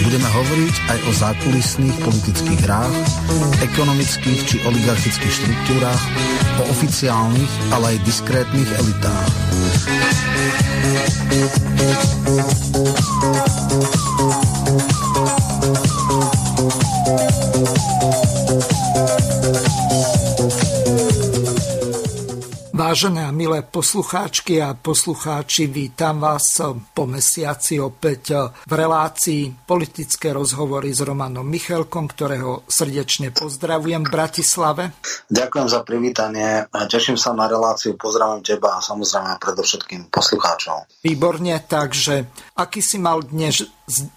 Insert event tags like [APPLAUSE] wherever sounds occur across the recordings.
Budeme hovoriť aj o zákulisných politických hrách, ekonomických či oligarchických štruktúrách, o oficiálnych, ale aj diskrétnych elitách. Vážené a milé poslucháčky a poslucháči, vítam vás po mesiaci opäť v relácii politické rozhovory s Romanom Michalkom, ktorého srdečne pozdravujem v Bratislave. Ďakujem za privítanie. Teším sa na reláciu, pozdravím teba a samozrejme predovšetkým poslucháčov. Výborne, takže aký si mal dnes,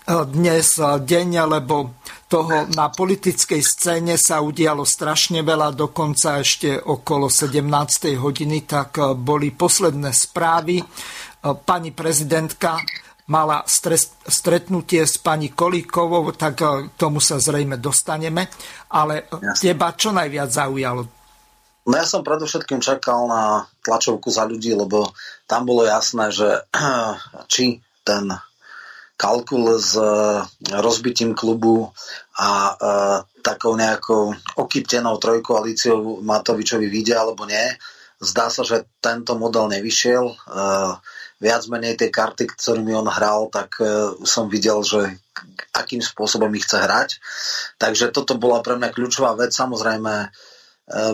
dnes deň, lebo toho na politickej scéne sa udialo strašne veľa, dokonca ešte okolo 17. hodiny, tak e, boli posledné správy. E, pani prezidentka mala stretnutie s pani Kolíkovou, tak e, k tomu sa zrejme dostaneme. Ale Jasne. teba čo najviac zaujalo? No ja som predovšetkým čakal na tlačovku za ľudí, lebo tam bolo jasné, že [CLEARS THROAT] či ten kalkul s e, rozbitím klubu a e, takou nejakou okyptenou trojkoalíciou Matovičovi vidia alebo nie. Zdá sa, že tento model nevyšiel. E, viac menej tie karty, ktorými on hral, tak som videl, že akým spôsobom ich chce hrať. Takže toto bola pre mňa kľúčová vec. Samozrejme,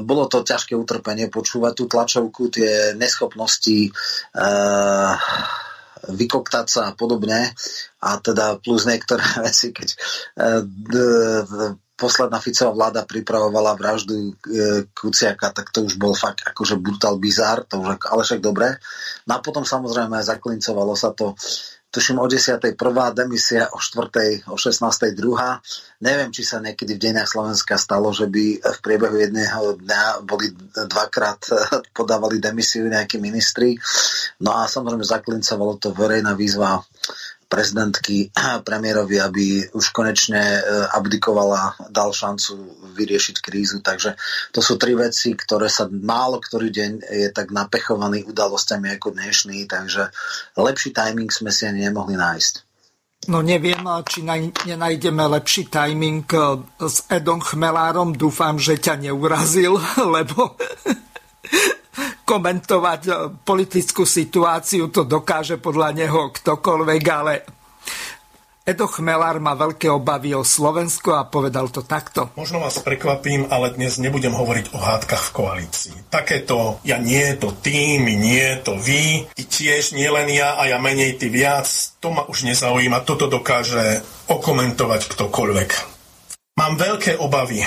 bolo to ťažké utrpenie počúvať tú tlačovku, tie neschopnosti vykoktať sa a podobne a teda plus niektoré [LAUGHS] veci, keď e, posledná Ficová vláda pripravovala vraždu e, Kuciaka, tak to už bol fakt akože brutal bizár, to už, ale však dobre. No a potom samozrejme zaklincovalo sa to tuším o 10. prvá demisia, o 4. o 16. druhá. Neviem, či sa niekedy v dejinách Slovenska stalo, že by v priebehu jedného dňa boli dvakrát podávali demisiu nejakí ministri. No a samozrejme zaklincovalo to verejná výzva prezidentky premiérovi, aby už konečne e, abdikovala, dal šancu vyriešiť krízu. Takže to sú tri veci, ktoré sa málo ktorý deň je tak napechovaný udalosťami ako dnešný, takže lepší timing sme si ani nemohli nájsť. No neviem, či nenájdeme lepší timing e, s Edom Chmelárom. Dúfam, že ťa neurazil, [LAUGHS] lebo komentovať e, politickú situáciu, to dokáže podľa neho ktokoľvek, ale Edo Chmelár má veľké obavy o Slovensko a povedal to takto. Možno vás prekvapím, ale dnes nebudem hovoriť o hádkach v koalícii. Takéto ja nie, to ty, my nie, to vy, ty tiež, nie len ja a ja menej, ty viac, to ma už nezaujíma, toto dokáže okomentovať ktokoľvek. Mám veľké obavy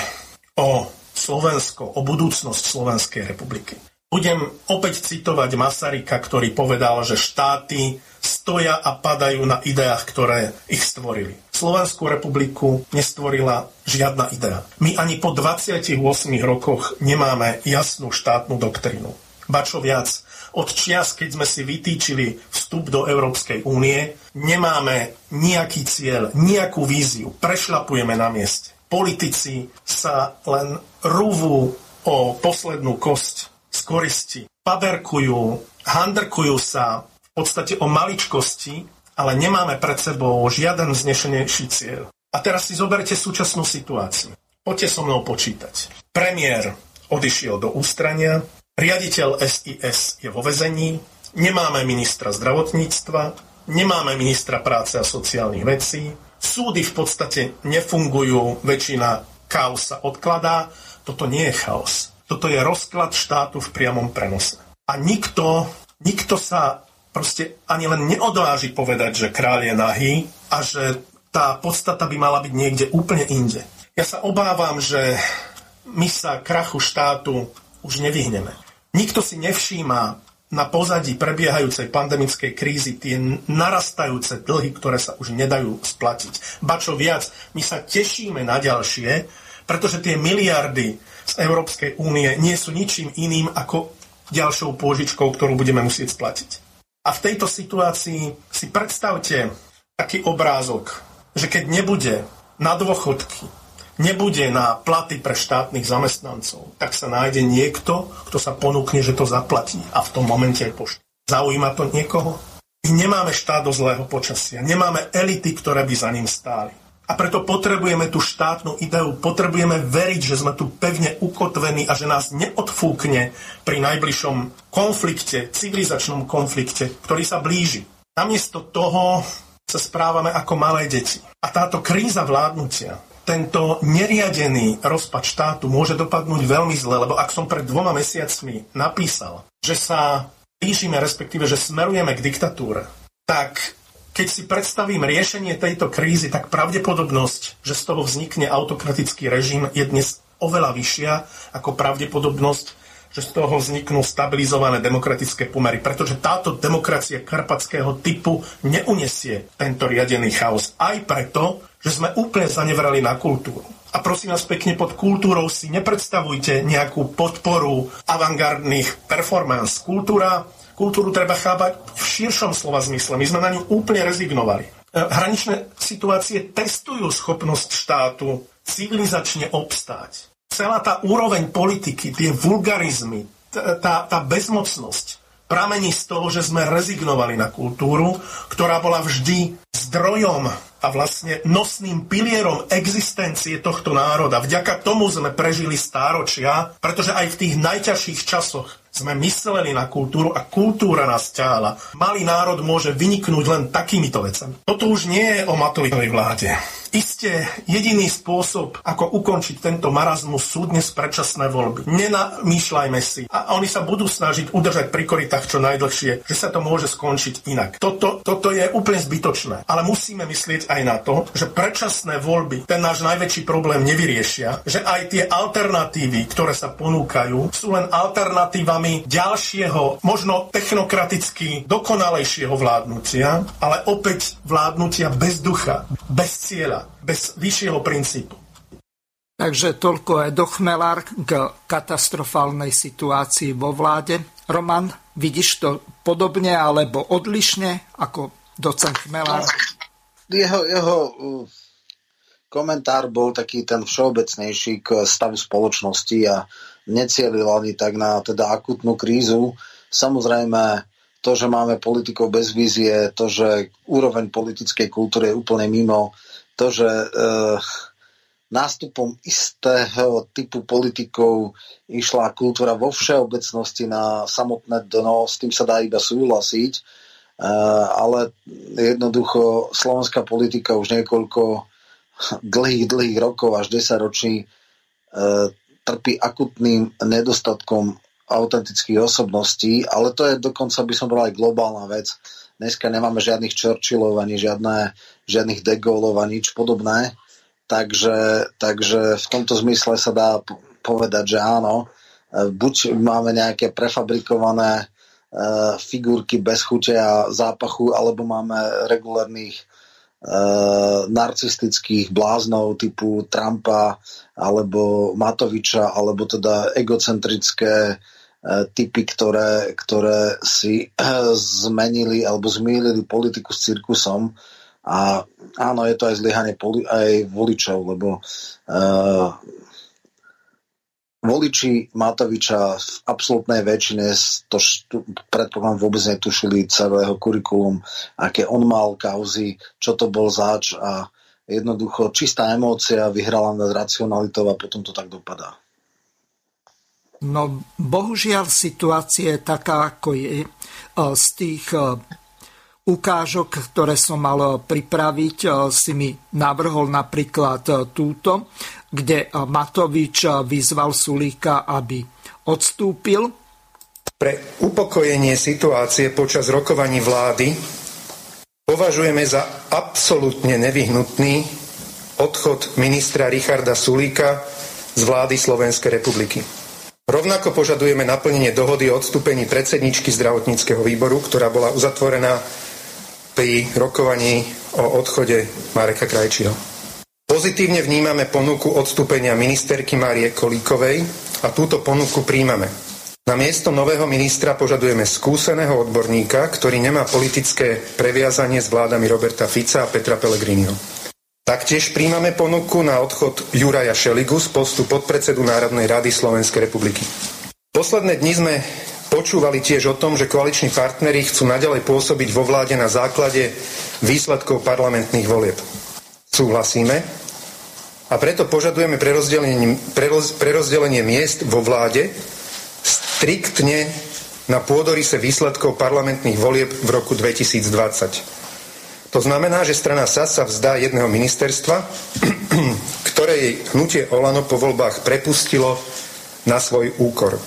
o Slovensko, o budúcnosť Slovenskej republiky. Budem opäť citovať Masarika, ktorý povedal, že štáty stoja a padajú na ideách, ktoré ich stvorili. Slovenskú republiku nestvorila žiadna idea. My ani po 28 rokoch nemáme jasnú štátnu doktrínu. Ba čo viac, od čias, keď sme si vytýčili vstup do Európskej únie, nemáme nejaký cieľ, nejakú víziu. Prešlapujeme na mieste. Politici sa len rúvú o poslednú kosť z koristi. Paberkujú, handrkujú sa v podstate o maličkosti, ale nemáme pred sebou žiaden vznešenejší cieľ. A teraz si zoberte súčasnú situáciu. Poďte so mnou počítať. Premiér odišiel do ústrania, riaditeľ SIS je vo vezení, nemáme ministra zdravotníctva, nemáme ministra práce a sociálnych vecí, súdy v podstate nefungujú, väčšina chaos sa odkladá, toto nie je chaos. Toto je rozklad štátu v priamom prenose. A nikto, nikto sa proste ani len neodváži povedať, že kráľ je nahý a že tá podstata by mala byť niekde úplne inde. Ja sa obávam, že my sa krachu štátu už nevyhneme. Nikto si nevšíma na pozadí prebiehajúcej pandemickej krízy tie narastajúce dlhy, ktoré sa už nedajú splatiť. Ba čo viac, my sa tešíme na ďalšie, Pretože tie miliardy z Európskej únie nie sú ničím iným ako ďalšou pôžičkou, ktorú budeme musieť splatiť. A v tejto situácii si predstavte taký obrázok, že keď nebude na dôchodky, nebude na platy pre štátnych zamestnancov, tak sa nájde niekto, kto sa ponúkne, že to zaplatí a v tom momente aj pošt. Zaujíma to niekoho? My nemáme štát do zlého počasia, nemáme elity, ktoré by za ním stáli. A preto potrebujeme tú štátnu ideu, potrebujeme veriť, že sme tu pevne ukotvení a že nás neodfúkne pri najbližšom konflikte, civilizačnom konflikte, ktorý sa blíži. Namiesto toho sa správame ako malé deti. A táto kríza vládnutia, tento neriadený rozpad štátu môže dopadnúť veľmi zle, lebo ak som pred dvoma mesiacmi napísal, že sa blížime, respektíve, že smerujeme k diktatúre, tak keď si predstavím riešenie tejto krízy, tak pravdepodobnosť, že z toho vznikne autokratický režim, je dnes oveľa vyššia ako pravdepodobnosť, že z toho vzniknú stabilizované demokratické pomery. Pretože táto demokracia karpatského typu neunesie tento riadený chaos. Aj preto, že sme úplne zanevrali na kultúru. A prosím vás pekne, pod kultúrou si nepredstavujte nejakú podporu avantgardných performance. Kultúra, kultúru treba chápať v širšom slova zmysle. My sme na ňu úplne rezignovali. E, hraničné situácie testujú schopnosť štátu civilizačne obstáť. Celá tá úroveň politiky, tie vulgarizmy, tá, tá bezmocnosť pramení z toho, že sme rezignovali na kultúru, ktorá bola vždy zdrojom a vlastne nosným pilierom existencie tohto národa. Vďaka tomu sme prežili stáročia, pretože aj v tých najťažších časoch sme mysleli na kultúru a kultúra nás ťahala. Malý národ môže vyniknúť len takýmito vecami. Toto už nie je o Matovičovej vláde. Isté jediný spôsob, ako ukončiť tento marazmus, sú dnes predčasné voľby. Nenamýšľajme si. A oni sa budú snažiť udržať pri koritách čo najdlhšie, že sa to môže skončiť inak. Toto, toto je úplne zbytočné. Ale musíme myslieť aj na to, že predčasné voľby ten náš najväčší problém nevyriešia, že aj tie alternatívy, ktoré sa ponúkajú, sú len alternatívami ďalšieho, možno technokraticky dokonalejšieho vládnutia, ale opäť vládnutia bez ducha, bez cieľa, bez vyššieho princípu. Takže toľko je dochmelár k katastrofálnej situácii vo vláde. Roman, vidíš to podobne alebo odlišne ako docent Chmelár? Jeho, jeho uh, komentár bol taký ten všeobecnejší k stavu spoločnosti a necielil ani tak na teda akutnú krízu. Samozrejme, to, že máme politikov bez vízie, to, že úroveň politickej kultúry je úplne mimo, to, že e, nástupom istého typu politikov išla kultúra vo všeobecnosti na samotné dno, s tým sa dá iba súhlasiť, e, ale jednoducho slovenská politika už niekoľko dlhých, dlhých rokov, až 10 ročí, e, trpí akutným nedostatkom autentických osobností, ale to je dokonca, by som povedal, aj globálna vec. Dneska nemáme žiadnych Churchillov, ani žiadne, žiadnych De ani nič podobné. Takže, takže v tomto zmysle sa dá povedať, že áno, buď máme nejaké prefabrikované uh, figurky bez chute a zápachu, alebo máme regulárnych uh, narcistických bláznov typu Trumpa alebo Matoviča, alebo teda egocentrické typy, ktoré, ktoré si uh, zmenili alebo zmýlili politiku s cirkusom. A áno, je to aj zlyhanie poli- aj voličov, lebo uh, voliči Matoviča v absolútnej väčšine to predpokladám vôbec netušili celého kurikulum, aké on mal kauzy, čo to bol zač a jednoducho čistá emócia vyhrala nad racionalitou a potom to tak dopadá. No, bohužiaľ situácia je taká, ako je. Z tých ukážok, ktoré som mal pripraviť, si mi navrhol napríklad túto kde Matovič vyzval Sulíka, aby odstúpil. Pre upokojenie situácie počas rokovaní vlády považujeme za absolútne nevyhnutný odchod ministra Richarda Sulíka z vlády Slovenskej republiky. Rovnako požadujeme naplnenie dohody o odstúpení predsedničky zdravotníckého výboru, ktorá bola uzatvorená pri rokovaní o odchode Mareka Krajčího. Pozitívne vnímame ponuku odstúpenia ministerky Márie Kolíkovej a túto ponuku príjmame. Na miesto nového ministra požadujeme skúseného odborníka, ktorý nemá politické previazanie s vládami Roberta Fica a Petra Pellegriniho. Taktiež príjmame ponuku na odchod Juraja Šeligu z postu podpredsedu Národnej rady Slovenskej republiky. Posledné dni sme počúvali tiež o tom, že koaliční partneri chcú naďalej pôsobiť vo vláde na základe výsledkov parlamentných volieb. Súhlasíme, a preto požadujeme prerozdelenie, preroz, prerozdelenie miest vo vláde striktne na pôdorise výsledkov parlamentných volieb v roku 2020. To znamená, že strana SAS sa vzdá jedného ministerstva, [CLEARS THROAT] ktoré jej hnutie Olano po voľbách prepustilo na svoj úkor.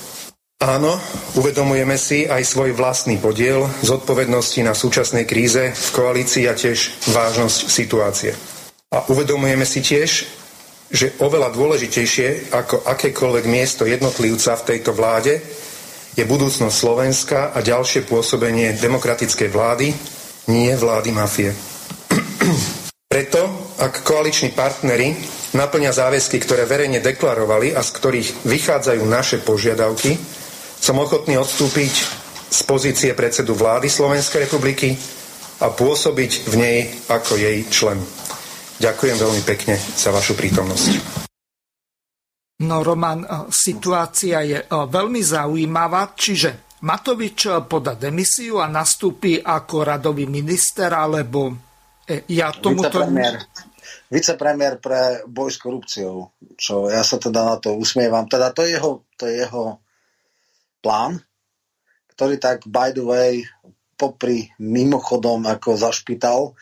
Áno, uvedomujeme si aj svoj vlastný podiel zodpovednosti na súčasnej kríze v koalícii a tiež vážnosť situácie. A uvedomujeme si tiež, že oveľa dôležitejšie ako akékoľvek miesto jednotlivca v tejto vláde je budúcnosť Slovenska a ďalšie pôsobenie demokratickej vlády, nie vlády mafie. [CLEARS THROAT] Preto, ak koaliční partnery naplňa záväzky, ktoré verejne deklarovali a z ktorých vychádzajú naše požiadavky, som ochotný odstúpiť z pozície predsedu vlády Slovenskej republiky a pôsobiť v nej ako jej člen. Ďakujem veľmi pekne za vašu prítomnosť. No Roman, e, situácia je e, veľmi zaujímavá, čiže Matovič e, poda demisiu a nastúpi ako radový minister, alebo ja tomuto... Vicepremiér, vicepremiér pre boj s korupciou, čo ja sa teda na to usmievam. Teda to je jeho, to je jeho plán, ktorý tak by the way popri mimochodom ako zašpital,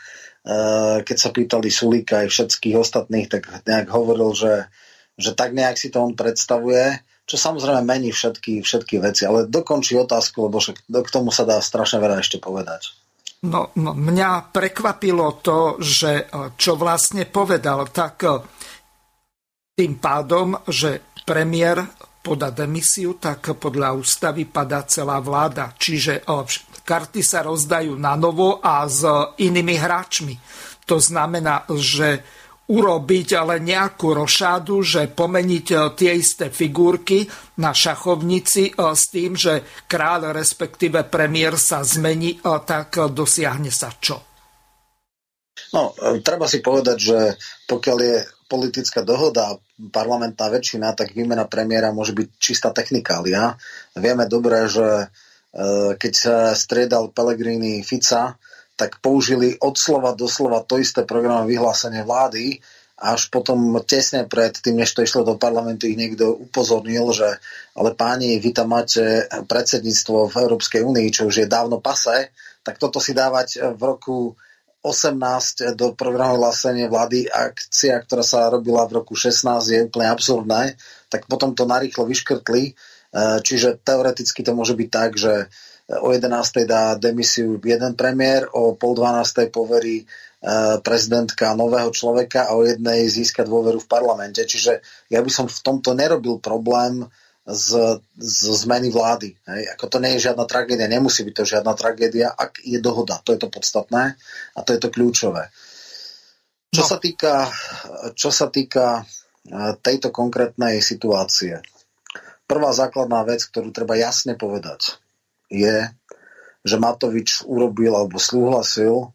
Eh, keď sa pýtali Sulíka aj všetkých ostatných, tak nejak hovoril, že, že tak nejak si to on predstavuje, čo samozrejme mení všetky, všetky veci, ale dokončí otázku, lebo však k tomu sa dá strašne veľa ešte povedať. No, no, mňa prekvapilo to, že eh, čo vlastne povedal, tak eh, tým pádom, že premiér poda demisiu, tak podľa ústavy padá celá vláda. Čiže karty sa rozdajú na novo a s inými hráčmi. To znamená, že urobiť ale nejakú rošádu, že pomeniť e, tie isté figurky na šachovnici e, s tým, že kráľ respektíve premiér sa zmení, e, tak dosiahne sa čo? No, treba si povedať, že pokiaľ je politická dohoda, parlamentná väčšina, tak výmena premiéra môže byť čistá technikália. Vieme dobre, že keď sa striedal Pellegrini Fica, tak použili od slova do slova to isté programové vyhlásenie vlády, až potom tesne pred tým, než to išlo do parlamentu, ich niekto upozornil, že ale páni, vy tam máte predsedníctvo v Európskej únii, čo už je dávno pase, tak toto si dávať v roku 18 do programu vyhlásenie vlády akcia, ktorá sa robila v roku 16 je úplne absurdné, tak potom to narýchlo vyškrtli. E, čiže teoreticky to môže byť tak, že o 11. dá demisiu jeden premiér, o pol 12. poverí e, prezidentka nového človeka a o jednej získa dôveru v parlamente. Čiže ja by som v tomto nerobil problém z, z zmeny vlády. Hej. Ako to nie je žiadna tragédia, nemusí byť to žiadna tragédia, ak je dohoda. To je to podstatné a to je to kľúčové. Čo no. sa týka, čo sa týka e, tejto konkrétnej situácie, prvá základná vec, ktorú treba jasne povedať, je, že Matovič urobil alebo súhlasil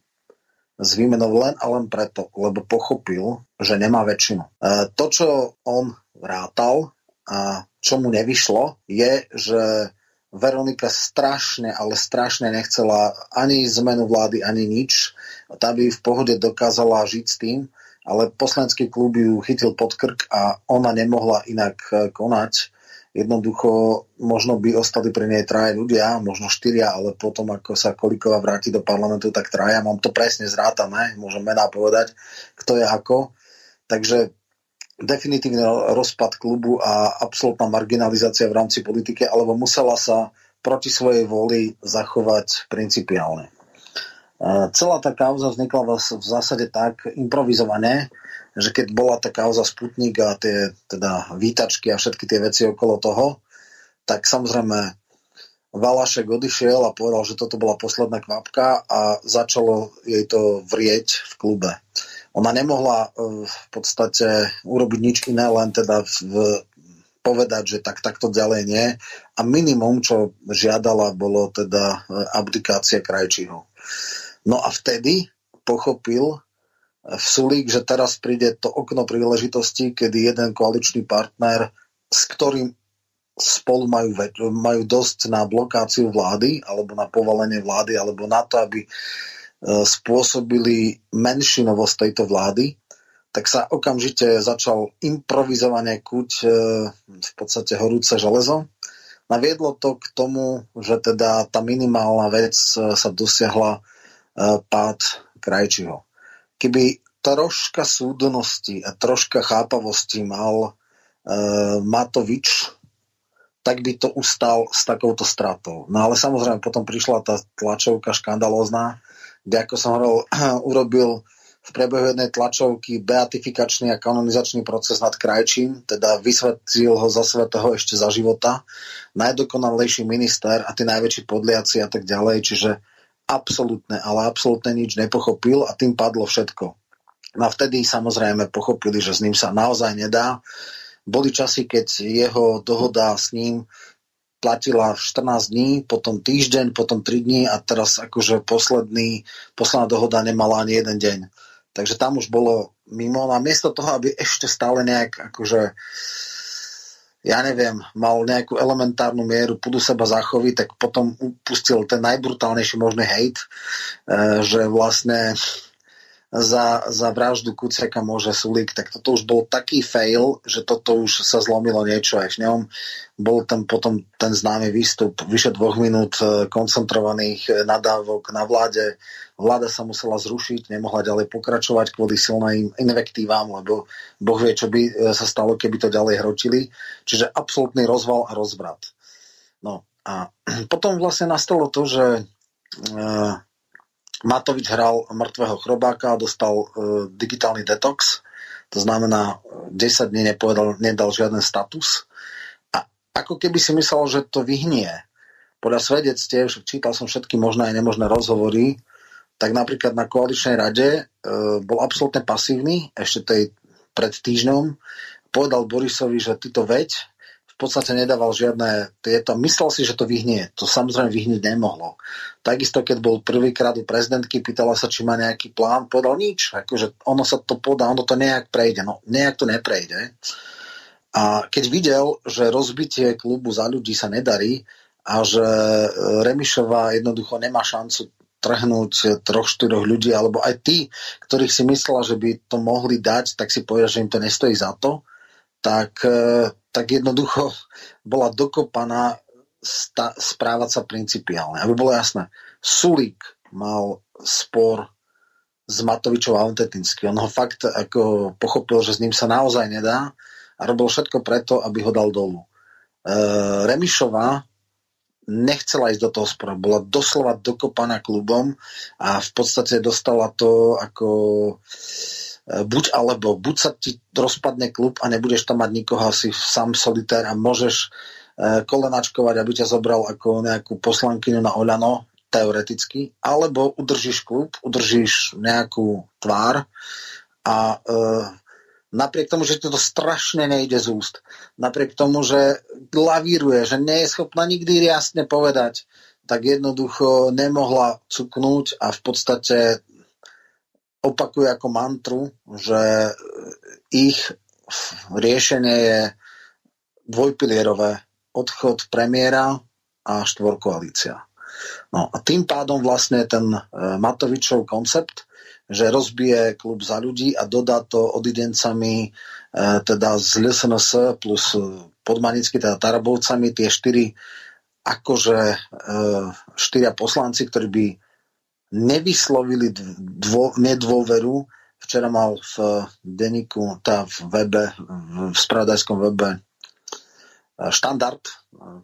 s výmenou len a len preto, lebo pochopil, že nemá väčšinu. E, to, čo on rátal a čo mu nevyšlo, je, že Veronika strašne, ale strašne nechcela ani zmenu vlády, ani nič. Tá by v pohode dokázala žiť s tým, ale poslanecký klub ju chytil pod krk a ona nemohla inak konať Jednoducho možno by ostali pri nej traje ľudia, možno štyria, ale potom ako sa Kolíková vráti do parlamentu, tak traja. Mám to presne zrátané, môžem mená povedať, kto je ako. Takže definitívny rozpad klubu a absolútna marginalizácia v rámci politiky, alebo musela sa proti svojej voli zachovať principiálne. Celá tá kauza vznikla v zásade tak improvizované, že keď bola tá kauza Sputnik a tie teda výtačky a všetky tie veci okolo toho, tak samozrejme Valašek odišiel a povedal, že toto bola posledná kvapka a začalo jej to vrieť v klube. ona nemohla v podstate urobiť nič iné, len teda v, povedať, že tak takto ďalej nie. A minimum, čo žiadala, bolo teda abdikácia krajčího. No a vtedy pochopil Sulík, že teraz príde to okno príležitosti, kedy jeden koaličný partner, s ktorým spolu majú, majú dosť na blokáciu vlády, alebo na povolenie vlády, alebo na to, aby e, spôsobili menšinovosť tejto vlády, tak sa okamžite začal improvizovane kuť e, v podstate horúce železo. Naviedlo to k tomu, že teda tá minimálna vec e, sa dosiahla pád Krajčiho. Keby troška súdnosti a troška chápavosti mal Matovič, tak by to ustal s takouto stratou. No ale samozrejme potom prišla tá tlačovka škandalózna, kde ako som hovoril, [CLEARS THROAT] urobil v priebehu jednej tlačovky beatifikačný a kanonizačný proces nad krajčím, teda vysvetlil ho za svetého ešte za života, najdokonalejší minister a tí najväčší podliaci a tak ďalej, čiže absolútne, ale absolútne nič nepochopil a tým padlo všetko. No a vtedy samozrejme pochopili, že s ním sa naozaj nedá boli časy, keď jeho dohoda s ním platila 14 dní, potom týždeň, potom 3 dní a teraz akože posledný, posledná dohoda nemala ani jeden deň. Takže tam už bolo mimo. No a miesto toho, aby ešte stále nejak akože ja neviem, mal nejakú elementárnu mieru pudu seba zachoviť, tak potom upustil ten najbrutálnejší možný hejt, e, že vlastne za, za vraždu Kuciaka môže Sulík, tak toto už bol taký fail, že toto už sa zlomilo niečo aj v ňom. Bol tam potom ten známy výstup vyše dvoch minút e, koncentrovaných e, nadávok na vláde. Vláda sa musela zrušiť, nemohla ďalej pokračovať kvôli silným invektívam, lebo Boh vie, čo by e, sa stalo, keby to ďalej hrotili. Čiže absolútny rozval a rozvrat. No a [CLEARS THROAT] potom vlastne nastalo to, že Matovič hral mŕtvého chrobáka a dostal e, digitálny detox, to znamená 10 dní nepovedal, nedal žiaden status a ako keby si myslel, že to vyhnie. Podľa svedectiev, čítal som všetky možné a nemožné rozhovory, tak napríklad na koaličnej rade e, bol absolútne pasívny, ešte tej pred týždňom, povedal Borisovi, že ty to veď, podstate nedával žiadne tieto. Myslel si, že to vyhnie. To samozrejme vyhnieť nemohlo. Takisto, keď bol prvýkrát u prezidentky, pýtala sa, či má nejaký plán, povedal nič. Akože ono sa to podá, ono to nejak prejde. No, nejak to neprejde. A keď videl, že rozbitie klubu za ľudí sa nedarí a že e, Remišová jednoducho nemá šancu trhnúť troch, štyroch ľudí, alebo aj tí, ktorých si myslela, že by to mohli dať, tak si povedal, že im to nestojí za to, tak e, tak jednoducho bola dokopaná sta- správať sa principiálne. Aby bolo jasné, Sulík mal spor s Matovičou a On ho fakt ako pochopil, že s ním sa naozaj nedá a robil všetko preto, aby ho dal dolu. E, Remišová nechcela ísť do toho sporu. Bola doslova dokopaná klubom a v podstate dostala to ako buď alebo, buď sa ti rozpadne klub a nebudeš tam mať nikoho, asi sám solitér a môžeš e, kolenačkovať, aby ťa zobral ako nejakú poslankyňu na Oľano, teoreticky, alebo udržíš klub, udržíš nejakú tvár a e, napriek tomu, že ti to strašne nejde z úst, napriek tomu, že lavíruje, že nie je schopná nikdy jasne povedať, tak jednoducho nemohla cuknúť a v podstate opakuje ako mantru, že ich riešenie je dvojpilierové odchod premiéra a štvorkoalícia. No a tým pádom vlastne ten e, Matovičov koncept, že rozbije klub za ľudí a dodá to odidencami e, teda z LSNS plus podmanicky, teda Tarabovcami, tie štyri akože e, štyria poslanci, ktorí by nevyslovili dvo, nedôveru. Včera mal v denníku, tá v webe, v spravodajskom webe e, štandard, e,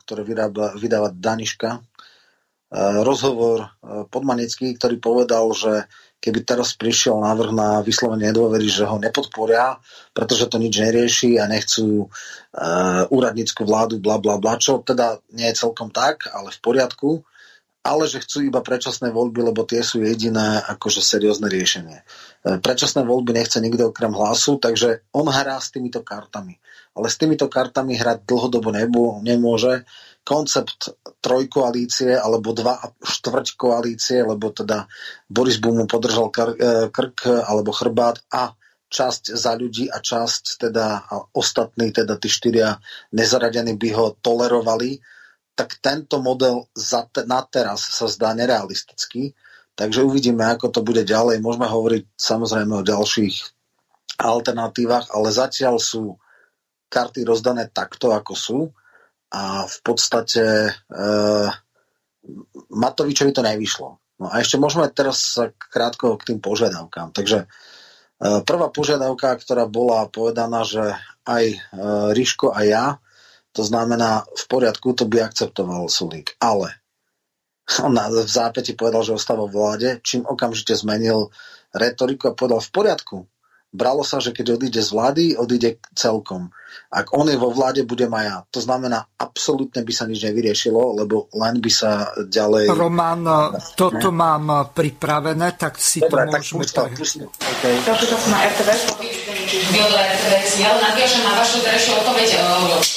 ktoré vydáva, vydáva Daniška, e, rozhovor podmanický, ktorý povedal, že keby teraz prišiel návrh na vyslovenie nedôvery, že ho nepodporia, pretože to nič nerieši a nechcú uh, úradnícku vládu, bla bla bla, čo teda nie je celkom tak, ale v poriadku ale že chcú iba predčasné voľby, lebo tie sú jediné akože seriózne riešenie. E, predčasné voľby nechce nikto okrem hlasu, takže on hrá s týmito kartami. Ale s týmito kartami hrať dlhodobo nebú, nemôže. Koncept trojkoalície alebo dva štvrť koalície, lebo teda Boris bu mu podržal e, krk alebo chrbát a časť za ľudí a časť teda a ostatní, teda tí štyria nezaradení by ho tolerovali, tak tento model za te, na teraz sa zdá nerealistický. Takže uvidíme, ako to bude ďalej. Môžeme hovoriť samozrejme o ďalších alternatívach, ale zatiaľ sú karty rozdané takto, ako sú. A v podstate e, Matovičovi to nevyšlo. No a ešte môžeme teraz sa krátko k tým požiadavkám. Takže e, prvá požiadavka, ktorá bola povedaná, že aj e, Ríško a ja to znamená, v poriadku, to by akceptoval Sulík. Ale on v zápäti povedal, že ostáva v vláde, čím okamžite zmenil retoriku a povedal v poriadku, bralo sa, že keď odíde z vlády, odíde celkom. Ak on je vo vláde, budem aj ja. To znamená, absolútne by sa nič nevyriešilo, lebo len by sa ďalej... Roman, toto ne? mám pripravené, tak si Dobre, to môžeme... Tak pustím, okay. RTVS. Ja nadviažem na vašu terajšiu odpoveď. E,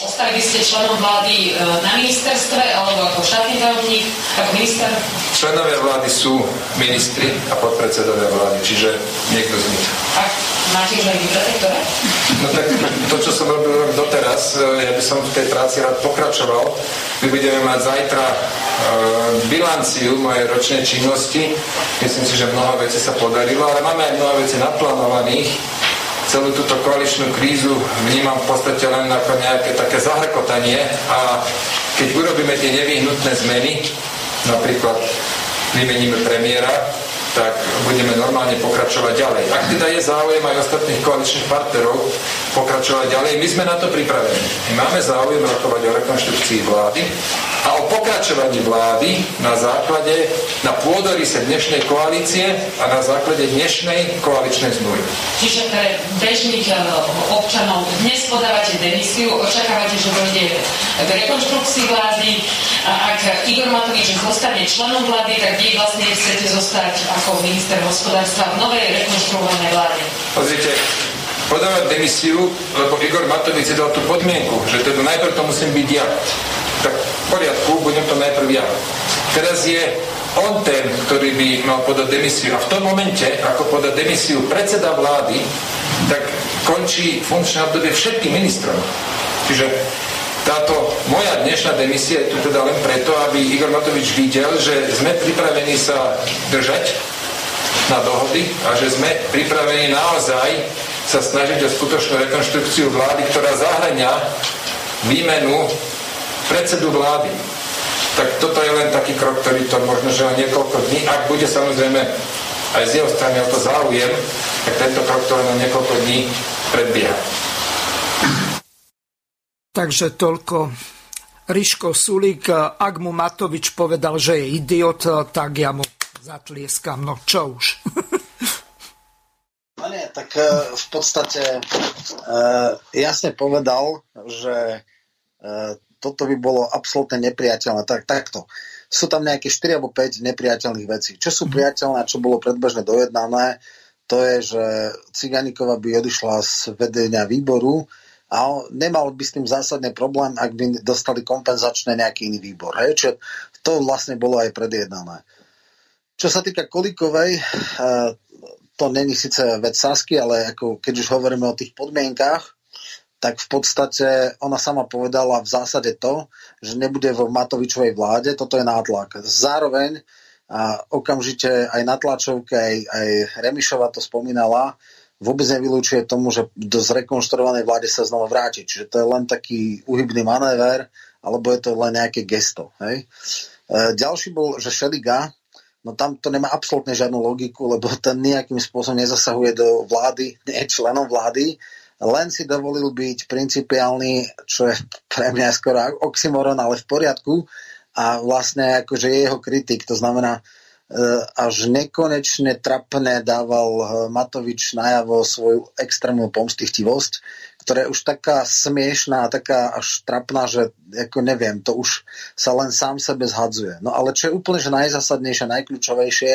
ostali by ste členom vlády e, na ministerstve alebo ako štátny tajomník, ako minister? Členovia vlády sú ministri a podpredsedovia vlády, čiže niekto z nich. A máte už aj vybraté, ktoré? No tak to, čo som robil doteraz, e, ja by som v tej práci rád pokračoval. My budeme mať zajtra bilanciu mojej ročnej činnosti. Myslím si, že mnoho vecí sa podarilo, ale máme aj mnoho vecí naplánovaných. Celú túto koaličnú krízu vnímam v podstate len ako nejaké také zahrkotanie a keď urobíme tie nevyhnutné zmeny, napríklad vymeníme premiéra, tak budeme normálne pokračovať ďalej. Ak teda je záujem aj ostatných koaličných partnerov pokračovať ďalej, my sme na to pripravení. My máme záujem rokovať o rekonštrukcii vlády a o pokračovaní vlády na základe, na pôdorise dnešnej koalície a na základe dnešnej koaličnej zmluvy. Čiže pre bežných e, občanov dnes podávate demisiu, očakávate, že dojde k rekonštrukcii vlády a ak Igor Matovič zostane členom vlády, tak vy vlastne chcete zostať ako minister hospodárstva v novej rekonštruovanej vláde. Pozrite, podávať demisiu, lebo Igor Matovič si dal tú podmienku, že teda najprv to musím byť ja tak poriadku, budem to najprv ja. Teraz je on ten, ktorý by mal podať demisiu. A v tom momente, ako podať demisiu predseda vlády, tak končí funkčné obdobie všetkým ministrom. Čiže táto moja dnešná demisia je tu teda len preto, aby Igor Matovič videl, že sme pripravení sa držať na dohody a že sme pripravení naozaj sa snažiť o skutočnú rekonštrukciu vlády, ktorá zahrania výmenu predsedu vlády. Tak toto je len taký krok, ktorý to možno, že o niekoľko dní, ak bude samozrejme aj z jeho strany o to záujem, tak tento krok to len niekoľko dní predbieha. Takže toľko Riško Sulík, ak mu Matovič povedal, že je idiot, tak ja mu zatlieskam, no čo už. [LAUGHS] No nie, tak uh, v podstate uh, jasne povedal, že uh, toto by bolo absolútne nepriateľné. Tak, takto. Sú tam nejaké 4 alebo 5 nepriateľných vecí. Čo sú mhm. priateľné a čo bolo predbežne dojednané, to je, že Ciganíková by odišla z vedenia výboru a nemal by s tým zásadne problém, ak by dostali kompenzačné nejaký iný výbor. Hej? Čiže to vlastne bolo aj predjednané. Čo sa týka Kolikovej, eh, to není síce vec Sasky, ale ako keď už hovoríme o tých podmienkách, tak v podstate ona sama povedala v zásade to, že nebude v Matovičovej vláde, toto je nátlak. Zároveň a okamžite aj na tlačovke, aj, aj Remišova to spomínala, vôbec nevylúčuje tomu, že do zrekonštruovanej vláde sa znova vráti. Čiže to je len taký uhybný manéver, alebo je to len nejaké gesto. Hej? E, ďalší bol, že Šeliga, no tam to nemá absolútne žiadnu logiku, lebo ten nejakým spôsobom nezasahuje do vlády, nie členom vlády, len si dovolil byť principiálny, čo je pre mňa skoro oxymoron, ale v poriadku a vlastne akože je jeho kritik. To znamená, až nekonečne trapné dával Matovič najavo svoju extrémnu pomstichtivosť, ktorá je už taká smiešná, taká až trapná, že ako neviem, to už sa len sám sebe zhadzuje. No ale čo je úplne že najzásadnejšie, najkľúčovejšie,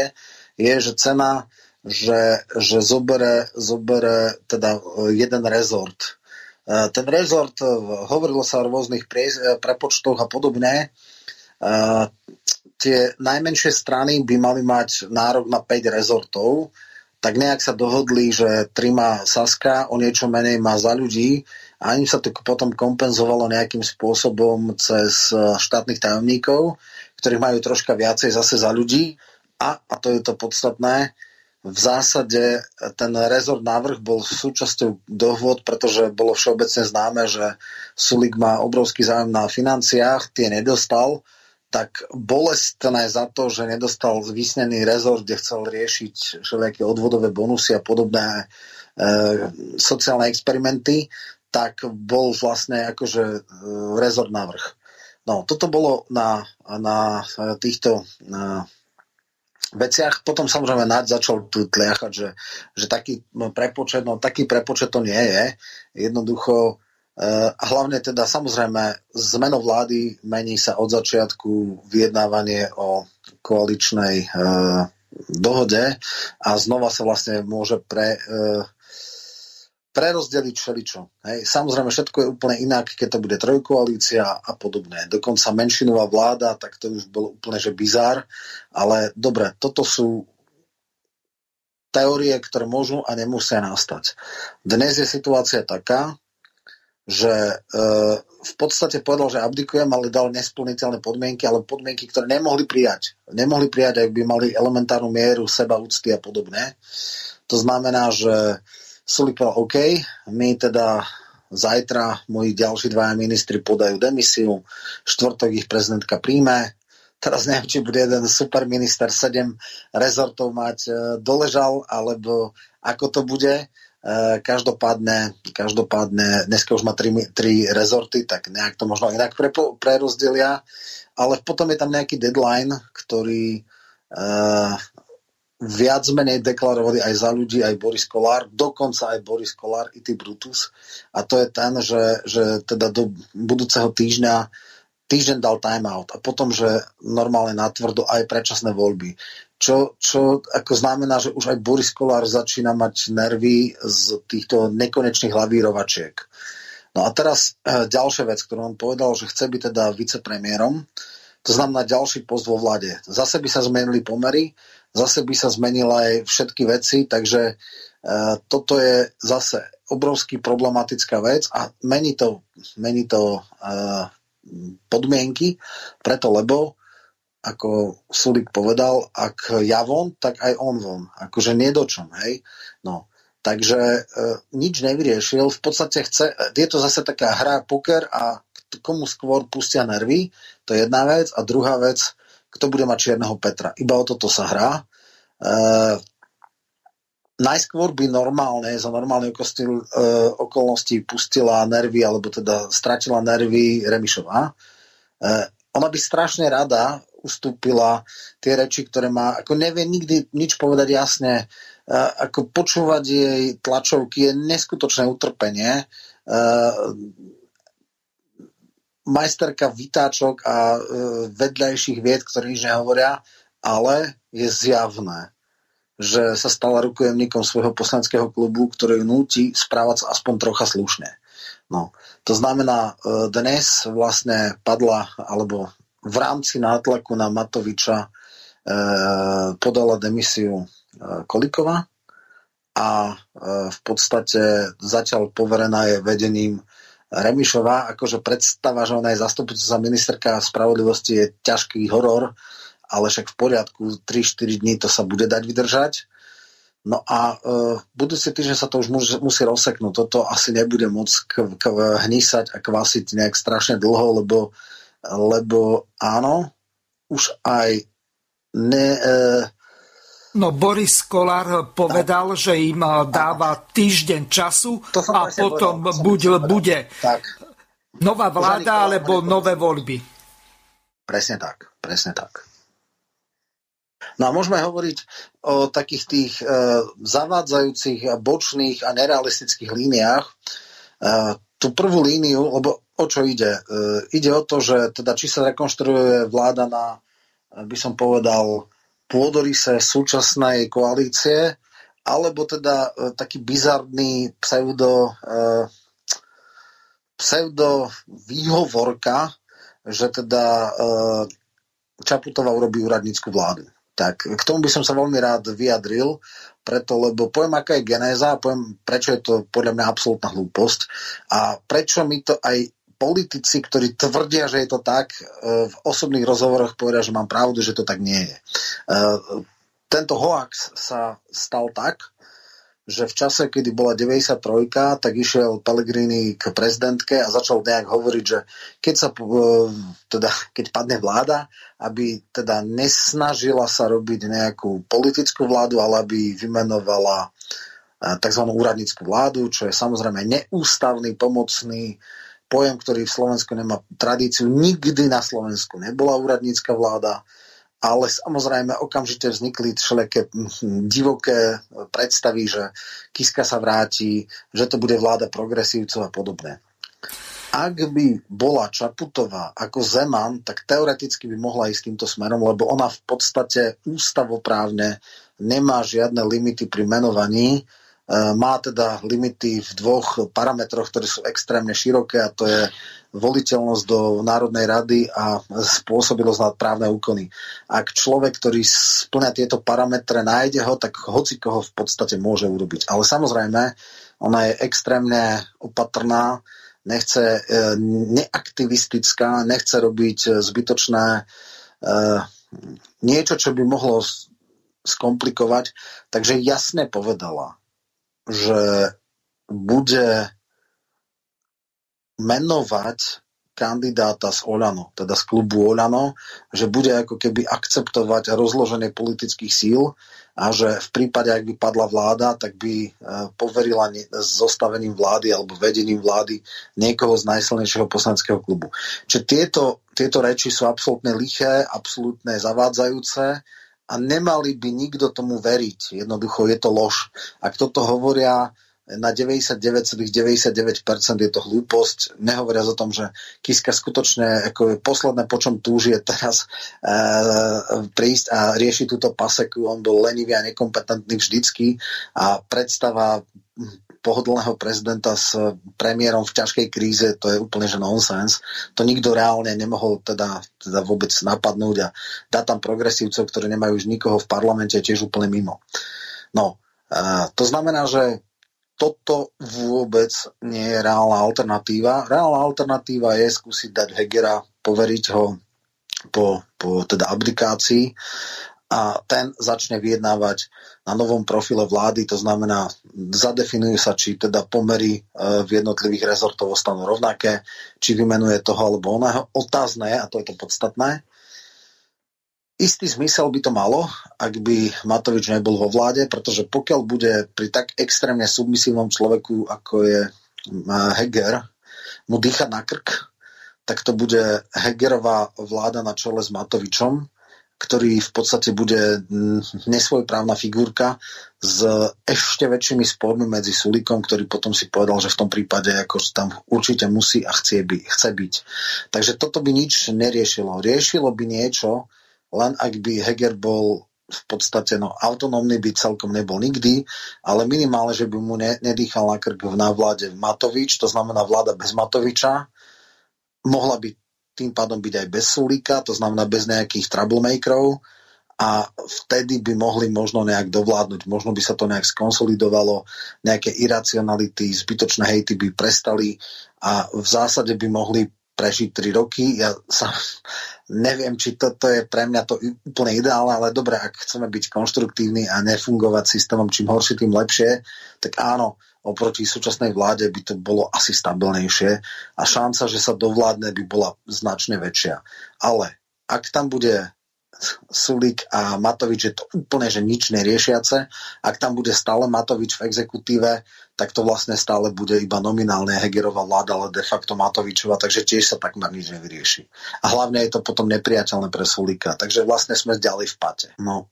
je, že cena, že, že zobere, zobere teda jeden rezort. Ten rezort, hovorilo sa o rôznych prepočtoch a podobne, tie najmenšie strany by mali mať nárok na 5 rezortov, tak nejak sa dohodli, že 3 má Saska, o niečo menej má za ľudí a im sa to potom kompenzovalo nejakým spôsobom cez e, štátnych tajomníkov, ktorí majú troška viacej zase za ľudí. A, a to je to podstatné, v zásade ten rezort návrh bol súčasťou dohôd, pretože bolo všeobecne známe, že Sulik má obrovský záujem na financiách, tie nedostal, tak bolestné za to, že nedostal vysnený rezort, kde chcel riešiť všelijaké odvodové bonusy a podobné e, sociálne experimenty, tak bol vlastne akože e, rezort návrh. No, toto bolo na, na týchto na veciach. Potom samozrejme Naď začal tu tliachať, že, že taký prepočet, no taký prepočet to nie je. Jednoducho Eh, a hlavne teda samozrejme zmenou vlády mení sa od začiatku vyjednávanie o koaličnej e, dohode a znova sa vlastne môže pre, e, prerozdeliť všeličo. Hej. Samozrejme všetko je úplne inak, keď to bude trojkoalícia a podobné. Dokonca menšinová vláda, tak to už bolo úplne že bizár, ale dobre, toto sú teórie, ktoré môžu a nemusia nastať. Dnes je situácia taká, že e, v podstate povedal, že abdikujem, ale dal nesplniteľné podmienky, ale podmienky, ktoré nemohli prijať. Nemohli prijať, ak by mali elementárnu mieru seba úcty a podobné. To znamená, že Sulik povedal, OK, my teda zajtra moji ďalší dvaja ministri podajú demisiu, štvrtok ich prezidentka príjme, teraz neviem, či bude jeden super minister sedem rezortov mať e, doležal, alebo ako to bude. Eh, každopádne, každopádne dneska už má tri, tri rezorty, tak nejak to možno inak pre, prerozdelia, ale potom je tam nejaký deadline, ktorý uh, viac menej deklarovali aj za ľudí, aj Boris Kolár, dokonca aj Boris Kolár, i ty Brutus. A to je ten, že, že teda do budúceho týždňa týždeň dal timeout a potom, že normálne natvrdo aj predčasné voľby čo, čo ako znamená, že už aj Boris Kolár začína mať nervy z týchto nekonečných lavírovačiek. No a teraz e, ďalšia vec, ktorú on povedal, že chce byť teda vicepremiérom, to znamená ďalší post vo vláde. Zase by sa zmenili pomery, zase by sa zmenila aj všetky veci, takže e, toto je zase obrovský problematická vec a mení to, mení to e, podmienky, preto lebo ako Sulik povedal, ak ja von, tak aj on von. Akože nedočom, hej. No, takže e, nič nevyriešil. V podstate chce, je to zase taká hra poker a komu skôr pustia nervy, to je jedna vec. A druhá vec, kto bude mať čierneho Petra. Iba o toto sa hrá. E, najskôr by normálne, za normálne okostil, e, okolnosti pustila nervy, alebo teda stratila nervy Remišová. E, ona by strašne rada ustúpila tie reči, ktoré má, ako nevie nikdy nič povedať jasne, ako počúvať jej tlačovky je neskutočné utrpenie. Majsterka vytáčok a e, vedľajších vied, ktorí nič nehovoria, ale je zjavné, že sa stala rukojemníkom svojho poslaneckého klubu, ktorý núti správať sa aspoň trocha slušne. No, to znamená, e, dnes vlastne padla, alebo v rámci nátlaku na Matoviča e, podala demisiu e, Kolikova a e, v podstate zatiaľ poverená je vedením Remišová. Akože predstava, že ona je zastupujúca ministerka spravodlivosti je ťažký horor, ale však v poriadku, 3-4 dní to sa bude dať vydržať. No a e, budúci týždeň sa to už musí, musí rozseknúť. Toto asi nebude môcť k, k, hnísať a kvasiť nejak strašne dlho, lebo lebo áno, už aj ne... E... No Boris Kolár povedal, tak. že im dáva týždeň času a potom povedal, buď bude tak. nová vláda alebo nové voľby. Presne tak, presne tak. No a môžeme hovoriť o takých tých e, zavádzajúcich a bočných a nerealistických líniách. E, tú prvú líniu, lebo o čo ide? E, ide o to, že teda či sa rekonštruuje vláda na, by som povedal, pôdorise súčasnej koalície, alebo teda e, taký bizarný pseudo, e, pseudo výhovorka, že teda e, Čaputová urobí úradnícku vládu. Tak k tomu by som sa veľmi rád vyjadril, preto, lebo poviem, aká je genéza poviem, prečo je to podľa mňa absolútna hlúposť a prečo mi to aj politici, ktorí tvrdia, že je to tak, e, v osobných rozhovoroch povedia, že mám pravdu, že to tak nie je. E, tento hoax sa stal tak, že v čase, kedy bola 93, tak išiel Pellegrini k prezidentke a začal nejak hovoriť, že keď, sa, e, teda, keď padne vláda, aby teda nesnažila sa robiť nejakú politickú vládu, ale aby vymenovala tzv. úradnícku vládu, čo je samozrejme neústavný, pomocný pojem, ktorý v Slovensku nemá tradíciu. Nikdy na Slovensku nebola úradnícka vláda ale samozrejme okamžite vznikli všelijaké hm, divoké predstavy, že Kiska sa vráti, že to bude vláda progresívcov a podobne. Ak by bola Čaputová ako Zeman, tak teoreticky by mohla ísť týmto smerom, lebo ona v podstate ústavoprávne nemá žiadne limity pri menovaní, E, má teda limity v dvoch parametroch, ktoré sú extrémne široké a to je voliteľnosť do Národnej rady a spôsobilosť na právne úkony. Ak človek, ktorý splňa tieto parametre, nájde ho, tak hoci koho v podstate môže urobiť. Ale samozrejme, ona je extrémne opatrná, nechce e, neaktivistická, nechce robiť zbytočné e, niečo, čo by mohlo skomplikovať. Takže jasne povedala, že bude menovať kandidáta z Olano, teda z klubu Olano, že bude ako keby akceptovať rozloženie politických síl a že v prípade, ak by padla vláda, tak by e, poverila zostavením vlády alebo vedením vlády niekoho z najsilnejšieho poslaneckého klubu. Čiže tieto, tieto reči sú absolútne liché, absolútne zavádzajúce a nemali by nikto tomu veriť. Jednoducho je to lož. Ak toto hovoria na 99,99% je to hlúposť. Nehovoria o tom, že Kiska skutočne ako je posledné, po čom túži je teraz e, prísť a riešiť túto paseku. On bol lenivý a nekompetentný vždycky a predstava pohodlného prezidenta s premiérom v ťažkej kríze, to je úplne že nonsens. To nikto reálne nemohol teda, teda vôbec napadnúť a dá tam progresívcov, ktorí nemajú už nikoho v parlamente, tiež úplne mimo. No, a to znamená, že toto vôbec nie je reálna alternatíva. Reálna alternatíva je skúsiť dať Hegera, poveriť ho po, po teda abdikácii a ten začne vyjednávať na novom profile vlády, to znamená, zadefinujú sa, či teda pomery e, v jednotlivých rezortov ostanú rovnaké, či vymenuje toho alebo oného. Otázne, a to je to podstatné, istý zmysel by to malo, ak by Matovič nebol vo vláde, pretože pokiaľ bude pri tak extrémne submisívnom človeku, ako je e, Heger, mu dýchať na krk, tak to bude Hegerová vláda na čele s Matovičom, ktorý v podstate bude mm, nesvojprávna figurka s ešte väčšími spormi medzi Sulikom, ktorý potom si povedal, že v tom prípade ako tam určite musí a chce, by, chce byť. Takže toto by nič neriešilo. Riešilo by niečo, len ak by Heger bol v podstate no, autonómny by celkom nebol nikdy, ale minimálne, že by mu ne, nedýchal na krk v návlade Matovič, to znamená vláda bez Matoviča, mohla by tým pádom byť aj bez Sulíka, to znamená bez nejakých troublemakerov a vtedy by mohli možno nejak dovládnuť, možno by sa to nejak skonsolidovalo, nejaké iracionality, zbytočné hejty by prestali a v zásade by mohli prežiť 3 roky. Ja sa [LAUGHS] neviem, či toto je pre mňa to úplne ideálne, ale dobre, ak chceme byť konštruktívni a nefungovať systémom čím horšie, tým lepšie, tak áno, oproti súčasnej vláde by to bolo asi stabilnejšie a šanca, že sa dovládne, by bola značne väčšia. Ale ak tam bude Sulik a Matovič je to úplne, že nič neriešiace. Ak tam bude stále Matovič v exekutíve, tak to vlastne stále bude iba nominálne Hegerová vláda, ale de facto Matovičova, takže tiež sa takmer nič nevyrieši. A hlavne je to potom nepriateľné pre Sulika, takže vlastne sme ďalej v pate. No,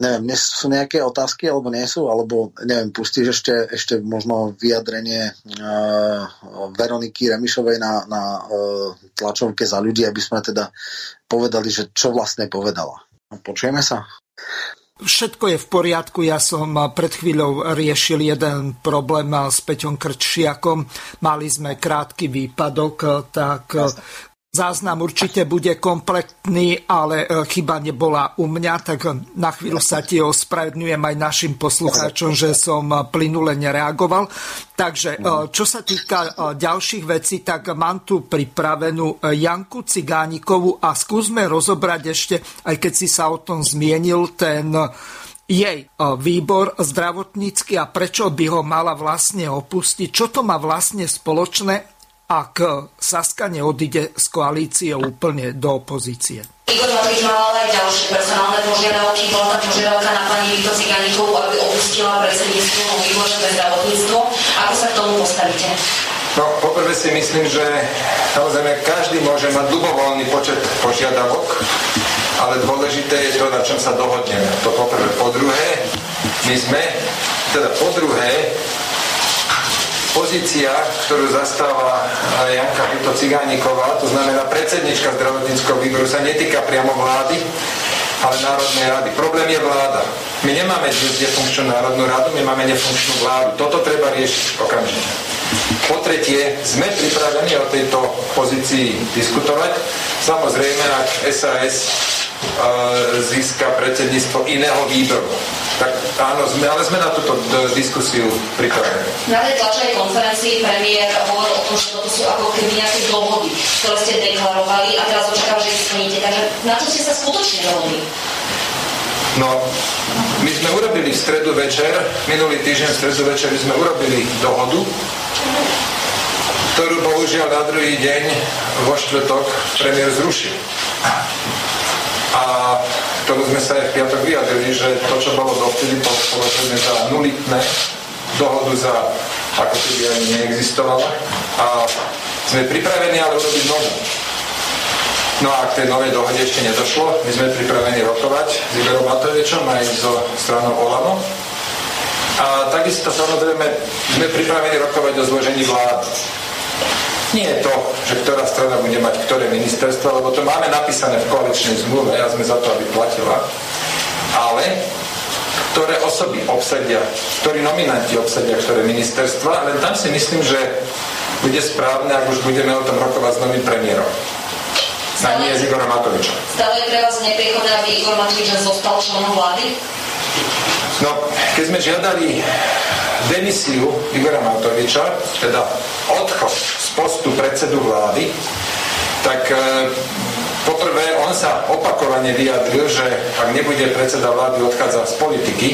neviem, sú nejaké otázky, alebo nie sú, alebo neviem, pustíš ešte, ešte možno vyjadrenie uh, Veroniky Remišovej na, na uh, tlačovke za ľudí, aby sme teda povedali, že čo vlastne povedala. No, počujeme sa? Všetko je v poriadku. Ja som pred chvíľou riešil jeden problém s Peťom Krčiakom. Mali sme krátky výpadok, tak Záznam určite bude kompletný, ale e, chyba nebola u mňa, tak na chvíľu sa ti ospravedňujem aj našim poslucháčom, že som plynule nereagoval. Takže e, čo sa týka e, ďalších vecí, tak mám tu pripravenú Janku Cigánikovu a skúsme rozobrať ešte, aj keď si sa o tom zmienil, ten jej výbor zdravotnícky a prečo by ho mala vlastne opustiť, čo to má vlastne spoločné ak Saska neodíde z koalície úplne do opozície. Igor Matovič mal aj ďalšie personálne požiadavky. Bola tá požiadavka na pani Vito Ciganíkovú, aby opustila predsedníctvo výboru pre zdravotníctvo. Ako sa k tomu postavíte? No, poprvé si myslím, že samozrejme každý môže mať ľubovoľný počet požiadavok, ale dôležité je to, na čom sa dohodneme. To poprvé. Po druhé, my sme, teda po druhé, pozícia, ktorú zastáva Janka Vito Cigániková, to znamená predsednička zdravotníckého výboru, sa netýka priamo vlády, ale Národnej rady. Problém je vláda. My nemáme dnes nefunkčnú Národnú radu, my máme nefunkčnú vládu. Toto treba riešiť okamžite. Po tretie, sme pripravení o tejto pozícii diskutovať. Samozrejme, ak SAS získa predsedníctvo iného výboru. Tak áno, sme, ale sme na túto diskusiu pripravení. Na tej tlačovej konferencii premiér hovoril o tom, že toto sú ako keby nejaké dohody, ktoré ste deklarovali a teraz očakáva, že ich splníte. Takže na čo ste sa skutočne dohodli? No, my sme urobili v stredu večer, minulý týždeň v stredu večer sme urobili dohodu, ktorú bohužiaľ na druhý deň vo štvrtok premiér zrušil. Ktorú sme sa aj v piatok vyjadrili, že to, čo bolo dovtedy, považujeme za nulitné, dohodu za ako keby ani neexistovala. A sme pripravení ale urobiť novú. No a k tej novej dohode ešte nedošlo. My sme pripravení rokovať s Iberom Matovičom aj so stranou Olano. A takisto samozrejme sme pripravení rokovať o zložení vlády. Nie je to, že ktorá strana bude mať ktoré ministerstvo, lebo to máme napísané v koaličnej zmluve a sme za to, aby platila. Ale ktoré osoby obsadia, ktorí nominanti obsadia ktoré ministerstva, len tam si myslím, že bude správne, ak už budeme o tom rokovať s novým premiérom. A nie s Igorom Matovičom. Stále je pre vás nepriechodné, aby Igor Matovič zostal členom vlády? No, keď sme žiadali demisiu Igora Matoviča, teda odchod z postu predsedu vlády, tak e, poprvé on sa opakovane vyjadril, že ak nebude predseda vlády odchádzať z politiky,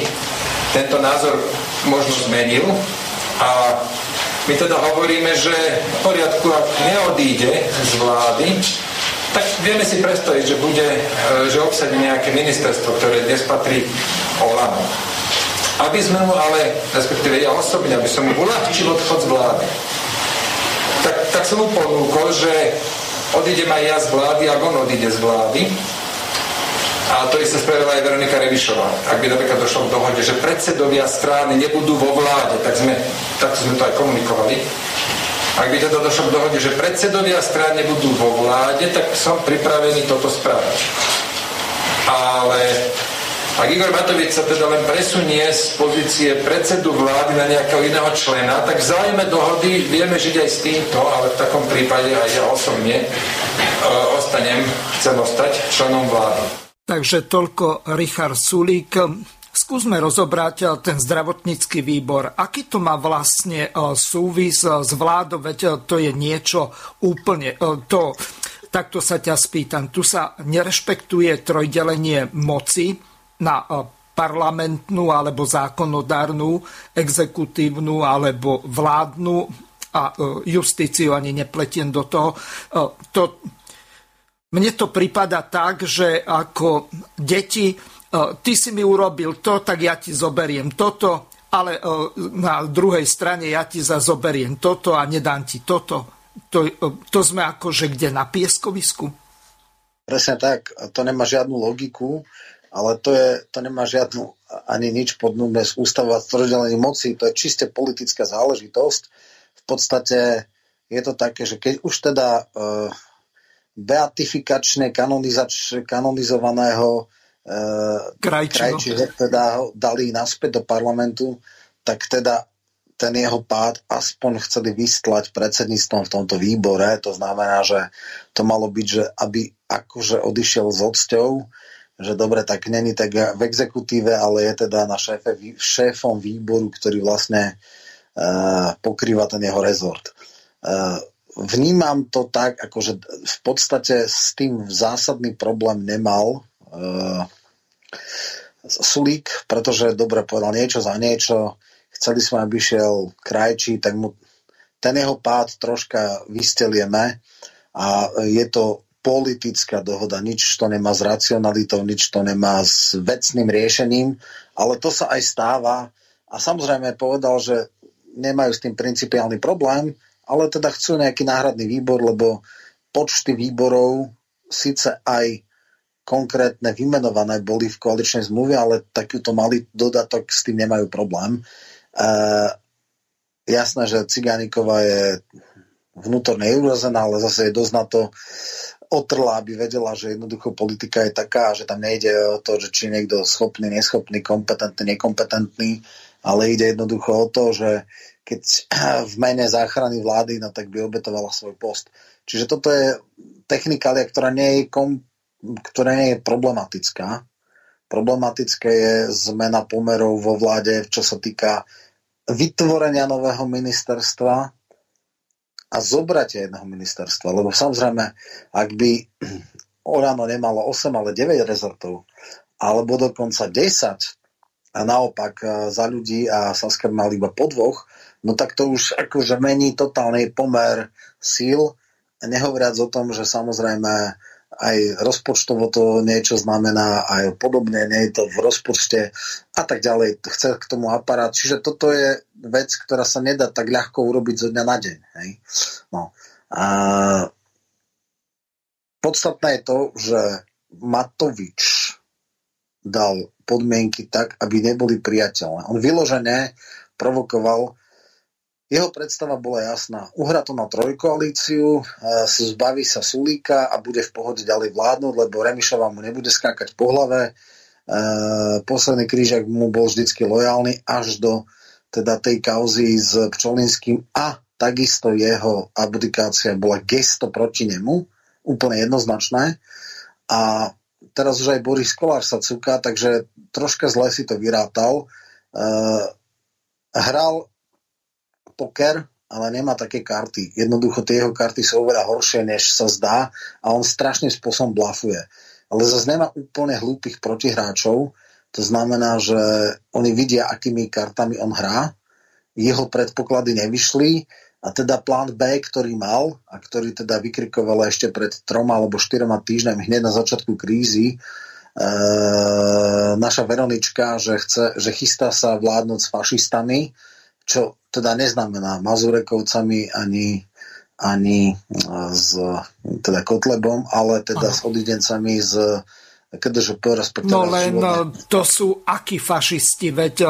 tento názor možno zmenil a my teda hovoríme, že v poriadku, ak neodíde z vlády, tak vieme si predstaviť, že bude, e, že obsadí nejaké ministerstvo, ktoré dnes patrí Olano. Aby sme mu ale, respektíve ja osobne, aby som mu uľahčil odchod z vlády, tak, tak som mu ponúkol, že odídem aj ja z vlády, ak on odíde z vlády. A to isté spravila aj Veronika Revišová. Ak by napríklad došlo k dohode, že predsedovia strany nebudú vo vláde, tak sme, tak sme to aj komunikovali. Ak by teda došlo k dohode, že predsedovia strany nebudú vo vláde, tak som pripravený toto spraviť. Ale ak Igor Matovič sa teda len presunie z pozície predsedu vlády na nejakého iného člena, tak vzájme dohody vieme žiť aj s týmto, ale v takom prípade aj ja osobne e, ostanem, chcem ostať členom vlády. Takže toľko Richard Sulík. Skúsme rozobrať ten zdravotnícky výbor. Aký to má vlastne e, súvis s vládou? Veď to je niečo úplne... E, to, takto sa ťa spýtam. Tu sa nerešpektuje trojdelenie moci na e, parlamentnú alebo zákonodárnu, exekutívnu alebo vládnu a e, justíciu ani nepletiem do toho. E, to, Mne to prípada tak, že ako deti, ty si mi urobil to, tak ja ti zoberiem toto, ale na druhej strane ja ti za zoberiem toto a nedám ti toto. To, to sme akože kde na pieskovisku? Presne tak, to nemá žiadnu logiku, ale to, je, to nemá žiadnu ani nič podnúbne z ústavu a moci, to je čiste politická záležitosť. V podstate je to také, že keď už teda uh, beatifikačne kanonizač, kanonizovaného uh, Krajčiho teda ho dali naspäť do parlamentu, tak teda ten jeho pád aspoň chceli vystlať predsedníctvom v tomto výbore. To znamená, že to malo byť, že aby akože odišiel s odsťou, že dobre, tak není tak v exekutíve, ale je teda na šéfe, šéfom výboru, ktorý vlastne uh, pokrýva ten jeho rezort. Uh, vnímam to tak, akože v podstate s tým zásadný problém nemal uh, Sulík, pretože dobre povedal niečo za niečo, chceli sme, aby šiel krajčí, tak mu ten jeho pád troška vystelieme a je to politická dohoda, nič to nemá s racionalitou, nič to nemá s vecným riešením, ale to sa aj stáva a samozrejme povedal, že nemajú s tým principiálny problém, ale teda chcú nejaký náhradný výbor, lebo počty výborov síce aj konkrétne vymenované boli v koaličnej zmluve, ale takýto malý dodatok s tým nemajú problém. Uh, jasné, že Cigániková je vnútorne neurozená, ale zase je dosť na to otrla, aby vedela, že jednoducho politika je taká, že tam nejde o to, že či niekto schopný, neschopný, kompetentný, nekompetentný, ale ide jednoducho o to, že keď [CLEARS THROAT] v mene záchrany vlády, no tak by obetovala svoj post. Čiže toto je technikália, ktorá nie je, kom, ktorá nie je problematická. Problematické je zmena pomerov vo vláde, čo sa týka vytvorenia nového ministerstva a zobratia jedného ministerstva. Lebo samozrejme, ak by [CLEARS THROAT] Orano nemalo 8, ale 9 rezortov, alebo dokonca 10 a naopak e, za ľudí a Sasker mal iba po dvoch, no tak to už akože mení totálny pomer síl, nehovoriac o tom, že samozrejme aj rozpočtovo to niečo znamená, aj podobne, nie je to v rozpočte a tak ďalej. Chce k tomu aparát. Čiže toto je vec, ktorá sa nedá tak ľahko urobiť zo dňa na deň. Hej? No. A podstatné je to, že Matovič dal podmienky tak, aby neboli priateľné. On vyložene provokoval jeho predstava bola jasná. Uhra to na trojkoalíciu, zbaví sa Sulíka a bude v pohode ďalej vládnuť, lebo Remišová mu nebude skákať po hlave. Posledný krížak mu bol vždycky lojálny až do teda tej kauzy s Pčolinským a takisto jeho abdikácia bola gesto proti nemu, úplne jednoznačné. A teraz už aj Boris Kolár sa cúka, takže troška zle si to vyrátal. Uh, hral poker, ale nemá také karty. Jednoducho tie jeho karty sú oveľa horšie, než sa zdá a on strašným spôsobom blafuje. Ale zase nemá úplne hlúpych protihráčov, to znamená, že oni vidia, akými kartami on hrá, jeho predpoklady nevyšli a teda plán B, ktorý mal a ktorý teda vykrikoval ešte pred troma alebo štyroma týždňami hneď na začiatku krízy, e, naša Veronička, že, chce, že chystá sa vládnuť s fašistami, čo teda neznamená Mazurekovcami ani, ani s teda Kotlebom, ale teda Aha. s odidencami z KDŽP, respektíve... No len životné. to sú akí fašisti, veď e,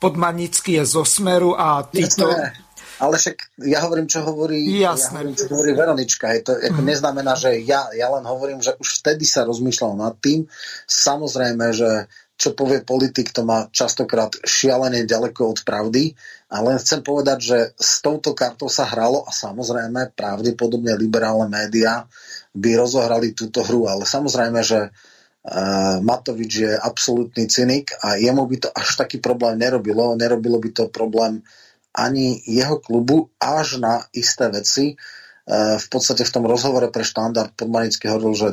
Podmanický je zo Smeru a títo... Jasné. Ale však ja hovorím, čo hovorí, Jasné. Ja hovorím, čo hovorí Veronička. Je to, ako mm. neznamená, že ja, ja len hovorím, že už vtedy sa rozmýšľal nad tým. Samozrejme, že čo povie politik, to má častokrát šialene ďaleko od pravdy. A len chcem povedať, že s touto kartou sa hralo a samozrejme pravdepodobne liberálne médiá by rozohrali túto hru. Ale samozrejme, že uh, Matovič je absolútny cynik a jemu by to až taký problém nerobilo. Nerobilo by to problém ani jeho klubu až na isté veci. Uh, v podstate v tom rozhovore pre štandard Podmanický hovoril, že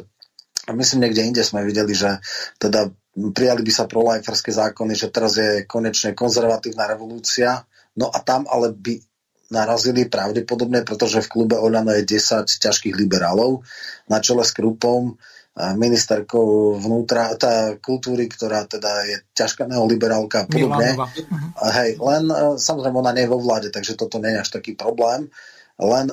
myslím, niekde inde sme videli, že teda prijali by sa prolajferské zákony, že teraz je konečne konzervatívna revolúcia, no a tam ale by narazili pravdepodobne, pretože v klube Oľano je 10 ťažkých liberálov na čele s Krupom, ministerkou vnútra, tá kultúry, ktorá teda je ťažká neoliberálka a podobne. Hej, len e, samozrejme ona nie je vo vláde, takže toto nie je až taký problém. Len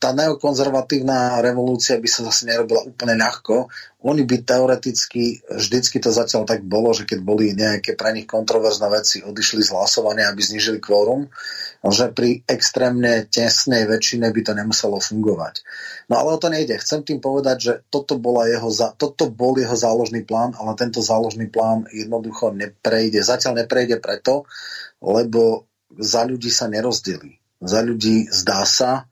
tá neokonzervatívna revolúcia by sa zase nerobila úplne ľahko. Oni by teoreticky, vždycky to zatiaľ tak bolo, že keď boli nejaké pre nich kontroverzné veci, odišli z hlasovania, aby znižili kvórum, že pri extrémne tesnej väčšine by to nemuselo fungovať. No ale o to nejde. Chcem tým povedať, že toto, bola jeho, toto bol jeho záložný plán, ale tento záložný plán jednoducho neprejde. Zatiaľ neprejde preto, lebo za ľudí sa nerozdelí. Za ľudí zdá sa, E,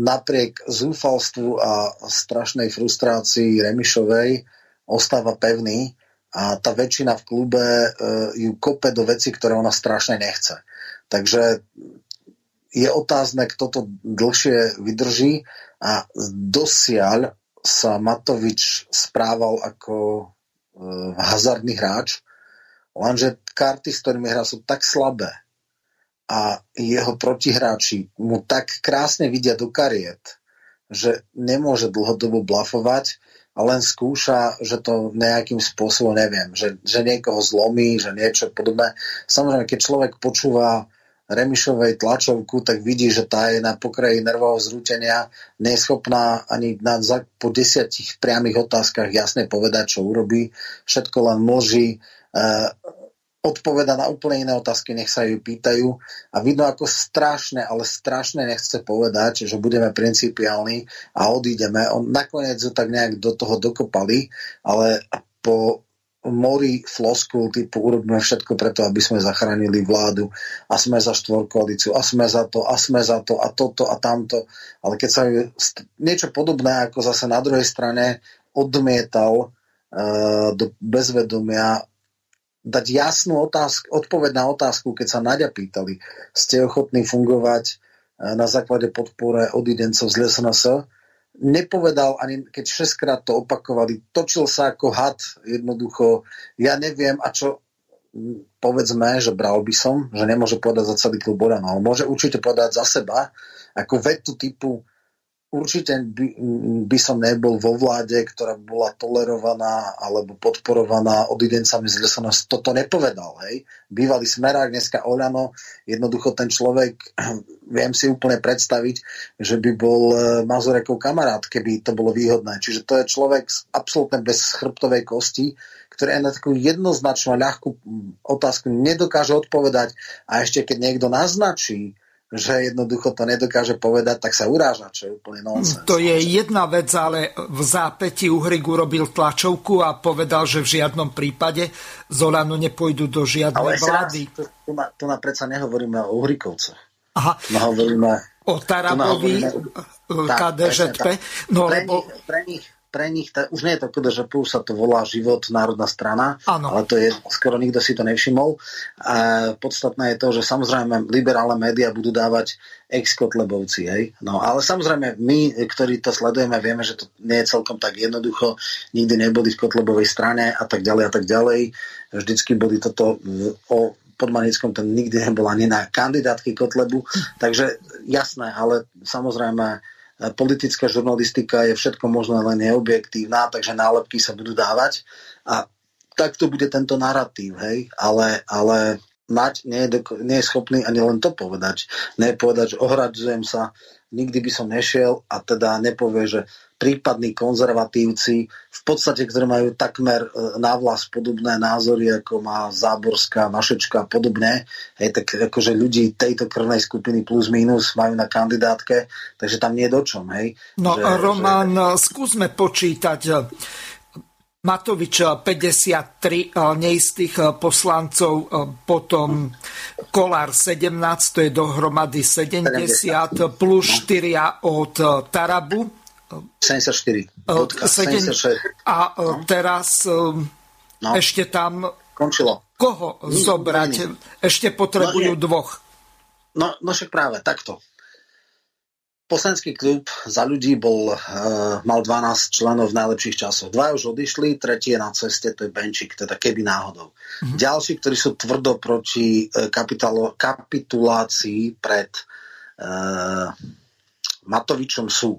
napriek zúfalstvu a strašnej frustrácii Remišovej ostáva pevný a tá väčšina v klube e, ju kope do veci, ktoré ona strašne nechce. Takže je otázne, kto to dlhšie vydrží a dosiaľ sa Matovič správal ako e, hazardný hráč, lenže karty, s ktorými hrá, sú tak slabé, a jeho protihráči mu tak krásne vidia do kariet, že nemôže dlhodobo blafovať a len skúša, že to nejakým spôsobom, neviem, že, že niekoho zlomí, že niečo podobné. Samozrejme, keď človek počúva Remišovej tlačovku, tak vidí, že tá je na pokraji nervového zrútenia, neschopná ani na, po desiatich priamých otázkach jasne povedať, čo urobí. Všetko len môži. Odpoveda na úplne iné otázky, nech sa ju pýtajú a vidno ako strašné, ale strašne nechce povedať, že budeme principiálni a odídeme. On nakoniec ju tak nejak do toho dokopali, ale po mori floskul typu urobíme všetko preto, aby sme zachránili vládu a sme za štvorkoalíciu a sme za to a sme za to a toto a tamto. Ale keď sa niečo podobné ako zase na druhej strane odmietal uh, do bezvedomia dať jasnú otázku, odpoveď na otázku, keď sa Naďa pýtali, ste ochotní fungovať e, na základe podpore odidencov z LSNS, nepovedal, ani keď šestkrát to opakovali, točil sa ako had, jednoducho, ja neviem, a čo povedzme, že bral by som, že nemôže povedať za celý klub Borano, ale môže určite povedať za seba, ako vetu typu určite by, by som nebol vo vláde, ktorá bola tolerovaná alebo podporovaná odidencami z LSNS. Toto nepovedal. Hej. Bývalý smerák, dneska Oľano, jednoducho ten človek, [CLEARS THROAT] viem si úplne predstaviť, že by bol e, Mazurekov kamarát, keby to bolo výhodné. Čiže to je človek absolútne bez chrbtovej kosti, ktorý aj na takú jednoznačnú ľahkú otázku nedokáže odpovedať a ešte keď niekto naznačí, že jednoducho to nedokáže povedať, tak sa uráža, čo je úplne nonsens. To je jedna vec, ale v zápäti Uhrik urobil tlačovku a povedal, že v žiadnom prípade z Olanu nepôjdu do žiadnej ale vlády. tu, tu, na, tu na predsa nehovoríme o Uhrikovcoch. Aha. No hovoríme, o Tarabovi, KDŽP. No, pre, lebo... pre, nich, pre nich, tá, už nie je to KDŽP, už sa to volá Život, národná strana, ano. ale to je, skoro nikto si to nevšimol. A podstatné je to, že samozrejme liberálne médiá budú dávať ex-kotlebovci, hej. No, ale samozrejme my, ktorí to sledujeme, vieme, že to nie je celkom tak jednoducho, nikdy neboli v kotlebovej strane a tak ďalej a tak ďalej. Vždycky boli toto o pod Manickom ten nikdy nebol ani na kandidátky Kotlebu, takže jasné, ale samozrejme politická žurnalistika je všetko možné len neobjektívna, takže nálepky sa budú dávať a takto bude tento narratív, hej, ale, ale mať nie je, nie je schopný ani len to povedať. Ne povedať, že ohradzujem sa, nikdy by som nešiel a teda nepovie, že prípadní konzervatívci, v podstate, ktorí majú takmer e, na vlas podobné názory, ako má Záborská, Mašečka a podobne, hej, tak akože ľudí tejto krvnej skupiny plus minus majú na kandidátke, takže tam nie je dočom. Hej, no že, Roman, že... skúsme počítať Matovič 53 neistých poslancov, potom Kolár 17, to je dohromady 70, 70. plus 4 od Tarabu 74. Bodka, 76. A no. teraz no. ešte tam... Končilo. Koho nie, zobrať? Nie, nie. Ešte potrebujú no, dvoch. No, no však práve, takto. Poslanecký klub za ľudí bol, uh, mal 12 členov v najlepších časoch. Dva už odišli, tretí je na ceste, to je Benčík, teda keby náhodou. Mm-hmm. Ďalší, ktorí sú tvrdo proti uh, kapitulácii pred Matovičom sú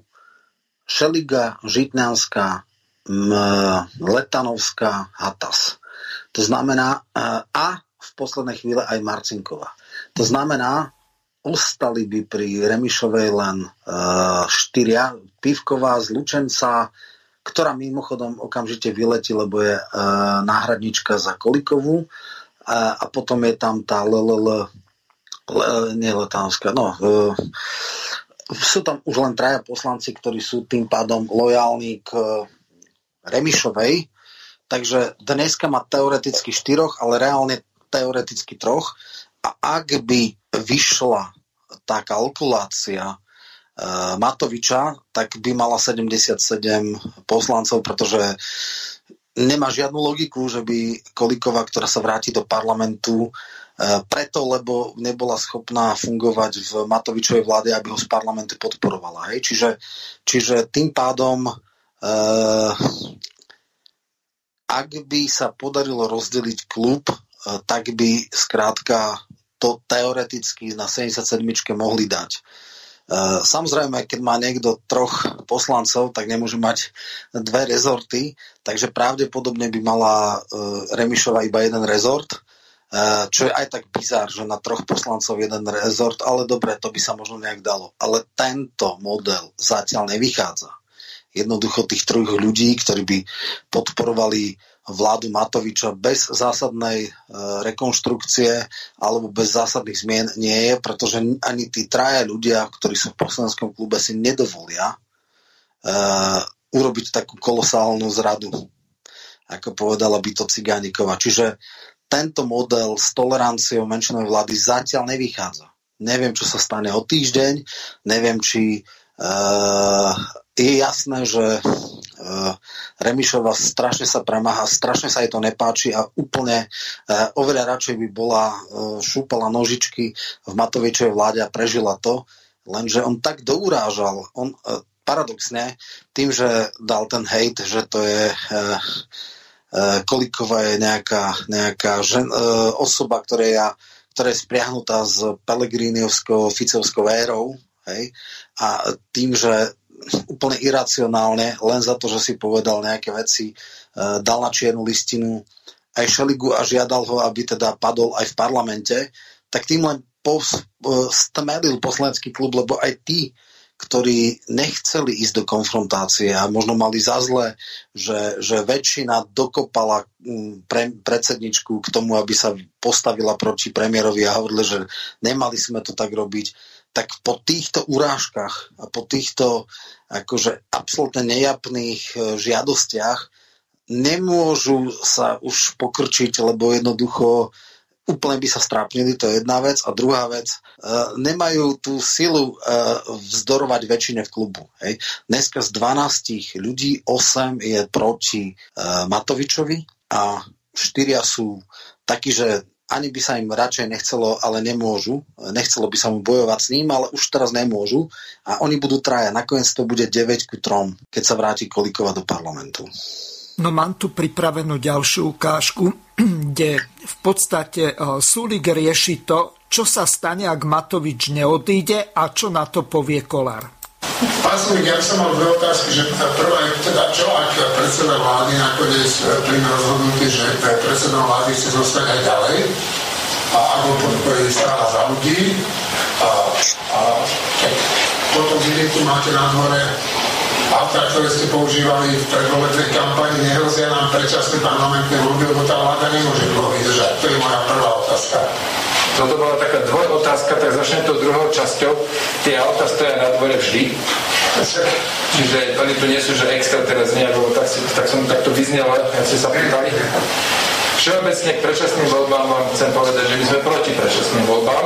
Šeliga, Žitňanská, Letanovská, Hatas. To znamená, a v poslednej chvíle aj Marcinková. To znamená, ostali by pri Remišovej len uh, štyria. Pivková z Lučenca, ktorá mimochodom okamžite vyletí, lebo je uh, náhradnička za Kolikovú. A, potom je tam tá LLL, nie Letánska, no, sú tam už len traja poslanci, ktorí sú tým pádom lojálni k Remišovej, takže dneska má teoreticky štyroch, ale reálne teoreticky troch. A ak by vyšla tá kalkulácia e, Matoviča, tak by mala 77 poslancov, pretože nemá žiadnu logiku, že by Kolíková, ktorá sa vráti do parlamentu, preto, lebo nebola schopná fungovať v Matovičovej vláde, aby ho z parlamentu podporovala. Hej? Čiže, čiže tým pádom e, ak by sa podarilo rozdeliť klub tak by skrátka to teoreticky na 77 mohli dať. E, samozrejme, keď má niekto troch poslancov, tak nemôže mať dve rezorty, takže pravdepodobne by mala e, Remišova iba jeden rezort, e, čo je aj tak bizár, že na troch poslancov jeden rezort, ale dobre, to by sa možno nejak dalo. Ale tento model zatiaľ nevychádza. Jednoducho tých troch ľudí, ktorí by podporovali vládu Matoviča bez zásadnej e, rekonštrukcie alebo bez zásadných zmien nie je, pretože ani tí traja ľudia, ktorí sú v poslanskom klube, si nedovolia uh, urobiť takú kolosálnu zradu, ako povedala by to Cigánikova. Čiže tento model s toleranciou menšinovej vlády zatiaľ nevychádza. Neviem, čo sa stane o týždeň, neviem, či uh, je jasné, že uh, Remišova strašne sa premáha, strašne sa jej to nepáči a úplne uh, oveľa radšej by bola uh, šúpala nožičky v Matovičovej vláde a prežila to, lenže on tak dourážal, on uh, paradoxne, tým, že dal ten hejt, že to je uh, uh, Kolíková je nejaká, nejaká žen, uh, osoba, ktorá je, ktorá je spriahnutá s Pelegríniovskou, Ficovskou érou, hej, a tým, že úplne iracionálne, len za to, že si povedal nejaké veci, e, dal na čiernu listinu aj Šeligu a žiadal ho, aby teda padol aj v parlamente, tak tým len pos, e, stmelil poslanecký klub, lebo aj tí, ktorí nechceli ísť do konfrontácie a možno mali za zle, že, že väčšina dokopala pre, predsedničku k tomu, aby sa postavila proti premiérovi a hovorili, že nemali sme to tak robiť. Tak po týchto urážkach a po týchto akože absolútne nejapných e, žiadostiach nemôžu sa už pokrčiť, lebo jednoducho úplne by sa strápnili, to je jedna vec. A druhá vec, e, nemajú tú silu e, vzdorovať väčšine v klubu. Hej. Dneska z 12 ľudí 8 je proti Matovičovi a štyria sú takí, že ani by sa im radšej nechcelo, ale nemôžu. Nechcelo by sa mu bojovať s ním, ale už teraz nemôžu. A oni budú traja. Nakoniec to bude 9 ku 3, keď sa vráti Kolikova do parlamentu. No mám tu pripravenú ďalšiu ukážku, [CLEARS THROAT] kde v podstate e, Sulik rieši to, čo sa stane, ak Matovič neodíde a čo na to povie Kolár. Pán Sulik, ja som mal dve otázky, že prvá je teda čo, ak predseda vlády nakoniec e, príjme rozhodnutie, že predseda vlády chce zostať aj ďalej a ako podporí strana za ľudí a, a tak potom vidíte, tu máte na dvore auta, ktoré ste používali v predvolebnej kampani, nehrozia nám predčasné parlamentné voľby, lebo tá vláda nemôže dlho vydržať. To je moja prvá otázka. Toto bola taká dvojotázka, tak začnem to druhou časťou. Tie auta stoja na dvore vždy. Čiže oni tu nie sú, že extra teraz nejako, tak, tak som takto vyznel, ak ste sa pýtali. Všeobecne k predčasným voľbám vám chcem povedať, že my sme proti predčasným voľbám.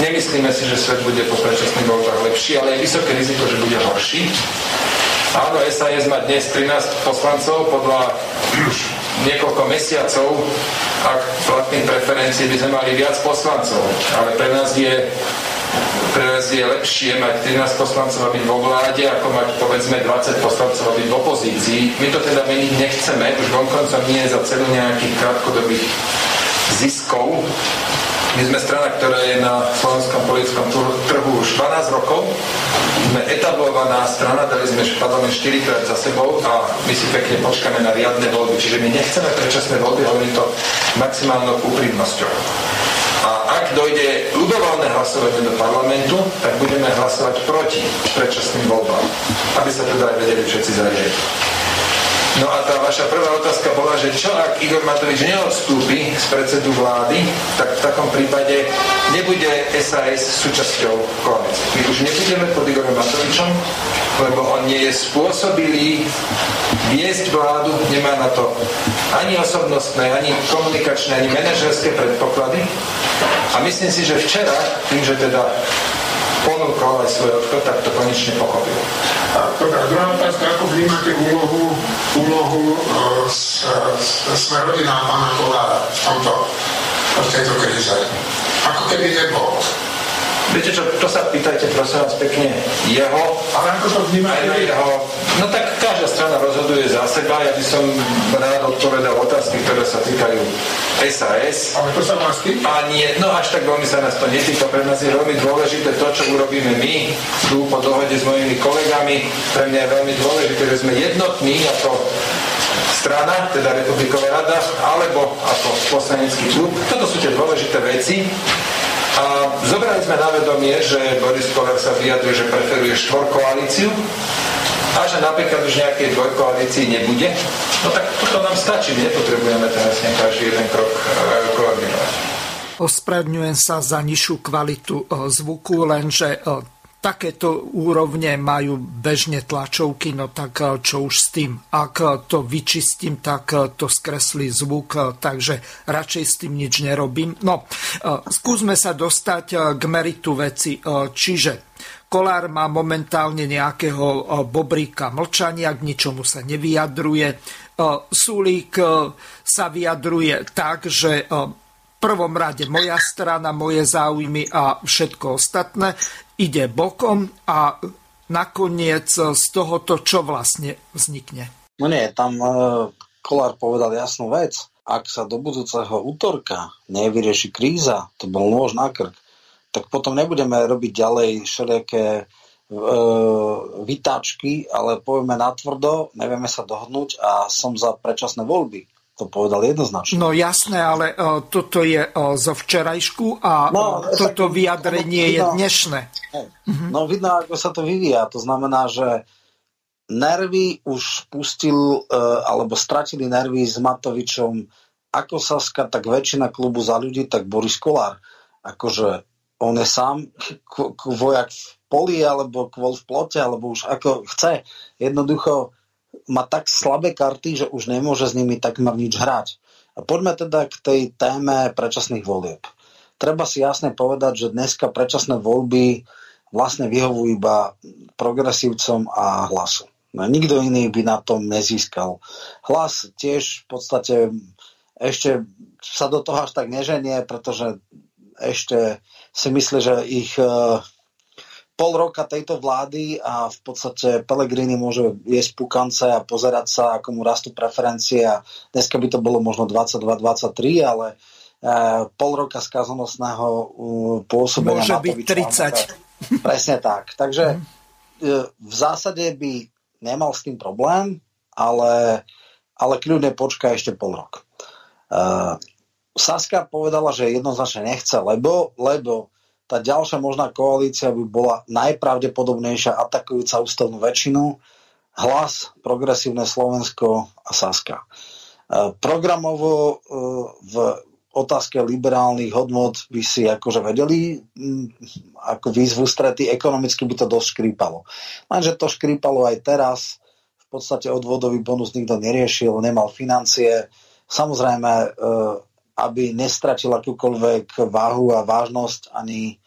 Nemyslíme si, že svet bude po predčasných voľbách lepší, ale je vysoké riziko, že bude horší. Áno, SAS má dnes 13 poslancov podľa niekoľko mesiacov ak platných preferencií by sme mali viac poslancov. Ale pre nás je pre nás je lepšie mať 13 poslancov a vo vláde, ako mať povedzme 20 poslancov a v opozícii. My to teda meniť nechceme, už vonkoncom nie za celu nejakých krátkodobých ziskov, My sme strana, ktorá je na slovenskom politickom trhu už 12 rokov. Sme etablovaná strana, dali sme parlament 4 krát za sebou a my si pekne počkáme na riadne voľby. Čiže my nechceme predčasné voľby, hovorím to maximálnou úprimnosťou. A ak dojde ľudovalné hlasovanie do parlamentu, tak budeme hlasovať proti predčasným voľbám, aby sa teda aj vedeli všetci zariadiť. No a tá vaša prvá otázka bola, že čo ak Igor Matovič neodstúpi z predsedu vlády, tak v takom prípade nebude SAS súčasťou koalície. My už nebudeme pod Igorom Matovičom, lebo on nie je spôsobilý viesť vládu, nemá na to ani osobnostné, ani komunikačné, ani manažerské predpoklady. A myslím si, že včera, tým, že teda ponúkol aj svoj odchod, tak to konečne pochopil. Dobre, druhá otázka, ako vnímate úlohu, úlohu sme rodina pána Kolára v tomto, v tejto kríze? Ako keby nebol. Viete čo, to sa pýtajte prosím vás pekne jeho. Ale ako to vnímate? Jeho. No tak každá strana rozhoduje za seba. Ja by som rád odpovedal otázky, ktoré sa týkajú SAS. Ale to sa vás týka? A nie, no až tak veľmi sa nás to netýka. Pre nás je veľmi dôležité to, čo urobíme my tu po dohode s mojimi kolegami. Pre mňa je veľmi dôležité, že sme jednotní ako strana, teda Republiková rada, alebo ako poslanecký klub. Toto sú tie dôležité veci. A zobrali sme na vedomie, že Boris Koller sa vyjadruje, že preferuje štvorkoalíciu a že napríklad už nejakej dvojkoalícii nebude. No tak toto nám stačí, my nepotrebujeme teraz každý jeden krok e, koordinovať. Ospravedňujem sa za nižšiu kvalitu e, zvuku, lenže e, takéto úrovne majú bežne tlačovky, no tak čo už s tým. Ak to vyčistím, tak to skreslí zvuk, takže radšej s tým nič nerobím. No, skúsme sa dostať k meritu veci. Čiže Kolár má momentálne nejakého bobríka mlčania, k ničomu sa nevyjadruje. Sulík sa vyjadruje tak, že prvom rade moja strana, moje záujmy a všetko ostatné ide bokom a nakoniec z tohoto čo vlastne vznikne? No nie, tam Kolár povedal jasnú vec. Ak sa do budúceho útorka nevyrieši kríza, to bol nôž na krk, tak potom nebudeme robiť ďalej všelijaké uh, vytáčky, ale povieme natvrdo, nevieme sa dohodnúť a som za predčasné voľby to povedal jednoznačne. No jasné, ale uh, toto je uh, zo včerajšku a no, toto tak, vyjadrenie vidno, je dnešné. No vidno, ako sa to vyvíja. To znamená, že nervy už pustil, uh, alebo stratili nervy s Matovičom ako Saska, tak väčšina klubu za ľudí, tak Boris Kolár. Akože on je sám k- k- vojak v poli, alebo kvôl v plote, alebo už ako chce. Jednoducho má tak slabé karty, že už nemôže s nimi takmer nič hrať. A poďme teda k tej téme predčasných volieb. Treba si jasne povedať, že dneska predčasné voľby vlastne vyhovujú iba progresívcom a hlasu. No, nikto iný by na tom nezískal. Hlas tiež v podstate ešte sa do toho až tak neženie, pretože ešte si myslí, že ich pol roka tejto vlády a v podstate Pelegrini môže jesť pukance a pozerať sa, ako mu rastú preferencie a dneska by to bolo možno 22-23, ale e, pol roka skazonosného pôsobenia Môže byť 30. Presne tak. Takže mm. e, v zásade by nemal s tým problém, ale, ale kľudne počká ešte pol rok. Saska povedala, že jednoznačne nechce, lebo, lebo tá ďalšia možná koalícia by bola najpravdepodobnejšia atakujúca ústavnú väčšinu, hlas, progresívne Slovensko a Saska. E, programovo e, v otázke liberálnych hodnot by si akože vedeli ako výzvu strety, ekonomicky by to dosť škrípalo. Lenže to škrípalo aj teraz, v podstate odvodový bonus nikto neriešil, nemal financie. Samozrejme, e, aby nestratil akúkoľvek váhu a vážnosť ani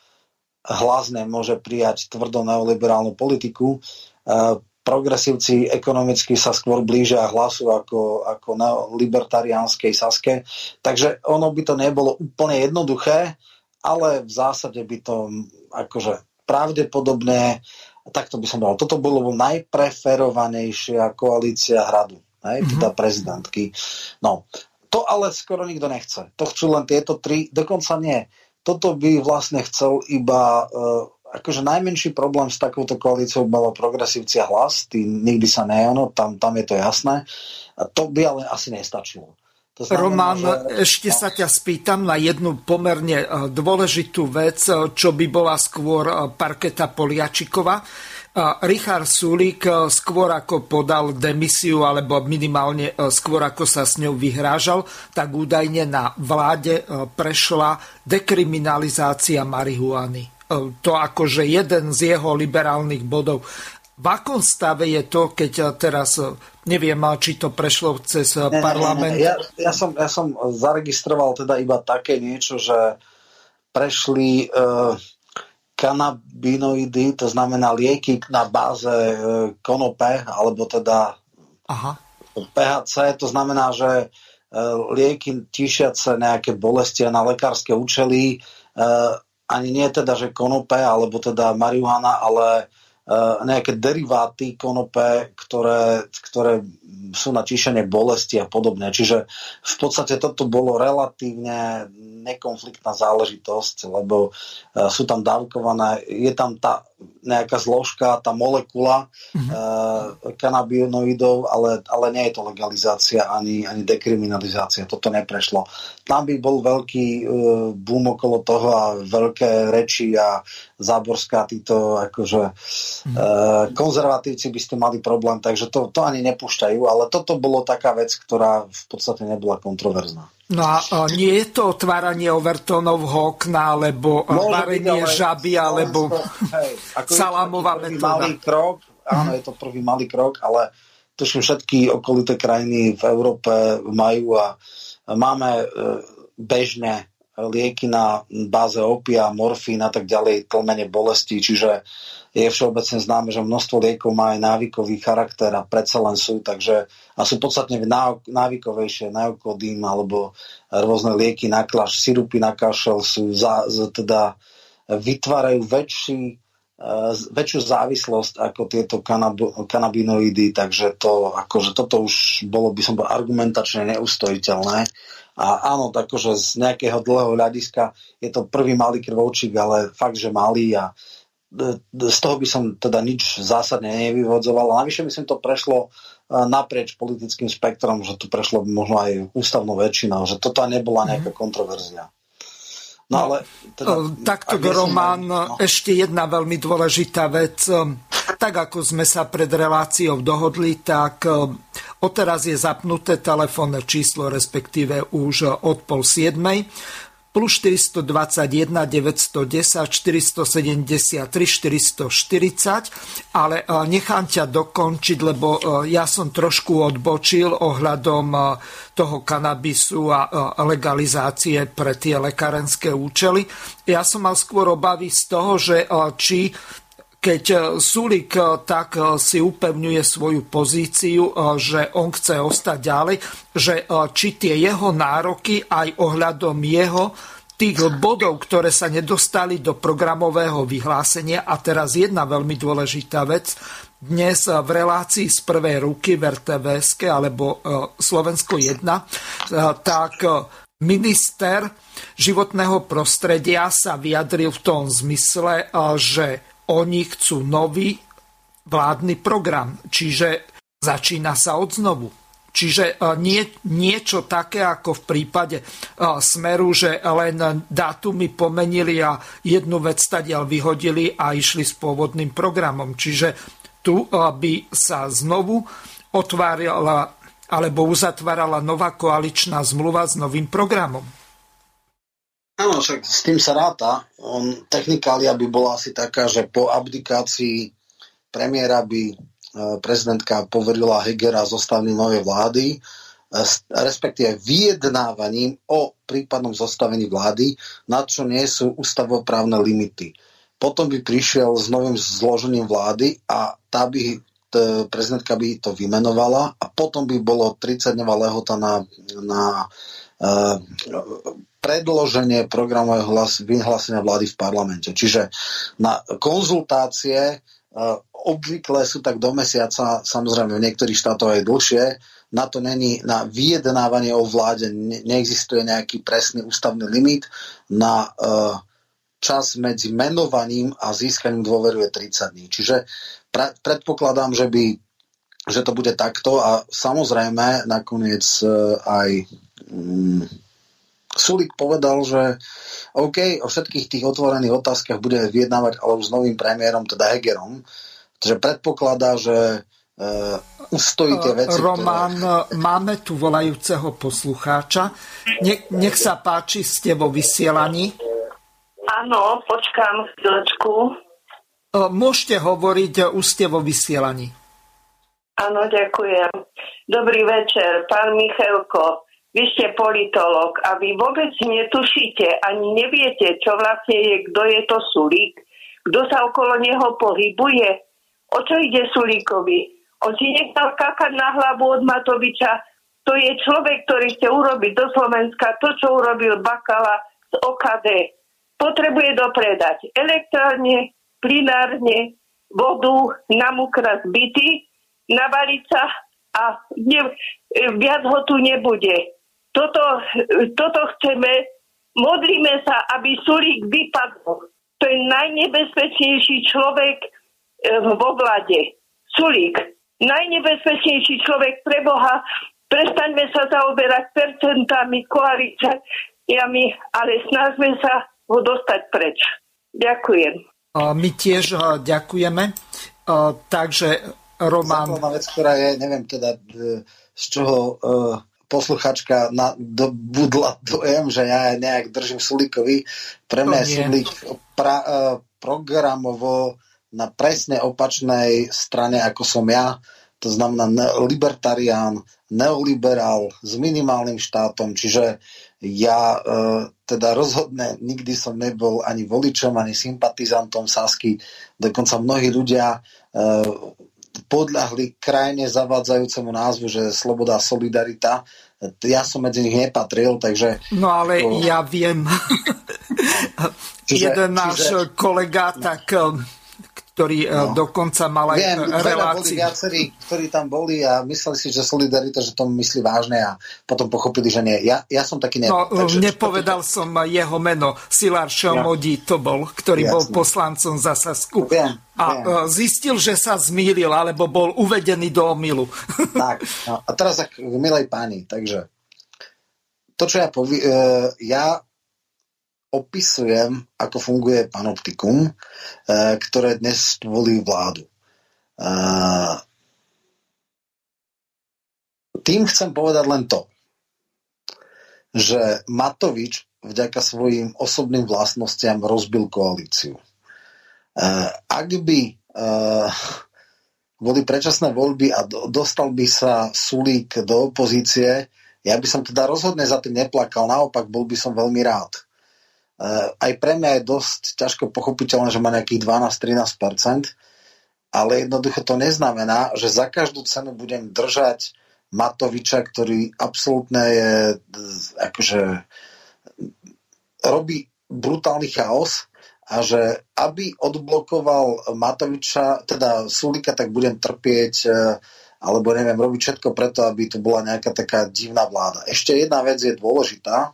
hlas nemôže prijať tvrdou neoliberálnu politiku. E, progresívci ekonomicky sa skôr blížia hlasu ako, ako na libertariánskej Saske. Takže ono by to nebolo úplne jednoduché, ale v zásade by to akože pravdepodobne, takto by som povedal, toto bolo najpreferovanejšia koalícia hradu, hej, mm-hmm. teda prezidentky. No, to ale skoro nikto nechce. To chcú len tieto tri, dokonca nie toto by vlastne chcel iba akože najmenší problém s takouto koalíciou bolo progresívci a hlas, tí nikdy sa nejono, tam, tam je to jasné. A to by ale asi nestačilo. To znamená, Roman, že... ešte sa ťa spýtam na jednu pomerne e, dôležitú vec, e, čo by bola skôr parketa Poliačikova. Richard Sulík skôr ako podal demisiu, alebo minimálne skôr ako sa s ňou vyhrážal, tak údajne na vláde prešla dekriminalizácia marihuany. To akože jeden z jeho liberálnych bodov. V akom stave je to, keď teraz Neviem, či to prešlo cez ne, parlament. Ne, ne, ja, ja, som, ja som zaregistroval teda iba také niečo, že prešli uh, kanabinoidy, to znamená lieky na báze uh, konope, alebo teda Aha. PHC, to znamená, že uh, lieky tišiace nejaké bolesti na lekárske účely, uh, ani nie teda, že konope, alebo teda marihuana, ale nejaké deriváty konope, ktoré, ktoré sú na číšenie bolesti a podobne. Čiže v podstate toto bolo relatívne nekonfliktná záležitosť, lebo uh, sú tam dávkované, je tam tá nejaká zložka, tá molekula mm-hmm. uh, kanabinoidov, ale, ale nie je to legalizácia ani, ani dekriminalizácia. Toto neprešlo. Tam by bol veľký uh, boom okolo toho a veľké reči a Záborská, títo akože mm-hmm. uh, konzervatívci by ste mali problém, takže to, to ani nepúšťajú, ale toto bolo taká vec, ktorá v podstate nebola kontroverzná. No a nie je to otváranie Overtonovho okna, alebo varenie žaby, alebo hej, salámová metóda. Malý krok, áno, je to prvý malý krok, ale tuším všetky okolité krajiny v Európe majú a máme e, bežne lieky na báze opia, morfín a tak ďalej, tlmenie bolesti, čiže je všeobecne známe, že množstvo liekov má aj návykový charakter a predsa len sú, takže a sú podstatne návykovejšie, neokodín alebo rôzne lieky na klaš, sirupy na kašel sú za, teda vytvárajú väčší, uh, väčšiu závislosť ako tieto kanab, kanabinoidy, takže to, akože toto už bolo by som bol argumentačne neustojiteľné. A áno, akože z nejakého dlhého hľadiska je to prvý malý krvoučík, ale fakt, že malý a z toho by som teda nič zásadne nevyvodzoval. Navyše myslím, to prešlo e, naprieč politickým spektrom, že to prešlo možno aj ústavnou väčšinou, že toto nebola mhm. nejaká kontroverzia. No ale... Teda, e, Takto, Román, no. ešte jedna veľmi dôležitá vec. E, tak ako sme sa pred reláciou dohodli, tak odteraz je zapnuté telefónne číslo, respektíve už od pol siedmej plus 421 910 473 440, ale e, nechám ťa dokončiť, lebo e, ja som trošku odbočil ohľadom e, toho kanabisu a legalizácie pre tie lekárenské účely. Ja som mal skôr obavy z toho, že či keď Sulik tak si upevňuje svoju pozíciu, že on chce ostať ďalej, že či tie jeho nároky aj ohľadom jeho tých bodov, ktoré sa nedostali do programového vyhlásenia. A teraz jedna veľmi dôležitá vec. Dnes v relácii z prvej ruky v RTVS alebo Slovensko 1, tak minister životného prostredia sa vyjadril v tom zmysle, že oni chcú nový vládny program, čiže začína sa od znovu. Čiže e, nie, niečo také ako v prípade e, Smeru, že len dátumy pomenili a jednu vec stadiaľ vyhodili a išli s pôvodným programom. Čiže tu e, by sa znovu otvárala alebo uzatvárala nová koaličná zmluva s novým programom. Áno, však s tým sa ráta. On, technikália by bola asi taká, že po abdikácii premiéra by e, prezidentka poverila Hegera zostavením novej vlády, e, respektíve vyjednávaním o prípadnom zostavení vlády, na čo nie sú ústavoprávne limity. Potom by prišiel s novým zložením vlády a tá by prezidentka by to vymenovala a potom by bolo 30-dňová lehota na, na uh, predloženie programového vyhlásenia vlády v parlamente. Čiže na konzultácie obvykle sú tak do mesiaca, samozrejme v niektorých štátoch aj dlhšie, na to není, na vyjednávanie o vláde neexistuje nejaký presný ústavný limit, na uh, čas medzi menovaním a získaním dôveru je 30 dní. Čiže pre, predpokladám, že by že to bude takto a samozrejme nakoniec uh, aj um, Sulik povedal, že OK, o všetkých tých otvorených otázkach budeme vyjednávať ale už s novým premiérom, teda Hegerom. Takže predpokladá, že uh, ustojí tie veci. Roman, ktoré... máme tu volajúceho poslucháča. Ne, nech sa páči, ste vo vysielaní. Áno, počkám chvíľočku. Uh, môžete hovoriť, už ste vo vysielaní. Áno, ďakujem. Dobrý večer, pán Michalko vy ste politolog a vy vôbec netušíte, ani neviete, čo vlastne je, kto je to Sulík, kto sa okolo neho pohybuje. O čo ide Sulíkovi? On si nechal kakať na hlavu od Matoviča. To je človek, ktorý chce urobiť do Slovenska to, čo urobil Bakala z OKD. Potrebuje dopredať elektrárne, plinárne, vodu, namukra zbyty, navaliť sa a ne, viac ho tu nebude toto, toto chceme, modlíme sa, aby Sulík vypadol. To je najnebezpečnejší človek e, vo vlade. Sulík. Najnebezpečnejší človek pre Boha. Prestaňme sa zaoberať percentami, koalíciami, ale snažme sa ho dostať preč. Ďakujem. My tiež ďakujeme. Takže Roman... Základná vec, ktorá je, neviem teda, e, z čoho posluchačka budla dojem, že ja nejak držím Sulíkovi. Pre mňa je Sulík pra, uh, programovo na presne opačnej strane, ako som ja. To znamená libertarián, neoliberál s minimálnym štátom. Čiže ja uh, teda rozhodne nikdy som nebol ani voličom, ani sympatizantom Sasky. Dokonca mnohí ľudia uh, podľahli krajine zavádzajúcemu názvu, že sloboda a solidarita. Ja som medzi nich nepatril, takže... No ale to... ja viem. Čiže, Jeden náš čiže... kolega tak ktorý e, no. dokonca mal aj Viem, reláciu. Boli viacerí, ktorí tam boli a mysleli si, že Solidarita, že to myslí vážne a potom pochopili, že nie. Ja, ja som taký nebol. No, takže, nepovedal to... som jeho meno. Silár Šelmodí ja. to bol, ktorý Jasne. bol poslancom za Sasku. Viem, a viem. E, zistil, že sa zmýlil, alebo bol uvedený do omilu. [LAUGHS] tak, no, a teraz ak, milej páni, takže to, čo ja poviem, ja opisujem, ako funguje panoptikum, eh, ktoré dnes volí vládu. Eh, tým chcem povedať len to, že Matovič vďaka svojim osobným vlastnostiam rozbil koalíciu. Eh, ak by boli predčasné voľby a dostal by sa Sulík do opozície, ja by som teda rozhodne za tým neplakal, naopak bol by som veľmi rád. Eh, aj pre mňa je dosť ťažko pochopiteľné, že má nejakých 12-13%, ale jednoducho to neznamená, že za každú cenu budem držať Matoviča, ktorý absolútne je akože robí brutálny chaos a že aby odblokoval Matoviča, teda Sulika, tak budem trpieť eh, alebo neviem, robiť všetko preto, aby tu bola nejaká taká divná vláda. Ešte jedna vec je dôležitá,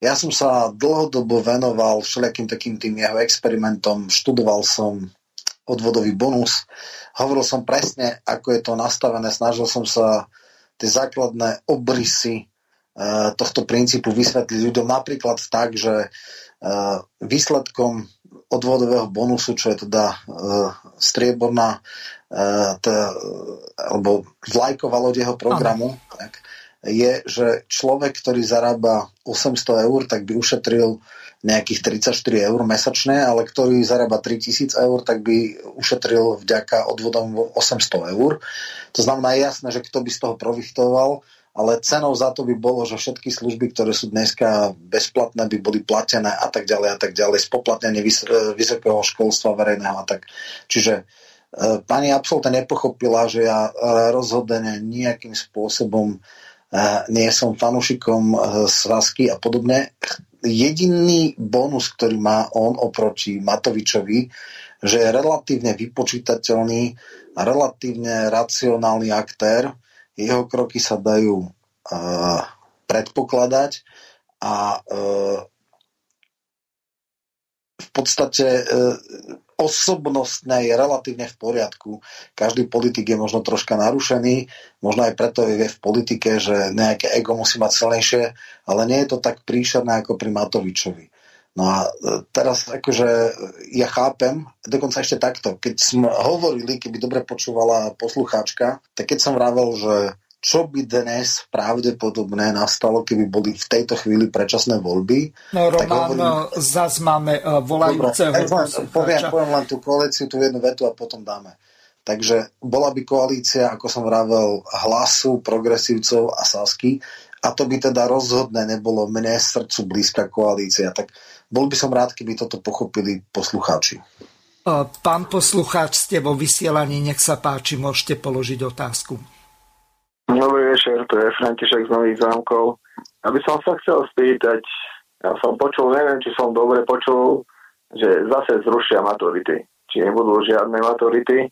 ja som sa dlhodobo venoval všelijakým takým tým jeho experimentom, študoval som odvodový bonus, hovoril som presne, ako je to nastavené, snažil som sa tie základné obrysy uh, tohto princípu vysvetliť ľuďom. Napríklad tak, že uh, výsledkom odvodového bonusu, čo je teda uh, strieborná alebo vlajková loď jeho programu, tak, je, že človek, ktorý zarába 800 eur, tak by ušetril nejakých 34 eur mesačne, ale ktorý zarába 3000 eur, tak by ušetril vďaka odvodom 800 eur. To znamená, je jasné, že kto by z toho profitoval, ale cenou za to by bolo, že všetky služby, ktoré sú dneska bezplatné, by boli platené a tak ďalej a tak ďalej, spoplatnenie vys- vysokého školstva verejného a tak. Čiže e, pani absolútne nepochopila, že ja e, rozhodne nejakým spôsobom nie som fanúšikom e, svazky a podobne. Jediný bonus, ktorý má on oproti Matovičovi, že je relatívne vypočítateľný relatívne racionálny aktér. Jeho kroky sa dajú uh, predpokladať a uh, v podstate uh, osobnostne je relatívne v poriadku. Každý politik je možno troška narušený, možno aj preto je v politike, že nejaké ego musí mať silnejšie, ale nie je to tak príšerné ako pri Matovičovi. No a e, teraz akože ja chápem, dokonca ešte takto, keď sme hovorili, keby dobre počúvala poslucháčka, tak keď som vravel, že čo by dnes pravdepodobne nastalo, keby boli v tejto chvíli predčasné voľby. No Roman, hovorím, zase máme uh, volajúceho Dobre, poviem, poviem len tú koalíciu, tú jednu vetu a potom dáme. Takže bola by koalícia, ako som vravel, hlasu progresívcov a Sasky a to by teda rozhodne nebolo mne srdcu blízka koalícia. Tak bol by som rád, keby toto pochopili poslucháči. Uh, pán poslucháč, ste vo vysielaní, nech sa páči, môžete položiť otázku. Dobrý večer, to je František z Nových zámkov. Aby som sa chcel spýtať, ja som počul, neviem, či som dobre počul, že zase zrušia maturity. Či nebudú žiadne maturity.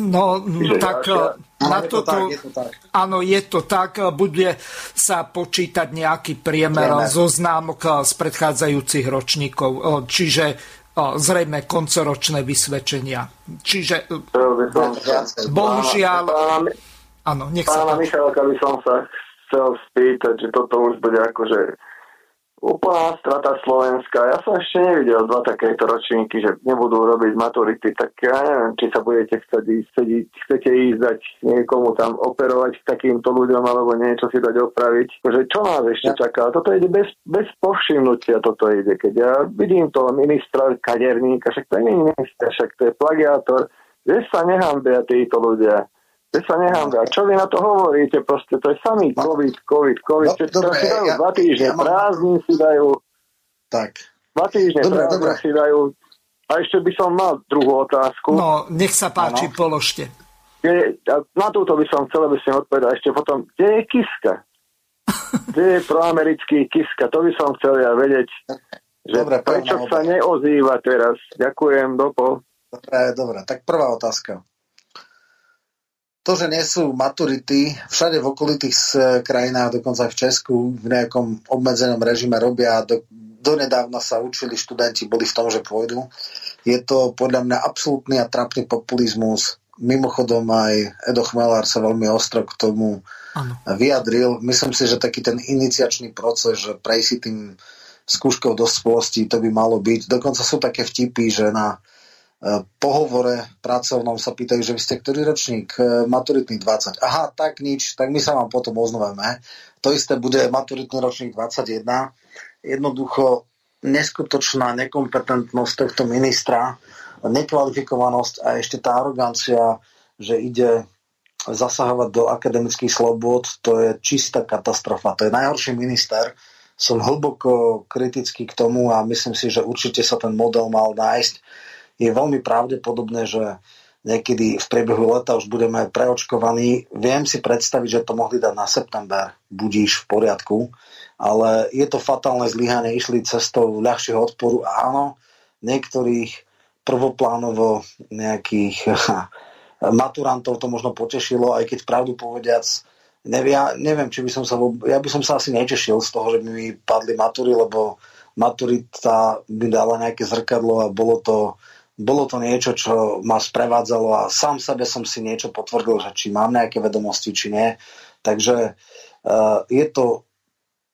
No, Čiže tak ďalšia... na je toto, to tak, je to tak. áno, je to tak, bude sa počítať nejaký priemer zo známok z predchádzajúcich ročníkov, čiže zrejme koncoročné vysvedčenia. Čiže bohužiaľ Áno, nech sa Pána Michalka by som sa chcel spýtať, že toto už bude akože úplná strata Slovenska. Ja som ešte nevidel dva takéto ročníky, že nebudú robiť maturity, tak ja neviem, či sa budete chcieť ísť, chcete ísť dať niekomu tam operovať k takýmto ľuďom alebo niečo si dať opraviť. Že čo nás ešte čaká? Toto ide bez, bez povšimnutia, toto ide. Keď ja vidím toho ministra kaderníka, však to je minister, však to je plagiátor, že sa nehambia títo ľudia. Že sa nehambia. Čo vy na to hovoríte? Proste to je samý no. COVID, COVID, COVID. No, dobre, si dajú ja, dva týždne ja mám... prázdnin si dajú. Tak. Dva týždne dobre, dobre. si dajú. A ešte by som mal druhú otázku. No, nech sa páči, ano. položte. Kde, na túto by som chcel, aby ste odpovedali ešte potom, kde je Kiska? [LAUGHS] kde je proamerický Kiska? To by som chcel ja vedieť. Že dobre, prečo sa neozýva teraz? Ďakujem, dopo. Dobre, dobre. Tak prvá otázka to, že nie sú maturity, všade v okolitých krajinách, dokonca aj v Česku, v nejakom obmedzenom režime robia, do, donedávna sa učili študenti, boli v tom, že pôjdu. Je to podľa mňa absolútny a trapný populizmus. Mimochodom aj Edo Chmelár sa veľmi ostro k tomu ano. vyjadril. Myslím si, že taký ten iniciačný proces, že prejsť tým skúškou dospelosti, to by malo byť. Dokonca sú také vtipy, že na pohovore pracovnom sa pýtajú, že vy ste ktorý ročník? E, maturitný 20. Aha, tak nič, tak my sa vám potom oznávame. To isté bude maturitný ročník 21. Jednoducho neskutočná nekompetentnosť tohto ministra, nekvalifikovanosť a ešte tá arogancia, že ide zasahovať do akademických slobod, to je čistá katastrofa. To je najhorší minister. Som hlboko kritický k tomu a myslím si, že určite sa ten model mal nájsť je veľmi pravdepodobné, že niekedy v priebehu leta už budeme preočkovaní. Viem si predstaviť, že to mohli dať na september, budíš v poriadku, ale je to fatálne zlyhanie, išli cestou ľahšieho odporu a áno, niektorých prvoplánovo nejakých maturantov to možno potešilo, aj keď pravdu povediac, neviem, ja neviem, či by som sa, ja by som sa asi netešil z toho, že by mi padli matury, lebo maturita by dala nejaké zrkadlo a bolo to bolo to niečo, čo ma sprevádzalo a sám sebe som si niečo potvrdil, že či mám nejaké vedomosti, či nie. Takže uh, je to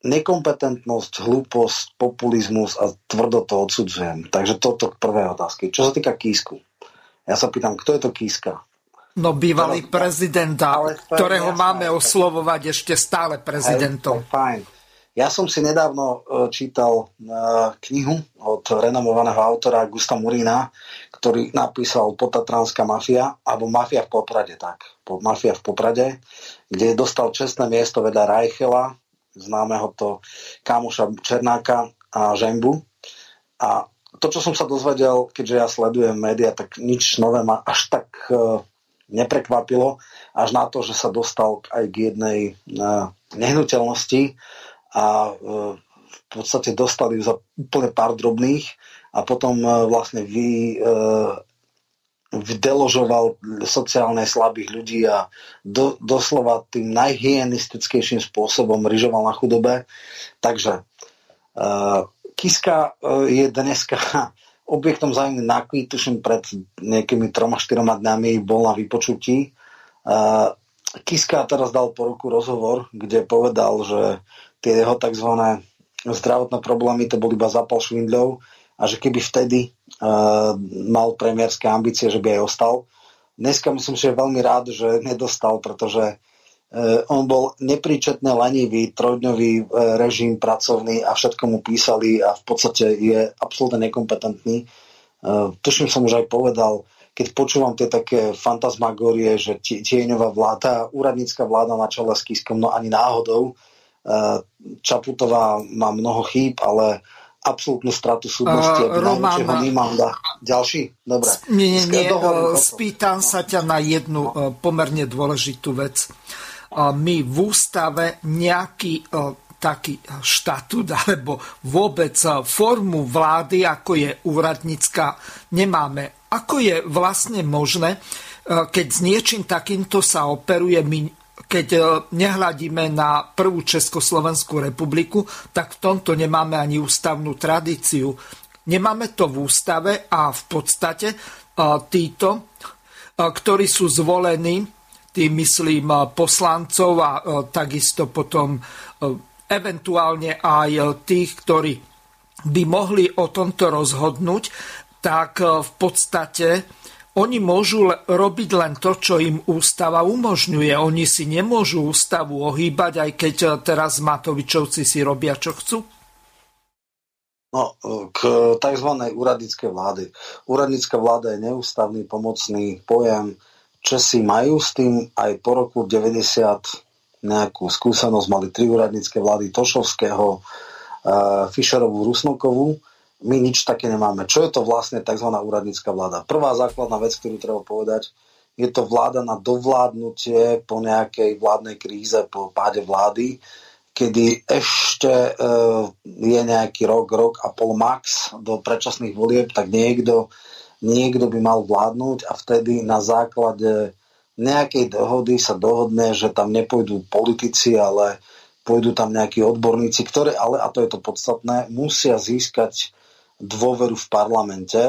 nekompetentnosť, hlúposť, populizmus a tvrdo to odsudzujem. Takže toto k prvej otázky. Čo sa týka Kísku. Ja sa pýtam, kto je to Kíska? No bývalý prezident, ktorého jasné, máme oslovovať ešte stále prezidentom. Fajn. Ja som si nedávno e, čítal e, knihu od renomovaného autora Gusta Murína, ktorý napísal Potatranská mafia, alebo Mafia v Poprade, tak. Mafia v Poprade, kde dostal čestné miesto vedľa Rajchela, známeho to kamuša Černáka a Žembu. A to, čo som sa dozvedel, keďže ja sledujem média, tak nič nové ma až tak e, neprekvapilo, až na to, že sa dostal aj k jednej nehnuteľnosti, a e, v podstate dostali za úplne pár drobných a potom e, vlastne vy, e, deložoval sociálne slabých ľudí a do, doslova tým najhygienistickejším spôsobom ryžoval na chudobe. Takže Kiska je dneska [LAUGHS] objektom zájmy nákví, tuším pred nejakými troma, štyroma dňami bol na vypočutí. Kiska teraz dal po roku rozhovor, kde povedal, že tie jeho tzv. zdravotné problémy to bol iba zapal švindľov a že keby vtedy uh, mal premiérske ambície, že by aj ostal. Dneska myslím, že je veľmi rád, že nedostal, pretože uh, on bol nepríčetne lenivý, trojdňový uh, režim pracovný a všetko mu písali a v podstate je absolútne nekompetentný. Uh, tuším som už aj povedal, keď počúvam tie také fantasmagórie, že tieňová vláda, úradnícka vláda na čele s Kiskom, no ani náhodou. Čaputová má mnoho chýb, ale absolútnu stratu súdnosti. Uh, Roman, Ďalší? Dobre. Nie, nie, nie. Uh, spýtam sa ťa na jednu pomerne dôležitú vec. My v ústave nejaký taký štatút alebo vôbec formu vlády, ako je úradnícka, nemáme. Ako je vlastne možné, keď s niečím takýmto sa operuje, my keď e, nehľadíme na prvú Československú republiku, tak v tomto nemáme ani ústavnú tradíciu. Nemáme to v ústave a v podstate e, títo, e, ktorí sú zvolení, tým myslím poslancov a takisto potom eventuálne aj tých, ktorí by mohli o tomto rozhodnúť, tak v podstate oni môžu robiť len to, čo im ústava umožňuje. Oni si nemôžu ústavu ohýbať, aj keď eh, teraz Matovičovci si robia, čo chcú. No, k tzv. úradníckej vlády. Úradnícka vláda je neústavný pomocný pojem. Česi majú s tým aj po roku 90 nejakú skúsenosť. Mali tri úradnícke vlády Tošovského, uh, Fischerovú, Rusnokovú my nič také nemáme. Čo je to vlastne tzv. úradnícka vláda? Prvá základná vec, ktorú treba povedať, je to vláda na dovládnutie po nejakej vládnej kríze, po páde vlády, kedy ešte e, je nejaký rok, rok a pol max do predčasných volieb, tak niekto, niekto by mal vládnuť a vtedy na základe nejakej dohody sa dohodne, že tam nepôjdu politici, ale pôjdu tam nejakí odborníci, ktoré ale, a to je to podstatné, musia získať dôveru v parlamente.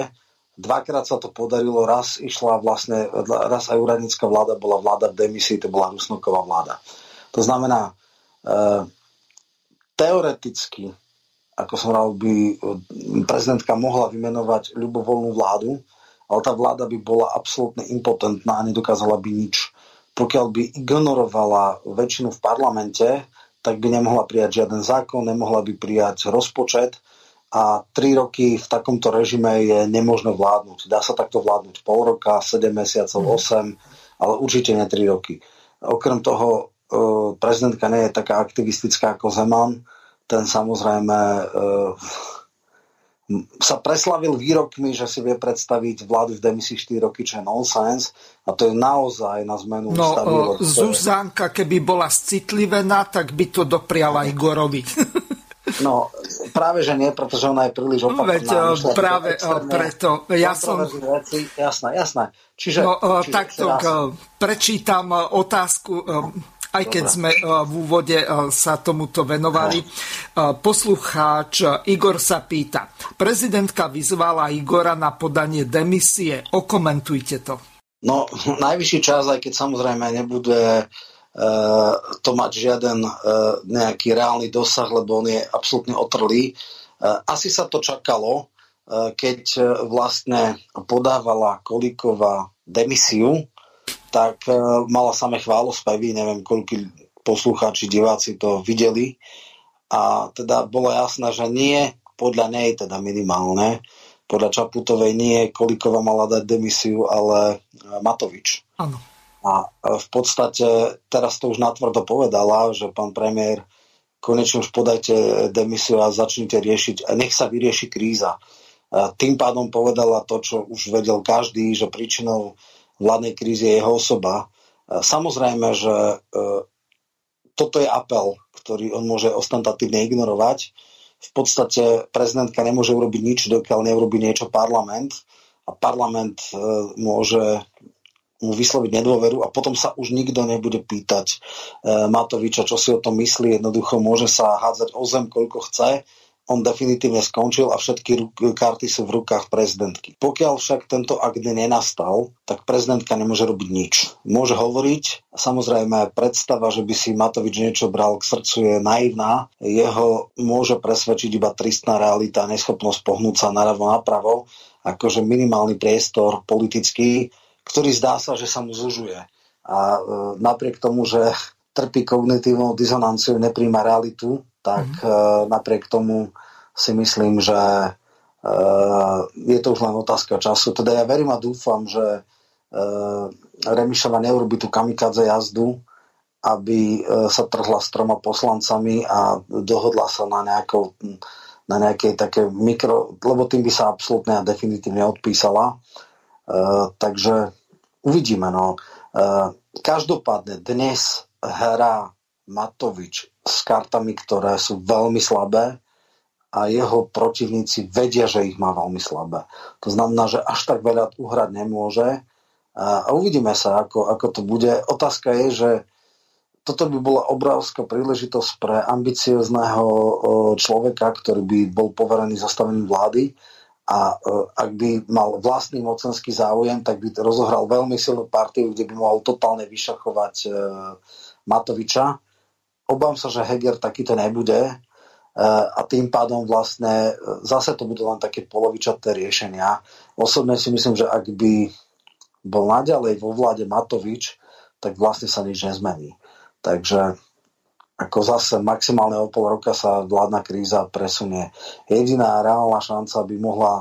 Dvakrát sa to podarilo, raz išla vlastne, raz aj úradnícka vláda bola vláda v demisii, to bola Rusnoková vláda. To znamená, e, teoreticky, ako som hovoril, by e, prezidentka mohla vymenovať ľubovoľnú vládu, ale tá vláda by bola absolútne impotentná a nedokázala by nič. Pokiaľ by ignorovala väčšinu v parlamente, tak by nemohla prijať žiaden zákon, nemohla by prijať rozpočet, a 3 roky v takomto režime je nemožné vládnuť. Dá sa takto vládnuť pol roka, 7 mesiacov, 8, mhm. ale určite nie 3 roky. Okrem toho e, prezidentka nie je taká aktivistická ako Zeman. Ten samozrejme e, sa preslavil výrokmi, že si vie predstaviť vládu v demisii 4 roky, čo je nonsens. A to je naozaj na zmenu no, ústavy. No, Zuzanka, keby bola citlivená, tak by to dopriala Igorovi. [LAUGHS] No, práve že nie, pretože ona je príliš opatrná. Veď práve preto. Ja som... Veci. Jasné, jasné. Čiže, no, čiže takto raz... prečítam otázku, aj keď Dobre. sme v úvode sa tomuto venovali. No. Poslucháč Igor sa pýta. Prezidentka vyzvala Igora na podanie demisie. Okomentujte to. No, najvyšší čas, aj keď samozrejme nebude to mať žiaden eh, nejaký reálny dosah, lebo on je absolútne otrlý. Eh, asi sa to čakalo, keď vlastne podávala Kolíková demisiu, tak mala samé chválospevy, neviem, koľko poslucháči, diváci to videli. A teda bolo jasné, že nie podľa nej, teda minimálne, podľa Čaputovej nie Kolíková mala dať demisiu, ale Matovič. Áno. A v podstate teraz to už natvrdo povedala, že pán premiér konečne už podajte demisiu a začnite riešiť, a nech sa vyrieši kríza. A tým pádom povedala to, čo už vedel každý, že príčinou vládnej krízy je jeho osoba. A samozrejme, že e, toto je apel, ktorý on môže ostentatívne ignorovať. V podstate prezidentka nemôže urobiť nič, dokiaľ neurobi niečo parlament a parlament e, môže mu vysloviť nedôveru a potom sa už nikto nebude pýtať e, Matoviča, čo si o tom myslí. Jednoducho môže sa hádzať o zem, koľko chce. On definitívne skončil a všetky karty sú v rukách prezidentky. Pokiaľ však tento akt nenastal, tak prezidentka nemôže robiť nič. Môže hovoriť, samozrejme predstava, že by si Matovič niečo bral k srdcu je naivná. Jeho môže presvedčiť iba tristná realita, neschopnosť pohnúť sa naravo napravo, akože minimálny priestor politický, ktorý zdá sa, že sa mu zužuje. A e, napriek tomu, že trpí kognitívnou dizonanciu, nepríjma realitu, tak mm. e, napriek tomu si myslím, že e, je to už len otázka času. Teda ja verím a dúfam, že e, Remišova neurobi tú kamikadze jazdu, aby e, sa trhla s troma poslancami a dohodla sa na, nejakou, na nejakej také mikro, lebo tým by sa absolútne a definitívne odpísala. Uh, takže uvidíme. No. Uh, každopádne dnes hrá Matovič s kartami, ktoré sú veľmi slabé a jeho protivníci vedia, že ich má veľmi slabé. To znamená, že až tak veľa uhrať nemôže a uvidíme sa, ako, ako to bude. Otázka je, že toto by bola obrovská príležitosť pre ambiciozného človeka, ktorý by bol poverený zastavením vlády a e, ak by mal vlastný mocenský záujem, tak by rozohral veľmi silnú partiu, kde by mohol totálne vyšachovať e, Matoviča. Obávam sa, že Heger takýto nebude e, a tým pádom vlastne zase to budú len také polovičaté riešenia. Osobne si myslím, že ak by bol naďalej vo vláde Matovič, tak vlastne sa nič nezmení. Takže ako zase maximálne o pol roka sa vládna kríza presunie. Jediná reálna šanca by mohla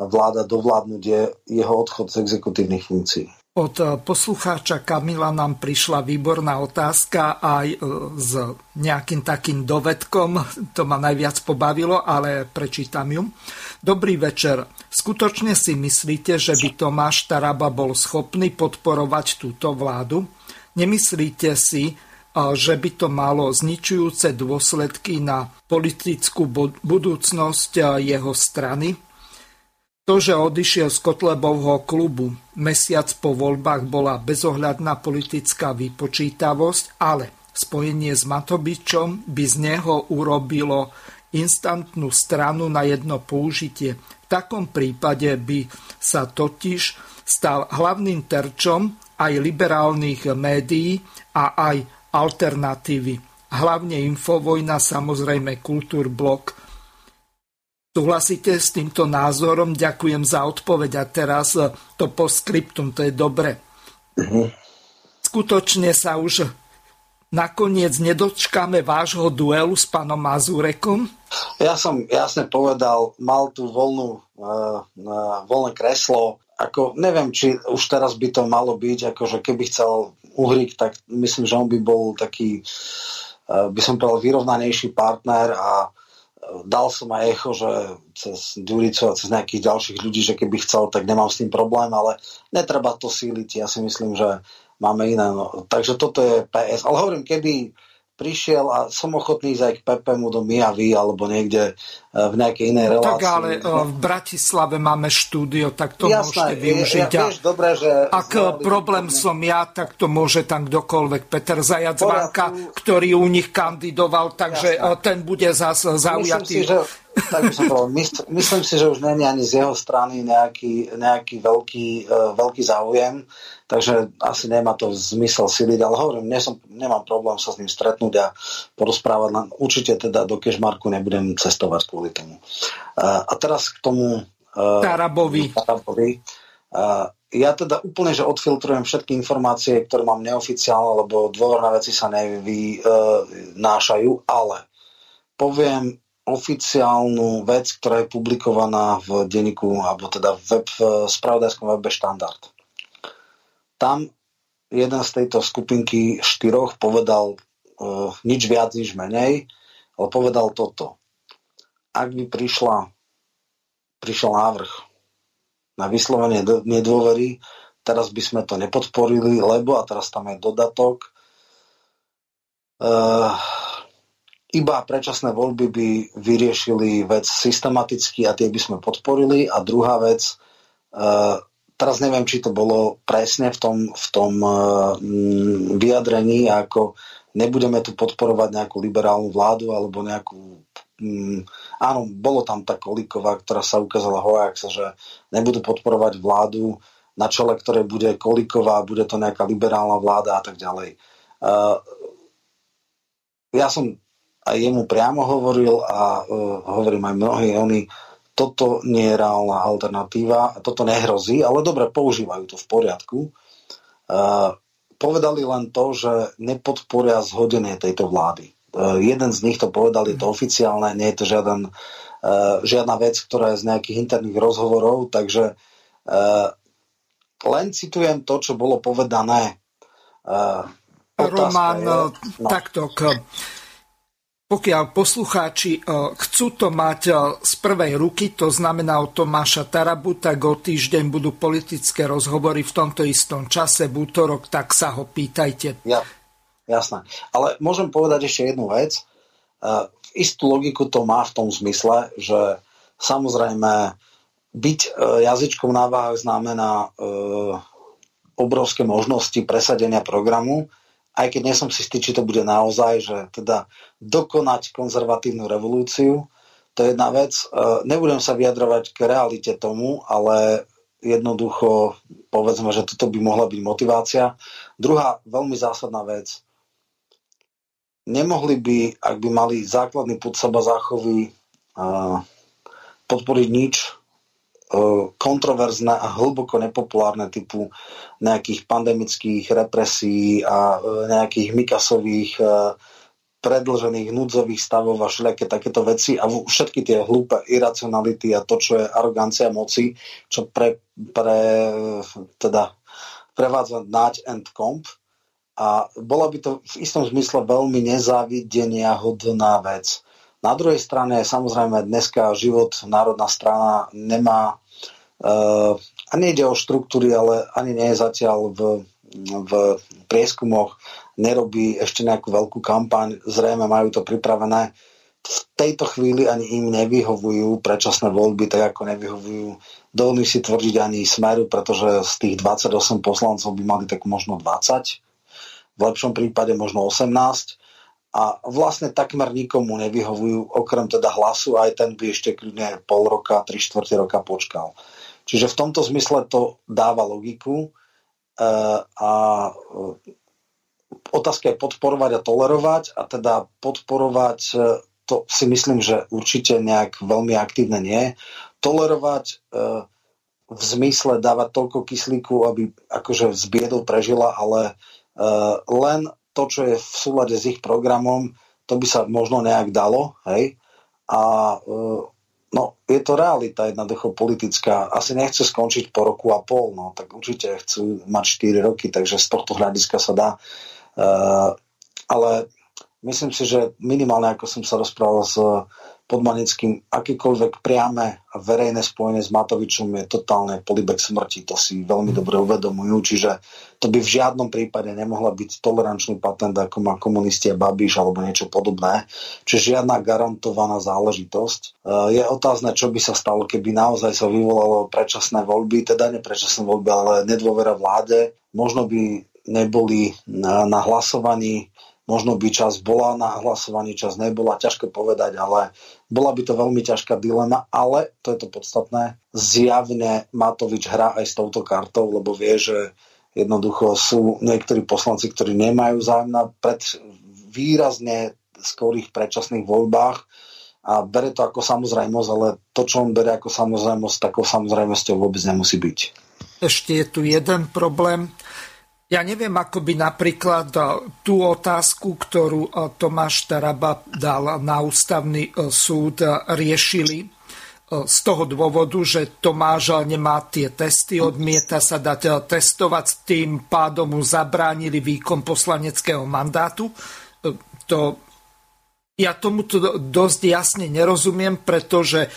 vláda dovládnuť je jeho odchod z exekutívnych funkcií. Od eh, poslucháča Kamila nám prišla výborná otázka aj eh, s nejakým takým dovedkom. To ma najviac pobavilo, ale prečítam ju. Dobrý večer. Skutočne si myslíte, že by Tomáš Taraba bol schopný podporovať túto vládu? Nemyslíte si, že by to malo zničujúce dôsledky na politickú budúcnosť jeho strany. To, že odišiel z Kotlebovho klubu mesiac po voľbách bola bezohľadná politická vypočítavosť, ale spojenie s Matobičom by z neho urobilo instantnú stranu na jedno použitie. V takom prípade by sa totiž stal hlavným terčom aj liberálnych médií a aj alternatívy. Hlavne Infovojna, samozrejme Kultúrblok. Súhlasíte s týmto názorom? Ďakujem za odpoveď a teraz eh, to po skriptum, to je dobre. Uh-huh. Skutočne sa už nakoniec nedočkáme vášho duelu s pánom Mazurekom? Ja som jasne povedal, mal tú voľnú, uh, uh, voľné kreslo, ako neviem, či už teraz by to malo byť, akože keby chcel Uhrik, tak myslím, že on by bol taký, eh, by som povedal, vyrovnanejší partner a eh, dal som aj echo, že cez Ďuricu a cez nejakých ďalších ľudí, že keby chcel, tak nemám s tým problém, ale netreba to síliť. Ja si myslím, že máme iné. No. Takže toto je PS. Ale hovorím, keby prišiel a som ochotný ísť aj k Pepemu do Mijavy alebo niekde e, v nejakej inej no, relácii. Tak ale e, v Bratislave máme štúdio, tak to Jasné, môžete využiť. Ja, vieš, dobré, že ak problém som ja, tak to môže tam kdokoľvek. Peter Zajac Vanka, ktorý u nich kandidoval, takže Jasné. ten bude zase zaujatý. Myslím si, že tak by som povedal, myslím si, že už není ani z jeho strany nejaký, nejaký veľký, veľký záujem, takže asi nemá to zmysel siliť, ale hovorím, nie som, nemám problém sa s ním stretnúť a porozprávať, len určite teda do Kešmarku nebudem cestovať kvôli tomu. A teraz k tomu uh, Tarabovi. Tarabovi. Uh, ja teda úplne, že odfiltrujem všetky informácie, ktoré mám neoficiálne, lebo dôverné veci sa nevynášajú, ale poviem oficiálnu vec, ktorá je publikovaná v denníku, alebo teda v, web, v spravodajskom webe Štandard. Tam jeden z tejto skupinky štyroch povedal uh, nič viac, nič menej, ale povedal toto. Ak by prišla, prišiel návrh na vyslovenie nedôvery, teraz by sme to nepodporili, lebo, a teraz tam je dodatok, uh, iba predčasné voľby by vyriešili vec systematicky a tie by sme podporili. A druhá vec, teraz neviem, či to bolo presne v tom, v tom vyjadrení, ako nebudeme tu podporovať nejakú liberálnu vládu alebo nejakú mm, áno, bolo tam tá Kolíková, ktorá sa ukázala hoax, že nebudú podporovať vládu, na čele ktorej bude Kolíková, bude to nejaká liberálna vláda a tak ďalej. Uh, ja som aj jemu priamo hovoril a uh, hovorím aj mnohí, oni toto nie je reálna alternatíva, toto nehrozí, ale dobre, používajú to v poriadku. Uh, povedali len to, že nepodporia zhodenie tejto vlády. Uh, jeden z nich to povedal, je to oficiálne, nie je to žiaden, uh, žiadna vec, ktorá je z nejakých interných rozhovorov, takže len citujem to, čo bolo povedané. Uh, Roman, je, no. takto, pokiaľ poslucháči e, chcú to mať e, z prvej ruky, to znamená od Tomáša Tarabu, tak o týždeň budú politické rozhovory v tomto istom čase, v útorok, tak sa ho pýtajte. Ja, jasné. Ale môžem povedať ešte jednu vec. E, istú logiku to má v tom zmysle, že samozrejme byť jazyčkom na váhach znamená obrovské možnosti presadenia programu, aj keď nie som si istý, či to bude naozaj, že teda dokonať konzervatívnu revolúciu, to je jedna vec. E, nebudem sa vyjadrovať k realite tomu, ale jednoducho povedzme, že toto by mohla byť motivácia. Druhá veľmi zásadná vec. Nemohli by, ak by mali základný put seba záchovy, e, podporiť nič, kontroverzné a hlboko nepopulárne typu nejakých pandemických represí a e, nejakých Mikasových e, predlžených núdzových stavov a všelijaké takéto veci a všetky tie hlúpe iracionality a to, čo je arogancia moci, čo pre, pre teda prevádza náť and comp a bola by to v istom zmysle veľmi nezávidenia hodná vec. Na druhej strane, samozrejme, dneska život národná strana nemá uh, a nejde o štruktúry, ale ani nie je zatiaľ v, v prieskumoch, nerobí ešte nejakú veľkú kampaň, zrejme majú to pripravené. V tejto chvíli ani im nevyhovujú predčasné voľby, tak ako nevyhovujú. Dovolím si tvrdiť ani Smeru, pretože z tých 28 poslancov by mali tak možno 20, v lepšom prípade možno 18 a vlastne takmer nikomu nevyhovujú, okrem teda hlasu, aj ten by ešte kľudne pol roka, tri štvrte roka počkal. Čiže v tomto zmysle to dáva logiku e, a e, otázka je podporovať a tolerovať a teda podporovať e, to si myslím, že určite nejak veľmi aktívne nie. Tolerovať v zmysle dávať toľko kyslíku, aby akože z biedou prežila, ale len to, čo je v súlade s ich programom, to by sa možno nejak dalo, hej. A e, no, je to realita jednoducho politická. Asi nechce skončiť po roku a pol, no, tak určite chcú mať 4 roky, takže z tohto hľadiska sa dá. E, ale myslím si, že minimálne, ako som sa rozprával s Podmanickým, akýkoľvek priame a verejné spojenie s Matovičom je totálne polibek smrti. To si veľmi dobre uvedomujú, čiže to by v žiadnom prípade nemohla byť tolerančný patent, ako má komunisti Babiš alebo niečo podobné. Čiže žiadna garantovaná záležitosť. E, je otázne, čo by sa stalo, keby naozaj sa vyvolalo predčasné voľby, teda nie predčasné voľby, ale nedôvera vláde. Možno by neboli na, na hlasovaní Možno by čas bola na hlasovaní, čas nebola, ťažko povedať, ale bola by to veľmi ťažká dilema, ale to je to podstatné. Zjavne Matovič hrá aj s touto kartou, lebo vie, že jednoducho sú niektorí poslanci, ktorí nemajú zájem na pred výrazne skorých predčasných voľbách a bere to ako samozrejmosť, ale to, čo on bere ako samozrejmosť, takou samozrejmosťou vôbec nemusí byť. Ešte je tu jeden problém. Ja neviem, ako by napríklad e, tú otázku, ktorú e, Tomáš Taraba dal na ústavný e, súd, riešili z toho dôvodu, že Tomáš nemá tie testy, odmieta sa dať testovať, tým pádom mu zabránili výkon poslaneckého mandátu. To, ja tomu to dosť jasne nerozumiem, pretože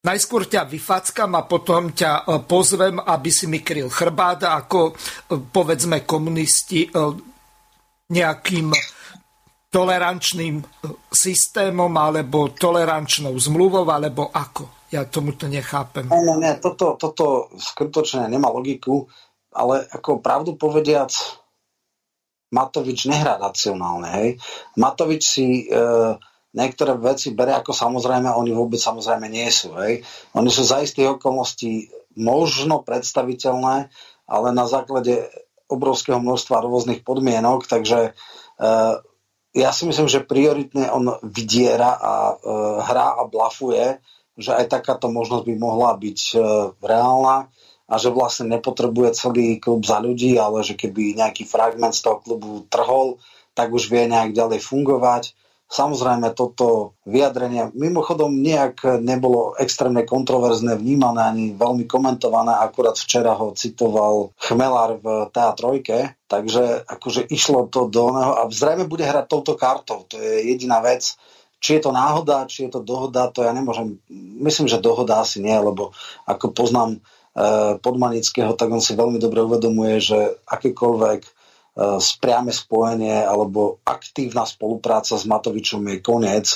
Najskôr ťa vyfackam a potom ťa e, pozvem, aby si mi kryl chrbát, ako e, povedzme komunisti e, nejakým tolerančným systémom alebo tolerančnou zmluvou, alebo ako. Ja tomu to nechápem. Nie, nie, nie, toto, toto skutočne nemá logiku, ale ako pravdu povediac, Matovič nehrá racionálne. Hej. Matovič si e, niektoré veci berie ako samozrejme, oni vôbec samozrejme nie sú. Hej. Oni sú za istých okolností možno predstaviteľné, ale na základe obrovského množstva rôznych podmienok, takže e, ja si myslím, že prioritne on vydiera a e, hrá a blafuje, že aj takáto možnosť by mohla byť e, reálna a že vlastne nepotrebuje celý klub za ľudí, ale že keby nejaký fragment z toho klubu trhol, tak už vie nejak ďalej fungovať. Samozrejme, toto vyjadrenie mimochodom nejak nebolo extrémne kontroverzne vnímané ani veľmi komentované. Akurát včera ho citoval Chmelár v TA3, takže akože išlo to do neho a zrejme bude hrať touto kartou. To je jediná vec. Či je to náhoda, či je to dohoda, to ja nemôžem. Myslím, že dohoda asi nie, lebo ako poznám Eh, Podmanického, tak on si veľmi dobre uvedomuje, že akékoľvek priame spojenie alebo aktívna spolupráca s Matovičom je koniec.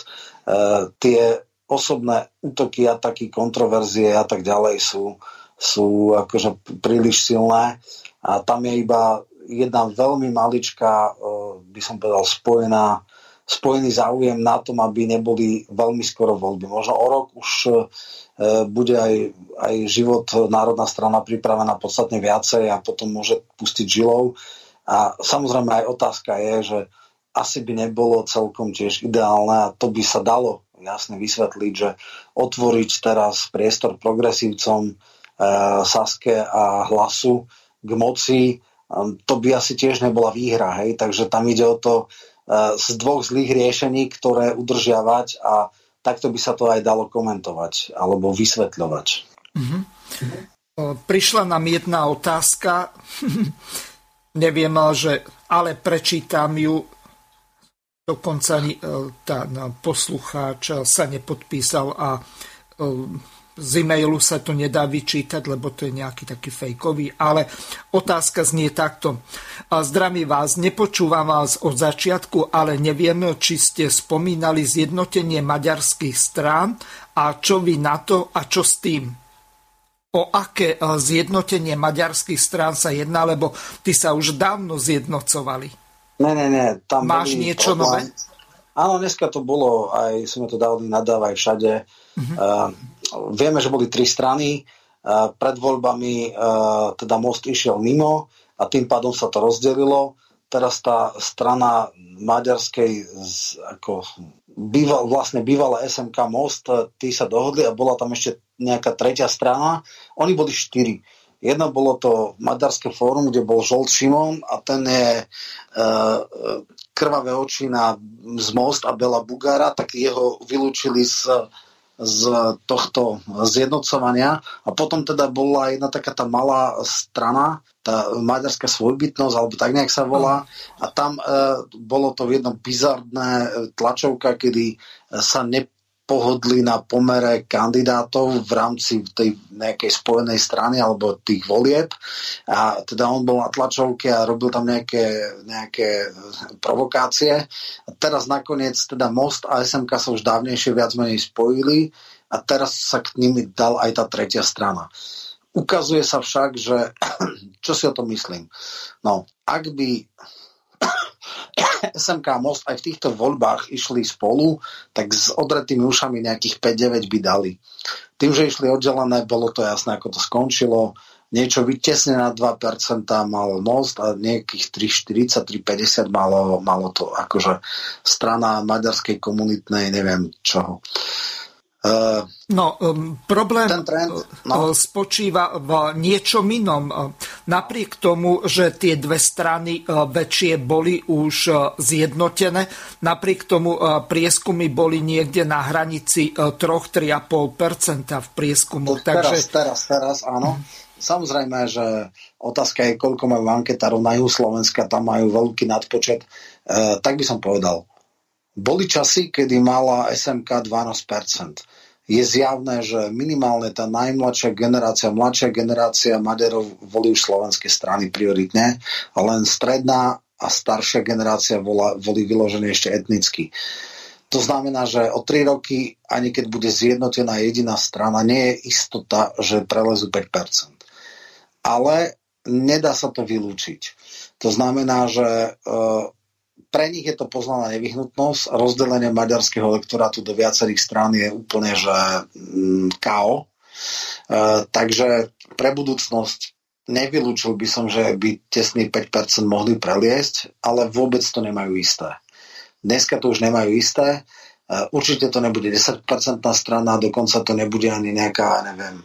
Eh, tie osobné útoky, ataky, kontroverzie a tak ďalej sú, sú akože príliš silné a tam je iba jedna veľmi maličká, by som povedal, spojená spojený záujem na tom, aby neboli veľmi skoro voľby. Možno o rok už e, bude aj, aj život Národná strana pripravená podstatne viacej a potom môže pustiť žilou. A samozrejme aj otázka je, že asi by nebolo celkom tiež ideálne a to by sa dalo jasne vysvetliť, že otvoriť teraz priestor progresívcom e, Saske a hlasu k moci, e, to by asi tiež nebola výhra, hej? takže tam ide o to E, z dvoch zlých riešení, ktoré udržiavať a takto by sa to aj dalo komentovať alebo vysvetľovať. Mm-hmm. Prišla nám jedna otázka, [LAUGHS] neviem, že, ale prečítam ju, dokonca ani tá poslucháč sa nepodpísal a z e-mailu sa to nedá vyčítať, lebo to je nejaký taký fejkový, ale otázka znie takto. Zdravím vás, nepočúvam vás od začiatku, ale neviem, či ste spomínali zjednotenie maďarských strán a čo vy na to a čo s tým. O aké zjednotenie maďarských strán sa jedná, lebo ty sa už dávno zjednocovali. Ne, ne, ne. Tam Máš niečo problém. nové? Áno, dneska to bolo, aj sme to dali nadávať všade. Uh-huh. Uh, vieme, že boli tri strany. Uh, pred voľbami uh, teda most išiel mimo a tým pádom sa to rozdelilo. Teraz tá strana maďarskej z, ako býval, vlastne bývalé SMK Most, tí sa dohodli a bola tam ešte nejaká tretia strana. Oni boli štyri. Jedno bolo to Maďarské fórum, kde bol Žolt Šimon a ten je e, krvavé oči na z Most a Bela Bugara, tak jeho vylúčili z z tohto zjednocovania a potom teda bola jedna taká tá malá strana, tá maďarská svojbytnosť, alebo tak nejak sa volá a tam e, bolo to jedno bizardné e, tlačovka, kedy sa ne, pohodli na pomere kandidátov v rámci tej nejakej spojenej strany alebo tých volieb. A teda on bol na tlačovke a robil tam nejaké, nejaké provokácie. A teraz nakoniec teda Most a SMK sa už dávnejšie viac menej spojili a teraz sa k nimi dal aj tá tretia strana. Ukazuje sa však, že [CLEARS THROAT] čo si o tom myslím? No, ak by SMK Most aj v týchto voľbách išli spolu, tak s odretými ušami nejakých 5-9 by dali. Tým, že išli oddelené, bolo to jasné, ako to skončilo. Niečo vytesne na 2% mal Most a nejakých 3,40, 3,50 malo, malo to akože strana maďarskej komunitnej, neviem čoho. No, um, problém trend, no. Uh, spočíva v niečom inom. Napriek tomu, že tie dve strany väčšie boli už zjednotené, napriek tomu prieskumy boli niekde na hranici 3-3,5% v prieskumu. Teraz, Takže... teraz, teraz, áno. Samozrejme, že otázka je, koľko majú anketárov na juhu Slovenska, tam majú veľký nadpočet. E, tak by som povedal, boli časy, kedy mala SMK 12%. Je zjavné, že minimálne tá najmladšia generácia, mladšia generácia Maďarov volí už slovenské strany prioritne, len stredná a staršia generácia volá, volí vyložené ešte etnicky. To znamená, že o 3 roky, ani keď bude zjednotená jediná strana, nie je istota, že prelezú 5%. Ale nedá sa to vylúčiť. To znamená, že e, pre nich je to poznaná nevyhnutnosť. Rozdelenie maďarského elektorátu do viacerých strán je úplne, že mm, KO. E, takže pre budúcnosť nevylúčil by som, že by tesný 5% mohli preliesť, ale vôbec to nemajú isté. Dneska to už nemajú isté. E, určite to nebude 10% strana, dokonca to nebude ani nejaká, neviem,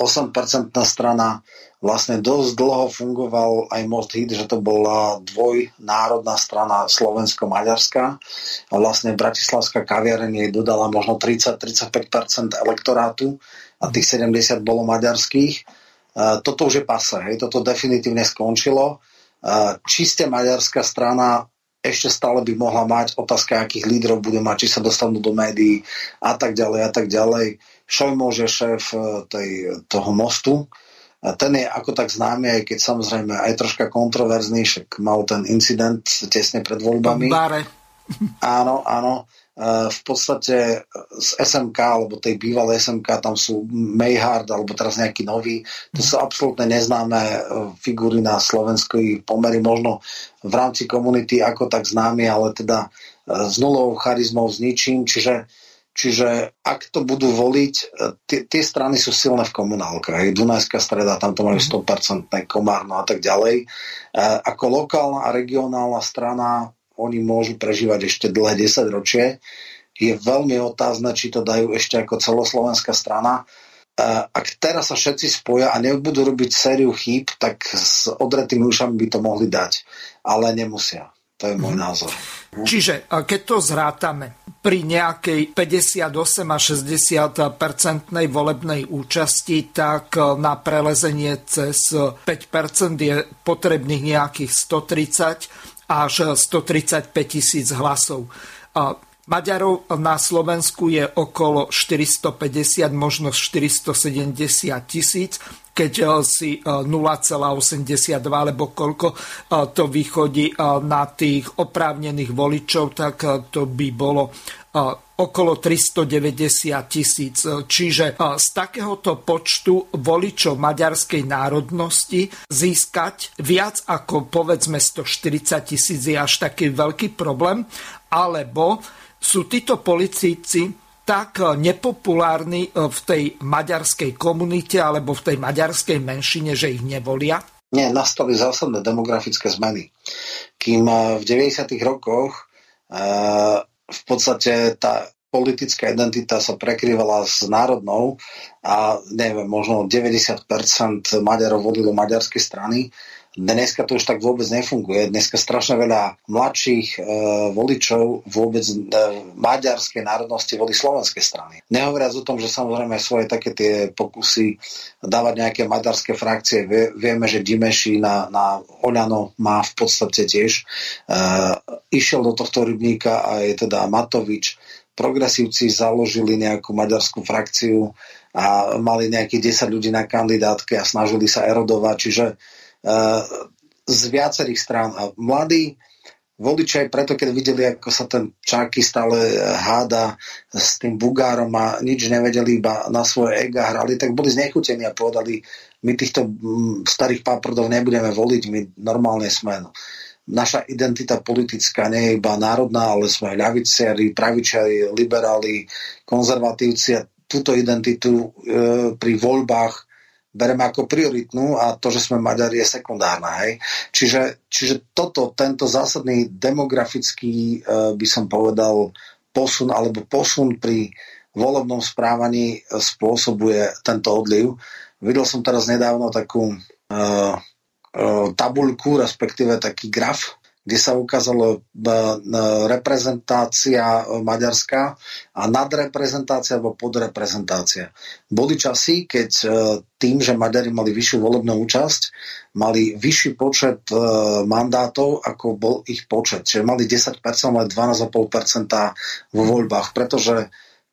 8% strana. Vlastne dosť dlho fungoval aj Most Hit, že to bola dvojnárodná strana Slovensko-Maďarská a vlastne Bratislavská kaviareň jej dodala možno 30-35% elektorátu a tých 70 bolo maďarských. Toto už je pase, hej, toto definitívne skončilo. Čiste maďarská strana ešte stále by mohla mať otázka, akých lídrov bude mať, či sa dostanú do médií a tak ďalej a tak ďalej. Šojmo, že šéf e, tej, toho mostu, ten je ako tak známy, aj keď samozrejme aj troška kontroverzný, však mal ten incident tesne pred voľbami. Bare. Áno, áno. E, v podstate z SMK, alebo tej bývalej SMK, tam sú Mayhard, alebo teraz nejaký nový. To sú absolútne neznáme e, figúry na slovenskej pomery, možno v rámci komunity ako tak známy, ale teda e, s nulovou charizmou, s ničím. Čiže, čiže ak to budú voliť, tie strany sú silné v komunálkach. Dunajská streda, tam to majú 100% mhm. Komárno a tak ďalej. Ako lokálna a regionálna strana oni môžu prežívať ešte dlhé 10 ročie. Je veľmi otázne, či to dajú ešte ako celoslovenská strana. Ak teraz sa všetci spoja a nebudú robiť sériu chýb, tak s odretými ušami by to mohli dať. Ale nemusia. To je môj mhm. názor. Čiže keď to zrátame pri nejakej 58 a 60 percentnej volebnej účasti, tak na prelezenie cez 5% je potrebných nejakých 130 až 135 tisíc hlasov. Maďarov na Slovensku je okolo 450, možno 470 tisíc, keď e, si 0,82 e, alebo koľko e, to vychodí na tých oprávnených voličov, tak to by bolo okolo 390 tisíc. Čiže z takéhoto počtu voličov maďarskej národnosti získať viac ako povedzme 140 tisíc je až taký veľký problém, alebo sú títo policíci tak nepopulárni v tej maďarskej komunite alebo v tej maďarskej menšine, že ich nevolia? Nie, nastali zásadné demografické zmeny. Kým v 90. rokoch v podstate tá politická identita sa prekrývala s národnou a neviem, možno 90% Maďarov vodilo maďarské strany Dneska to už tak vôbec nefunguje. Dneska strašne veľa mladších e, voličov vôbec e, maďarskej národnosti volí slovenské strany. Nehovoriac o tom, že samozrejme svoje také tie pokusy dávať nejaké maďarské frakcie. Vie, vieme, že Dimeši na, na Oľano má v podstate tiež. E, išiel do tohto rybníka a je teda Matovič. Progresívci založili nejakú maďarskú frakciu a mali nejakých 10 ľudí na kandidátke a snažili sa erodovať. Čiže z viacerých strán. A mladí voliči aj preto, keď videli, ako sa ten Čáky stále háda s tým Bugárom a nič nevedeli, iba na svoje ega hrali, tak boli znechutení a povedali, my týchto mm, starých páprdov nebudeme voliť, my normálne sme. No. Naša identita politická nie je iba národná, ale sme ľaviciari, pravičiari, liberáli, konzervatívci a túto identitu e, pri voľbách bereme ako prioritnú a to, že sme Maďari, je sekundárna. Hej? Čiže, čiže toto, tento zásadný demografický, uh, by som povedal, posun alebo posun pri volebnom správaní e, spôsobuje tento odliv. Videl som teraz nedávno takú uh, uh, tabuľku, respektíve taký graf, kde sa ukázalo e, e, reprezentácia e, maďarská a nadreprezentácia alebo podreprezentácia. Boli časy, keď tým, že Maďari mali vyššiu volebnú účasť, mali vyšší počet mandátov, ako bol ich počet. Čiže mali 10%, ale 12,5% vo voľbách, pretože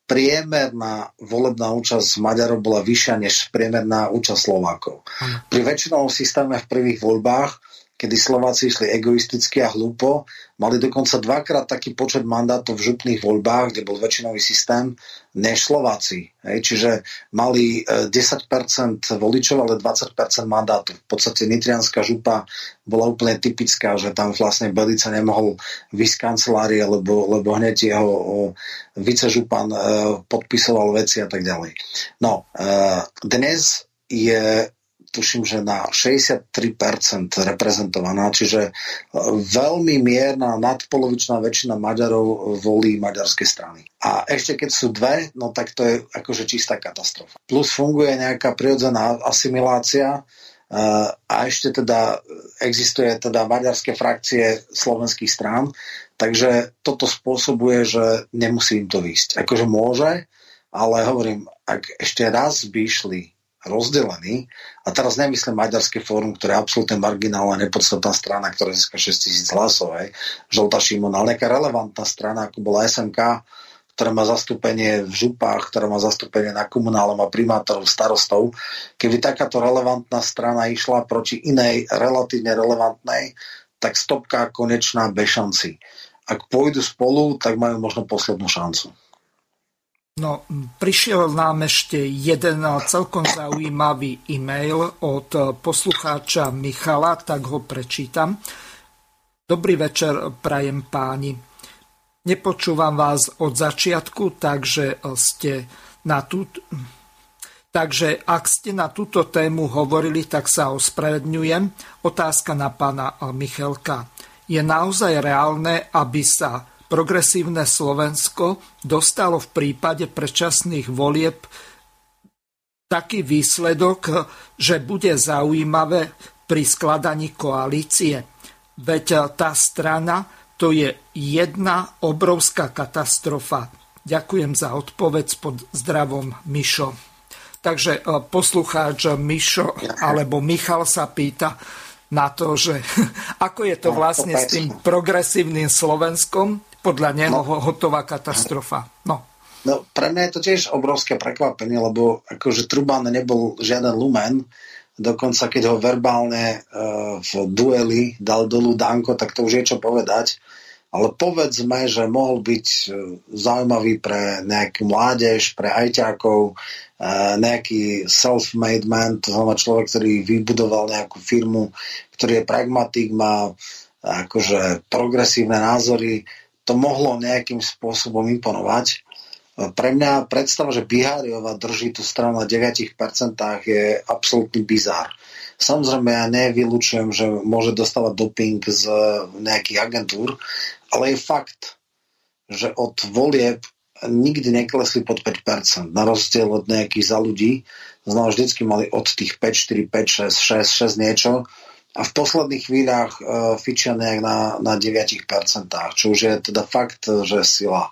priemerná volebná účasť Maďarov bola vyššia než priemerná účasť Slovákov. Pri väčšinou systéme v prvých voľbách kedy Slováci išli egoisticky a hlúpo. Mali dokonca dvakrát taký počet mandátov v župných voľbách, kde bol väčšinový systém, než Slováci. Hej. Čiže mali 10% e, voličov, ale 20% mandátov. V podstate Nitrianská župa bola úplne typická, že tam vlastne Belica nemohol vysť kancelárie, lebo, lebo hneď jeho vicežupan e, podpisoval veci a tak ďalej. No, e, dnes je tuším, že na 63% reprezentovaná, čiže e, veľmi mierna nadpolovičná väčšina Maďarov volí maďarské strany. A ešte keď sú dve, no tak to je akože čistá katastrofa. Plus funguje nejaká prirodzená asimilácia, e, a ešte teda existuje teda maďarské frakcie slovenských strán, takže toto spôsobuje, že nemusí im to výjsť. Akože môže, ale hovorím, ak ešte raz by išli rozdelený. A teraz nemyslím Maďarské fórum, ktoré je absolútne marginálna, nepodstatná strana, ktorá získa 6 tisíc hlasov, hej. Žolta Šimon, ale nejaká relevantná strana, ako bola SMK, ktorá má zastúpenie v župách, ktorá má zastúpenie na komunálom a primátorov, starostov. Keby takáto relevantná strana išla proti inej relatívne relevantnej, tak stopka konečná bez šanci. Ak pôjdu spolu, tak majú možno poslednú šancu. No, prišiel nám ešte jeden celkom zaujímavý e-mail od poslucháča Michala, tak ho prečítam. Dobrý večer, prajem páni. Nepočúvam vás od začiatku, takže ste na tú... Takže ak ste na túto tému hovorili, tak sa ospravedňujem. Otázka na pána Michelka. Je naozaj reálne, aby sa progresívne Slovensko dostalo v prípade predčasných volieb taký výsledok, že bude zaujímavé pri skladaní koalície. Veď tá strana to je jedna obrovská katastrofa. Ďakujem za odpoveď pod zdravom Mišo. Takže e, poslucháč Mišo alebo Michal sa pýta na to, že [LAUGHS] ako je to no, vlastne s tým progresívnym Slovenskom, podľa neho no. hotová katastrofa. No. No, pre mňa je to tiež obrovské prekvapenie, lebo akože Truban nebol žiaden lumen, dokonca keď ho verbálne uh, v dueli dal dolu Danko, tak to už je čo povedať. Ale povedzme, že mohol byť uh, zaujímavý pre nejakú mládež, pre ajťákov, uh, nejaký self-made man, to znamená človek, ktorý vybudoval nejakú firmu, ktorý je pragmatik, má akože progresívne názory, to mohlo nejakým spôsobom imponovať. Pre mňa predstava, že Biháriova drží tú stranu na 9% je absolútny bizár. Samozrejme, ja nevylučujem, že môže dostávať doping z nejakých agentúr, ale je fakt, že od volieb nikdy neklesli pod 5%, na rozdiel od nejakých za ľudí. Znamená, vždycky mali od tých 5, 4, 5, 6, 6, 6 niečo a v posledných chvíľach uh, fičia nejak na, na 9%, čo už je teda fakt, že sila.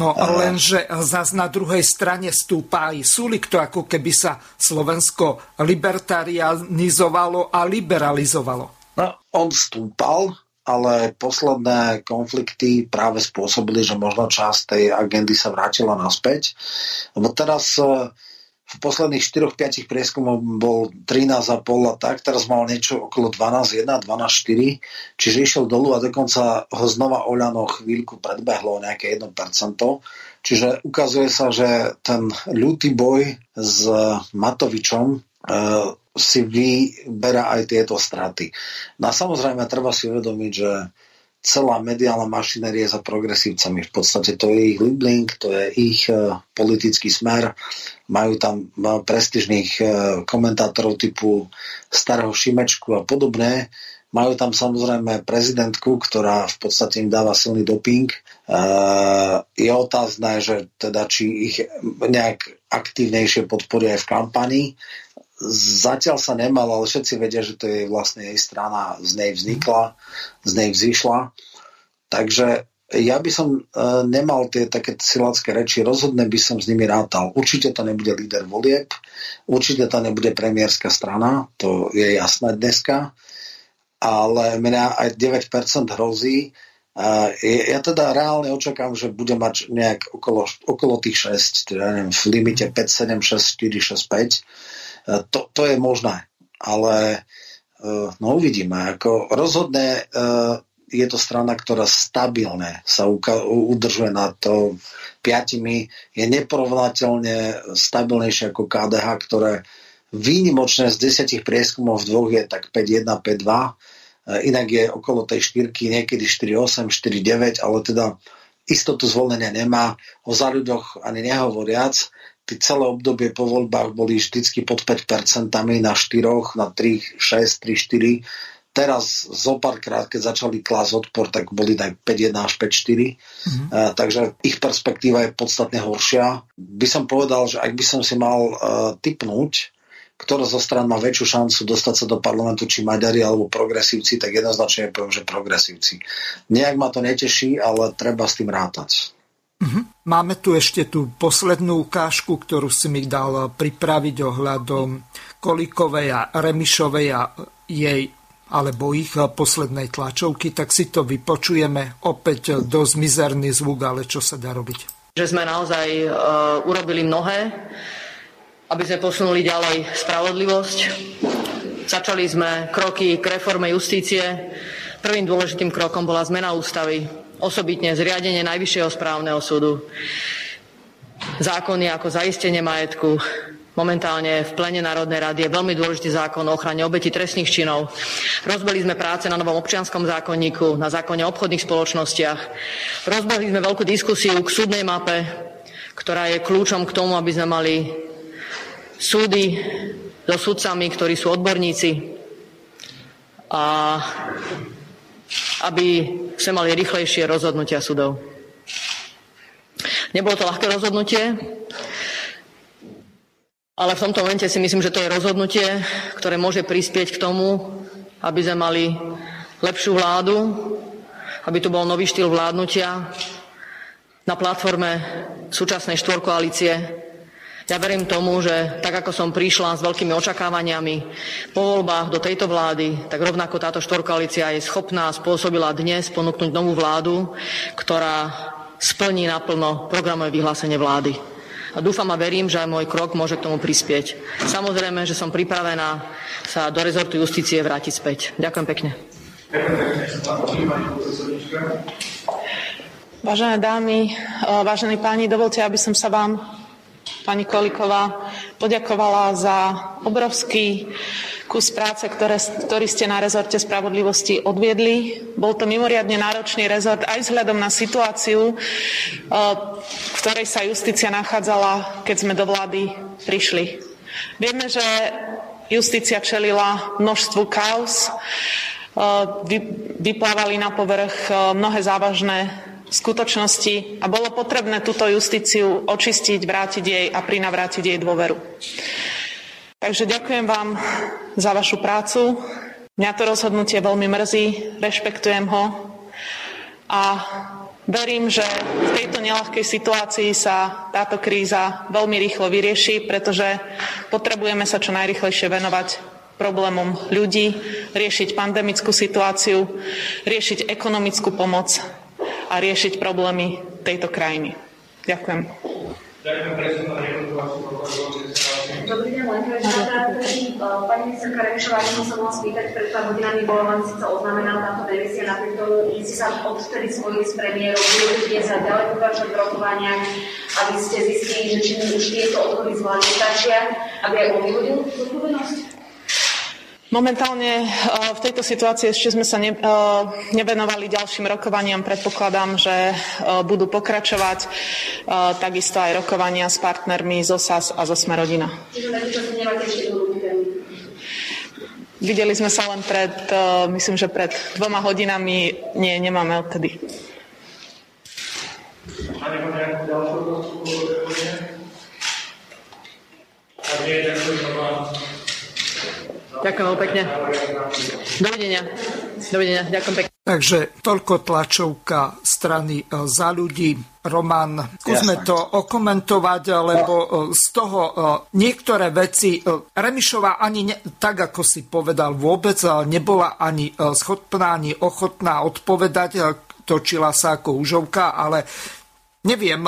No uh, lenže zase na druhej strane stúpa aj Sulik, to ako keby sa Slovensko libertarianizovalo a liberalizovalo. No, on stúpal, ale posledné konflikty práve spôsobili, že možno časť tej agendy sa vrátila naspäť. Lebo teraz uh, v posledných 4-5 prieskumov bol 13,5 a tak, teraz mal niečo okolo 12,1, 12,4, čiže išiel dolu a dokonca ho znova Oľano chvíľku predbehlo nejaké 1%. Čiže ukazuje sa, že ten ľutý boj s Matovičom e, si vyberá aj tieto straty. No a samozrejme treba si uvedomiť, že celá mediálna mašinéria za progresívcami. V podstate to je ich Liebling, to je ich uh, politický smer. Majú tam uh, prestižných uh, komentátorov typu starého Šimečku a podobné. Majú tam samozrejme prezidentku, ktorá v podstate im dáva silný doping. Je otázne, že teda či ich nejak aktívnejšie podporia aj v kampani. Zatiaľ sa nemal, ale všetci vedia, že to je vlastne jej strana, z nej vznikla, z nej vzýšla. Takže ja by som e, nemal tie také silacké reči, rozhodne by som s nimi rátal. Určite to nebude líder volieb, určite to nebude premiérska strana, to je jasné dneska, ale mňa aj 9% hrozí. E, ja teda reálne očakám, že bude mať nejak okolo, okolo tých 6, teda neviem, v limite 5, 7, 6, 4, 6, 5 to, to je možné, ale no uvidíme. Ako rozhodne je to strana, ktorá stabilne sa udržuje na to piatimi, je neporovnateľne stabilnejšia ako KDH, ktoré výnimočné z desiatich prieskumov v dvoch je tak 5-1, 5-2, inak je okolo tej štyrky niekedy 4-8, 4-9, ale teda istotu zvolenia nemá, o záľuďoch ani nehovoriac. Tí celé obdobie po voľbách boli vždycky pod 5% na 4, na 3, 6, 3, 4 teraz zo párkrát, keď začali klásť odpor, tak boli aj 5-1 až 5-4. Mm-hmm. Uh, takže ich perspektíva je podstatne horšia. By som povedal, že ak by som si mal uh, typnúť, ktorá zo stran má väčšiu šancu dostať sa do parlamentu, či Maďari alebo progresívci, tak jednoznačne poviem, že progresívci. Nejak ma to neteší, ale treba s tým rátať. Mm-hmm. Máme tu ešte tú poslednú ukážku, ktorú si mi dal pripraviť ohľadom Kolikovej a Remišovej a jej alebo ich poslednej tlačovky, tak si to vypočujeme. Opäť dosť mizerný zvuk, ale čo sa dá robiť? Že sme naozaj uh, urobili mnohé, aby sme posunuli ďalej spravodlivosť. Začali sme kroky k reforme justície. Prvým dôležitým krokom bola zmena ústavy, osobitne zriadenie Najvyššieho správneho súdu, zákony ako zaistenie majetku, momentálne v plene Národnej rady je veľmi dôležitý zákon o ochrane obeti trestných činov. Rozbehli sme práce na novom občianskom zákonníku, na zákone o obchodných spoločnostiach. Rozbehli sme veľkú diskusiu k súdnej mape, ktorá je kľúčom k tomu, aby sme mali súdy so sudcami, ktorí sú odborníci a aby sme mali rýchlejšie rozhodnutia súdov. Nebolo to ľahké rozhodnutie, ale v tomto momente si myslím, že to je rozhodnutie, ktoré môže prispieť k tomu, aby sme mali lepšiu vládu, aby tu bol nový štýl vládnutia na platforme súčasnej štvorkoalície. Ja verím tomu, že tak ako som prišla s veľkými očakávaniami po voľbách do tejto vlády, tak rovnako táto štvorkoalícia je schopná spôsobila dnes ponúknuť novú vládu, ktorá splní naplno programové vyhlásenie vlády a dúfam a verím, že aj môj krok môže k tomu prispieť. Samozrejme, že som pripravená sa do rezortu justície vrátiť späť. Ďakujem pekne. Vážené dámy, vážení páni, dovolte, aby som sa vám, pani Koliková, poďakovala za obrovský kus práce, ktoré, ktorý ste na rezorte spravodlivosti odviedli. Bol to mimoriadne náročný rezort aj vzhľadom na situáciu, eh, v ktorej sa justícia nachádzala, keď sme do vlády prišli. Vieme, že justícia čelila množstvu kaos, eh, vyplávali na povrch eh, mnohé závažné skutočnosti a bolo potrebné túto justíciu očistiť, vrátiť jej a prinavrátiť jej dôveru. Takže ďakujem vám za vašu prácu. Mňa to rozhodnutie veľmi mrzí, rešpektujem ho a verím, že v tejto nelahkej situácii sa táto kríza veľmi rýchlo vyrieši, pretože potrebujeme sa čo najrychlejšie venovať problémom ľudí, riešiť pandemickú situáciu, riešiť ekonomickú pomoc a riešiť problémy tejto krajiny. Ďakujem. Dobrý deň, len Pani ministerka Remišová, ja som sa spýtať, pred pár hodinami bola vám síce oznamená táto demisia, napriek tomu ste sa odvtedy spojili s premiérom, budete sa ďalej pokračovať v rokovaniach, aby ste zistili, že či už tieto odhody zvládne stačia, aby aj on vyhodil zodpovednosť? Momentálne eh, v tejto situácii ešte sme sa eh, nevenovali ďalším rokovaniam. Predpokladám, že eh, budú pokračovať takisto aj rokovania s partnermi zo SAS a zo Smerodina. Videli sme sa len pred, myslím, že pred dvoma hodinami. Nie, nemáme odtedy. Ďakujem Ďakujem veľmi pekne. Dovidenia. Dovidenia. Ďakujem pekne. Takže toľko tlačovka strany e, za ľudí. Roman, skúsme to okomentovať, lebo e, z toho e, niektoré veci Remišová ani ne, tak, ako si povedal, vôbec nebola ani schopná, ani ochotná odpovedať, točila sa ako užovka, ale neviem,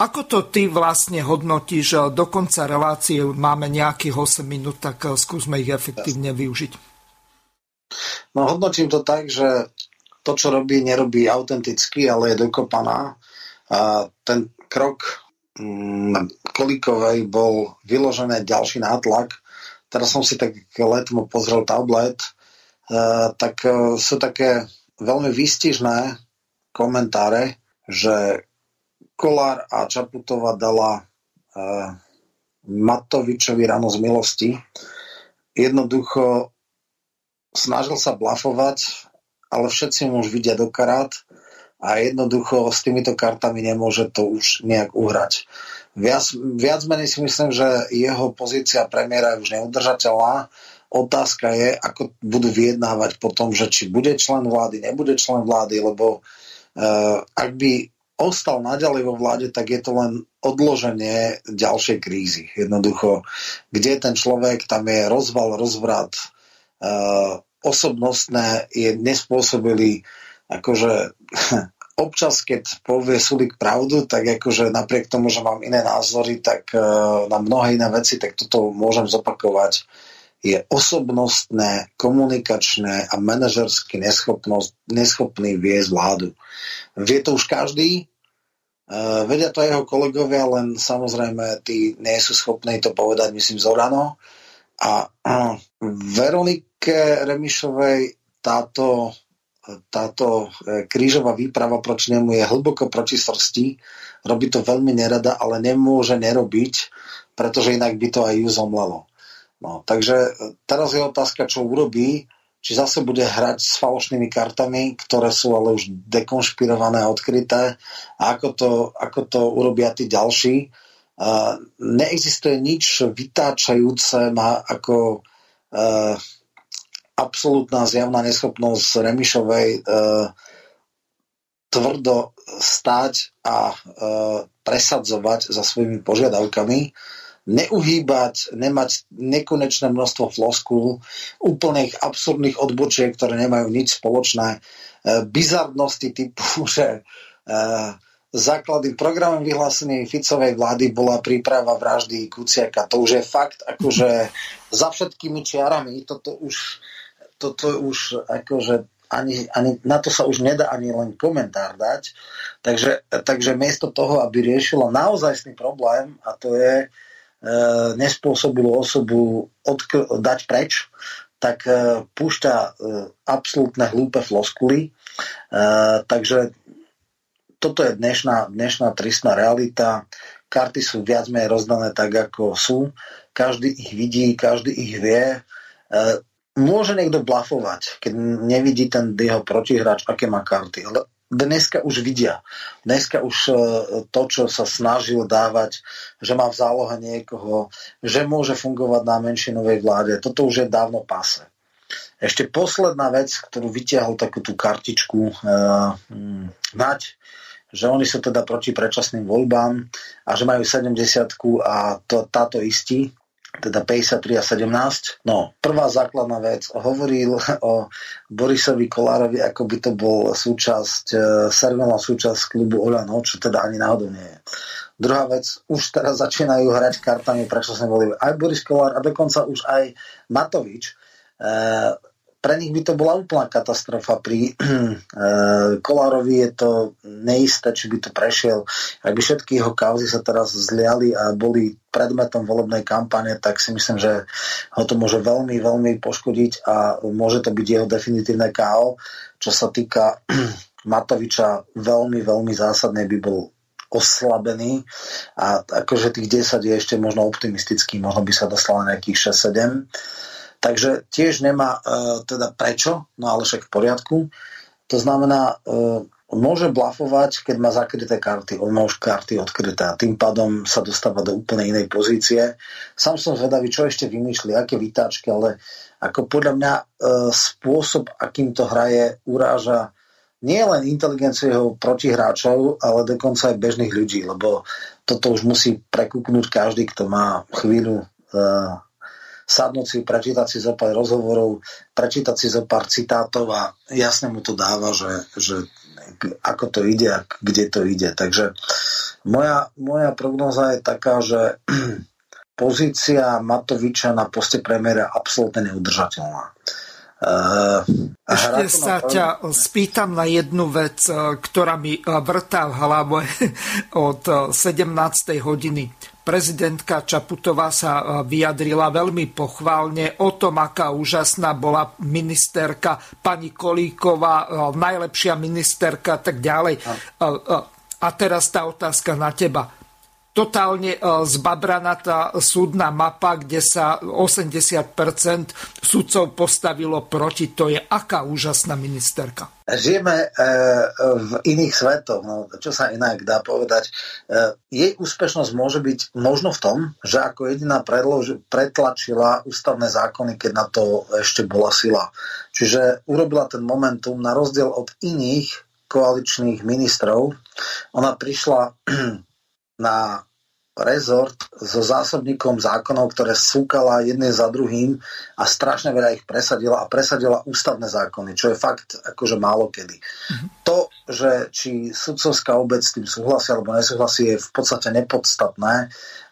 ako to ty vlastne hodnotíš? Do konca relácie máme nejakých 8 minút, tak eh, skúsme ich efektívne využiť. No hodnotím to tak, že to, čo robí, nerobí autenticky, ale je dokopaná. A ten krok mm, Kolíkovej bol vyložený ďalší nátlak. Teraz som si tak letmo pozrel tablet, uh, tak uh, sú také veľmi výstižné komentáre, že Kolár a Čaputová dala uh, Matovičovi ráno z milosti. Jednoducho snažil sa blafovať, ale všetci mu už vidia do karát a jednoducho s týmito kartami nemôže to už nejak uhrať. Viac, viac menej si myslím, že jeho pozícia premiéra je už neudržateľná. Otázka je, ako budú vyjednávať potom, že či bude člen vlády, nebude člen vlády, lebo uh, ak by ostal naďalej vo vláde, tak je to len odloženie ďalšej krízy. Jednoducho, kde je ten človek, tam je rozval, rozvrat, uh, osobnostné je nespôsobili akože [LAUGHS] občas, keď povie Sulik pravdu, tak akože napriek tomu, že mám iné názory, tak uh, na mnohé iné veci, tak toto môžem zopakovať je osobnostné, komunikačné a manažersky neschopný viesť vládu. Vie to už každý, Uh, vedia to jeho kolegovia, len samozrejme tí nie sú schopní to povedať, myslím, z Orano. A uh, Veronike Remišovej táto, táto e, krížová výprava proti nemu je hlboko proti srsti. Robí to veľmi nerada, ale nemôže nerobiť, pretože inak by to aj ju zomlelo. No, takže e, teraz je otázka, čo urobí, či zase bude hrať s falošnými kartami, ktoré sú ale už dekonšpirované a odkryté a ako to, ako to urobia tí ďalší. Uh, neexistuje nič vytáčajúce ma ako uh, absolútna zjavná neschopnosť Remišovej uh, tvrdo stáť a uh, presadzovať za svojimi požiadavkami neuhýbať, nemať nekonečné množstvo floskúl, úplných absurdných odbočiek, ktoré nemajú nič spoločné, e, bizarnosti typu, [LAUGHS] že e, základným programom vyhlásený Ficovej vlády bola príprava vraždy Kuciaka. To už je fakt, akože za všetkými čiarami. Toto už, toto už akože ani, ani, na to sa už nedá ani len komentár dať. Takže, takže miesto toho, aby riešila naozajstný problém, a to je E, nespôsobilú osobu odk- dať preč, tak e, púšťa e, absolútne hlúpe floskuly. Takže toto je dnešná, dnešná tristná realita. Karty sú viac menej rozdané tak, ako sú. Každý ich vidí, každý ich vie. Môže niekto blafovať, keď nevidí ten jeho protihráč, aké má karty. Ale dneska už vidia. Dneska už e, to, čo sa snažil dávať, že má v zálohe niekoho, že môže fungovať na menšinovej vláde, toto už je dávno pase. Ešte posledná vec, ktorú vytiahol takú tú kartičku uh, Nať, že oni sú teda proti predčasným voľbám a že majú 70 a to, táto istí, teda 53 a 17. No, prvá základná vec, hovoril o Borisovi Kolárovi, ako by to bol súčasť, e, servenová súčasť klubu Oľano, čo teda ani náhodou nie je. Druhá vec, už teraz začínajú hrať kartami, prečo sme boli aj Boris Kolár a dokonca už aj Matovič. E, pre nich by to bola úplná katastrofa. Pri uh, [CLEARS THROAT] Kolárovi je to neisté, či by to prešiel. Ak by všetky jeho kauzy sa teraz zliali a boli predmetom volebnej kampane, tak si myslím, že ho to môže veľmi, veľmi poškodiť a môže to byť jeho definitívne KO. Čo sa týka [CLEARS THROAT] Matoviča, veľmi, veľmi zásadne by bol oslabený a akože tých 10 je ešte možno optimistický, možno by sa dostal na nejakých 6-7 Takže tiež nemá uh, teda prečo, no ale však v poriadku. To znamená, uh, môže blafovať, keď má zakryté karty. On má už karty odkryté a tým pádom sa dostáva do úplne inej pozície. Sám som zvedavý, čo ešte vymýšli, aké vytáčky, ale ako podľa mňa uh, spôsob, akým to hraje, uráža nie len inteligenciu jeho protihráčov, ale dokonca aj bežných ľudí, lebo toto už musí prekúknúť každý, kto má chvíľu uh, sadnúť si, prečítať si zo pár rozhovorov, prečítať si zo pár citátov a jasne mu to dáva, že, že ako to ide a kde to ide. Takže moja, moja prognoza je taká, že [CLEARS THROAT] pozícia Matoviča na poste premiéra je absolútne neudržateľná. Uh, Ešte sa na... ťa spýtam na jednu vec, ktorá mi vrtá v hlave [LAUGHS] od 17. hodiny. Prezidentka Čaputová sa vyjadrila veľmi pochválne o tom, aká úžasná bola ministerka pani Kolíková, najlepšia ministerka a tak ďalej. A teraz tá otázka na teba totálne e, zbabraná tá súdna mapa, kde sa 80% sudcov postavilo proti. To je aká úžasná ministerka. Žijeme e, v iných svetoch, no, čo sa inak dá povedať. E, jej úspešnosť môže byť možno v tom, že ako jediná predlož, pretlačila ústavné zákony, keď na to ešte bola sila. Čiže urobila ten momentum na rozdiel od iných koaličných ministrov. Ona prišla [CLEARS THROAT] na rezort so zásobníkom zákonov, ktoré súkala jedné za druhým a strašne veľa ich presadila a presadila ústavné zákony, čo je fakt akože málo kedy. Mm-hmm. To, že či sudcovská obec s tým súhlasí alebo nesúhlasí, je v podstate nepodstatné.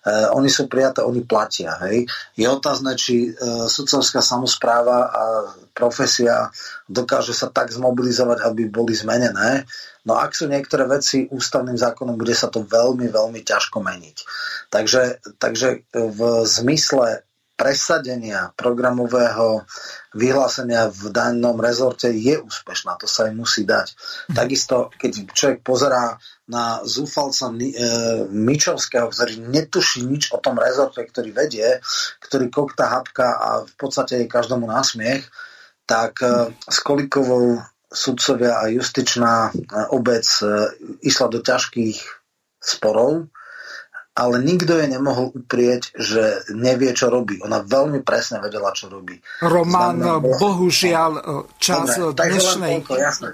Uh, oni sú prijaté, oni platia. Hej. Je otázne, či uh, sudcovská samozpráva a profesia dokáže sa tak zmobilizovať, aby boli zmenené. No ak sú niektoré veci ústavným zákonom, bude sa to veľmi, veľmi ťažko meniť. Takže, takže v zmysle presadenia programového vyhlásenia v danom rezorte je úspešná, to sa jej musí dať. Mhm. Takisto, keď človek pozerá na zúfalca e, Mičovského, ktorý netuší nič o tom rezorte, ktorý vedie, ktorý kokta hapka a v podstate je každomu násmiech, tak e, s Kolikovou sudcovia a justičná e, obec išla do ťažkých sporov, ale nikto jej nemohol uprieť, že nevie, čo robí. Ona veľmi presne vedela, čo robí. Román, Znamená, bohužiaľ, čas Dobre, dnešnej... Toľko, jasné.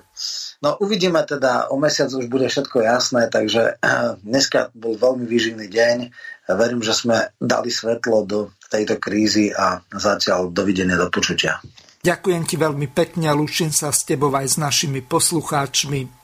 No uvidíme teda, o mesiac už bude všetko jasné, takže dneska bol veľmi výživný deň. Verím, že sme dali svetlo do tejto krízy a zatiaľ dovidenia, do počutia. Ďakujem ti veľmi pekne a lúčim sa s tebou aj s našimi poslucháčmi.